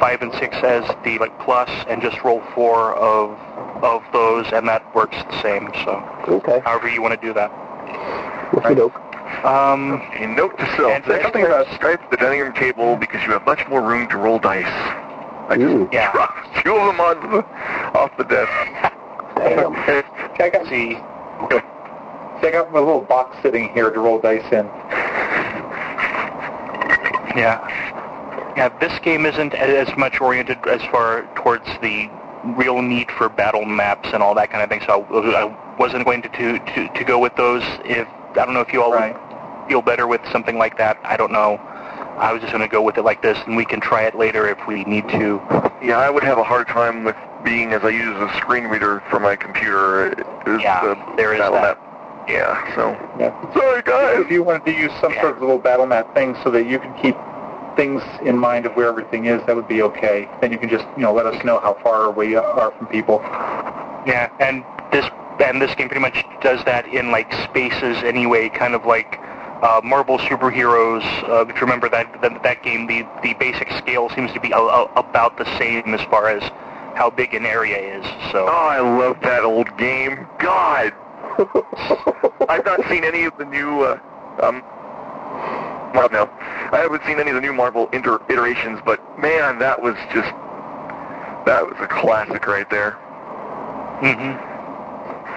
five and six as the like plus, and just roll four of of those, and that works the same. So, Okay. however you want to do that. Okey doke. Um, A note to self, And- say something about Skype the dining room table because you have much more room to roll dice. I just Ooh. yeah. dropped two of them on the, off the desk. Damn. I got, See, I got my little box sitting here to roll dice in. Yeah. Yeah, this game isn't as much oriented as far towards the real need for battle maps and all that kind of thing, so I, I wasn't going to, to, to, to go with those if, I don't know if you all Right. Would feel better with something like that, I don't know. I was just going to go with it like this, and we can try it later if we need to. Yeah, I would have a hard time with being as I use a screen reader for my computer. Is Yeah, the there is that. map. Yeah, so. Yeah. Sorry, guys. If you wanted to use some sort of little battle map thing so that you can keep things in mind of where everything is, that would be okay. Then you can just, you know, let us know how far we are from people. Yeah, and this and this game pretty much does that in like spaces anyway, kind of like uh, Marvel superheroes. Uh, if you remember that, that that game, the the basic scale seems to be a, a, about the same as far as how big an area is. So Oh, I love that old game. God, I've not seen any of the new. Uh, um, well, no, I haven't seen any of the new Marvel inter- iterations, but man, that was just that was a classic right there. hmm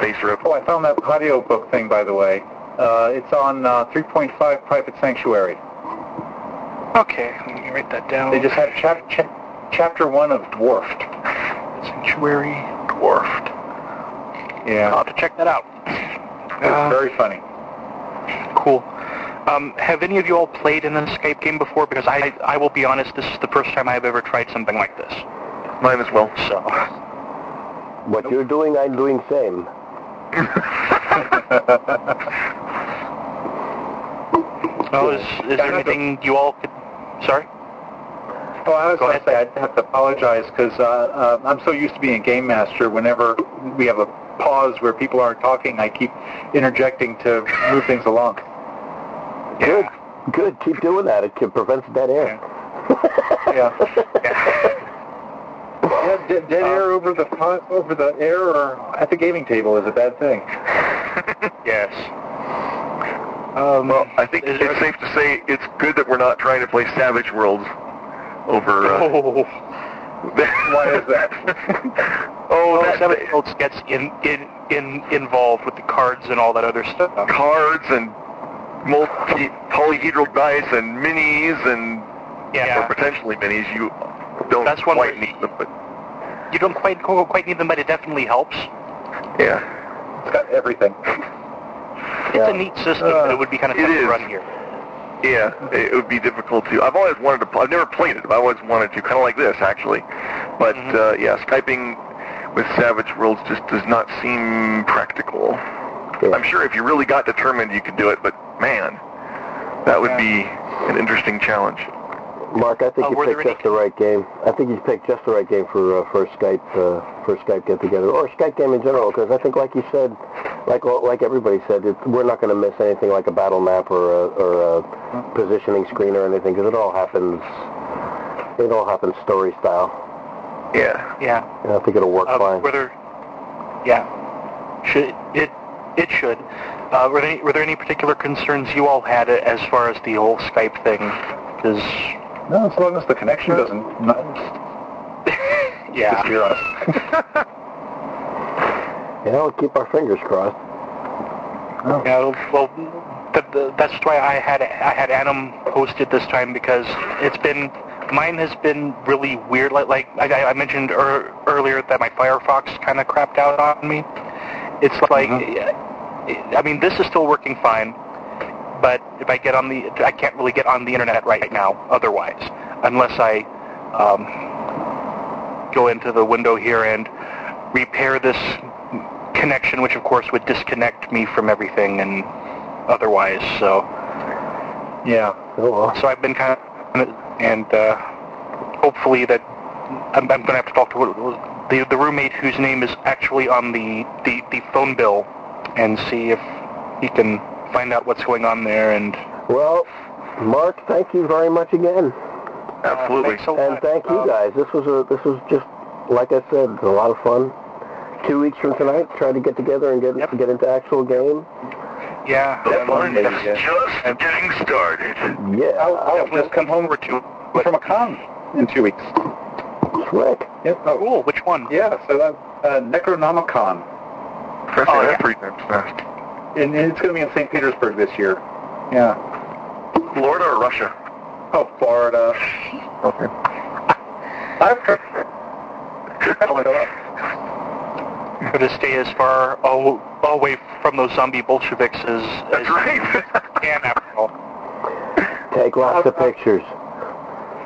FASERIP. Oh, I found that audio book thing, by the way. Uh, it's on uh, 3.5 Private Sanctuary. Okay, let me write that down. They just had chap- cha- chapter one of Dwarfed. sanctuary dwarfed. Yeah. I'll have to check that out. it's Uh, very funny. Cool. Um, have any of you all played a Skype game before? Because I, I will be honest, this is the first time I've ever tried something like this. Mine as well. So, What you're doing, I'm doing same. well, is, is there anything you all could... Sorry? Oh, I was going to say I'd have to apologize because uh, uh, I'm so used to being a game master. Whenever we have a pause where people aren't talking, I keep interjecting to move things along. Good. Good. Keep doing that. It can- prevents dead air. Yeah. Yeah, dead, dead air over the over the air or at the gaming table is a bad thing. Yes. Um, Well, I think it's there- safe to say it's good that we're not trying to play Savage Worlds over. Uh, Oh, Why is that? oh, that Savage Worlds gets in, in, in, involved with the cards and all that other stuff. cards and multi polyhedral dice and minis and or potentially minis. You don't That's one quite need them, but you don't quite quite need them, but it definitely helps. yeah. It's got everything. It's Yeah. a neat system, but it would be kind of tough to run here. Yeah, it would be difficult to. I've always wanted to. I've never played it. but I've always wanted to, kind of like this, actually. But Mhm. uh, yeah, skyping with Savage Worlds just does not seem practical. Yeah. I'm sure if you really got determined, you could do it. But man, that would Yeah. be an interesting challenge. Mark, I think Uh, you were there picked any- just the right game. I think you picked just the right game for uh, for Skype uh, for Skype get together or Skype game in general. Because I think, like you said, like like everybody said, it, we're not going to miss anything like a battle map or a, or a positioning screen or anything because it all happens. It all happens story style. Yeah. Yeah. And I think it'll work Uh, fine. whether, yeah, should it it should. Uh, were there any, were there any particular concerns you all had as far as the whole Skype thing? Because No, as long as the connection doesn't yeah, disappear on us. Yeah, we'll keep our fingers crossed. yeah. Well, th- th- that's why I had I had Adam hosted this time because it's been mine has been really weird. Like like I, I mentioned er, earlier that my Firefox kind of crapped out on me. It's like I mean this is still working fine, but if I get on the I can't really get on the internet right now otherwise unless I um, go into the window here and repair this connection, which of course would disconnect me from everything and otherwise. So, Yeah. Oh well. so I've been kind of, and uh, hopefully that I'm, I'm going to have to talk to the the roommate whose name is actually on the, the the phone bill and see if he can find out what's going on there. And Well, Mark, thank you very much again. Absolutely. thanks a lot. And thank you Um, guys. This was a this was just like I said, a lot of fun. Two weeks from tonight, try to get together and get Yep. get into actual game. Yeah, The fun is yeah. just getting started. Yeah, I'll, I'll just come home forward to. from a con in two weeks. slick. Yep. Oh, Cool. Which one? yeah. So uh, uh, Necronomicon, Especially Oh, yeah. three times fast. And, and it's going to be in St. Petersburg this year. Yeah. Florida or Russia? Oh, Florida. Okay. I've heard. I'll go up. Or to stay as far all, away from those zombie Bolsheviks as, as right. you can after all. Take lots of pictures.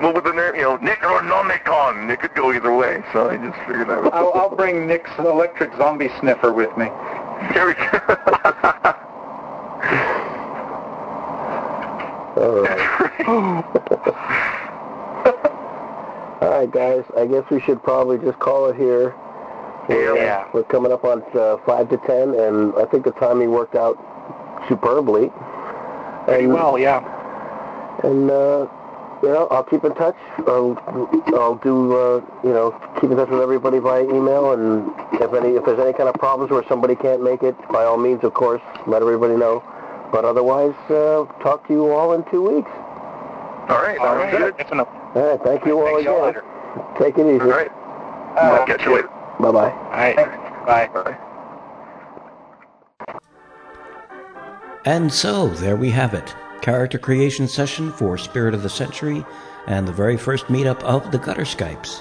well, with the name, you know, Necronomicon, it could go either way, so I just figured I. I'll, I'll bring Nick's electric zombie sniffer with me. There we go. All right. All right, guys. I guess we should probably just call it here. We're, uh, Yeah. we're coming up on uh, five to ten, and I think the timing worked out superbly. Pretty And- well, yeah. And uh, you know, I'll keep in touch. I'll, I'll do uh, you know keep in touch with everybody via email, and if any if there's any kind of problems where somebody can't make it, by all means, of course, let everybody know. But otherwise, uh, talk to you all in two weeks. All right, All sounds right, good. All right, thank you all Thanks y'all again. later. Take it easy. All right. I'll catch you later. Bye bye. All right. Bye. Bye. And so, there we have it. Character creation session for Spirit of the Century and the very first meetup of the Gutter Skypes.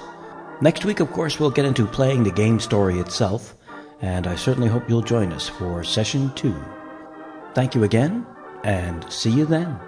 Next week, of course, we'll get into playing the game story itself, and I certainly hope you'll join us for session two. Thank you again, and see you then.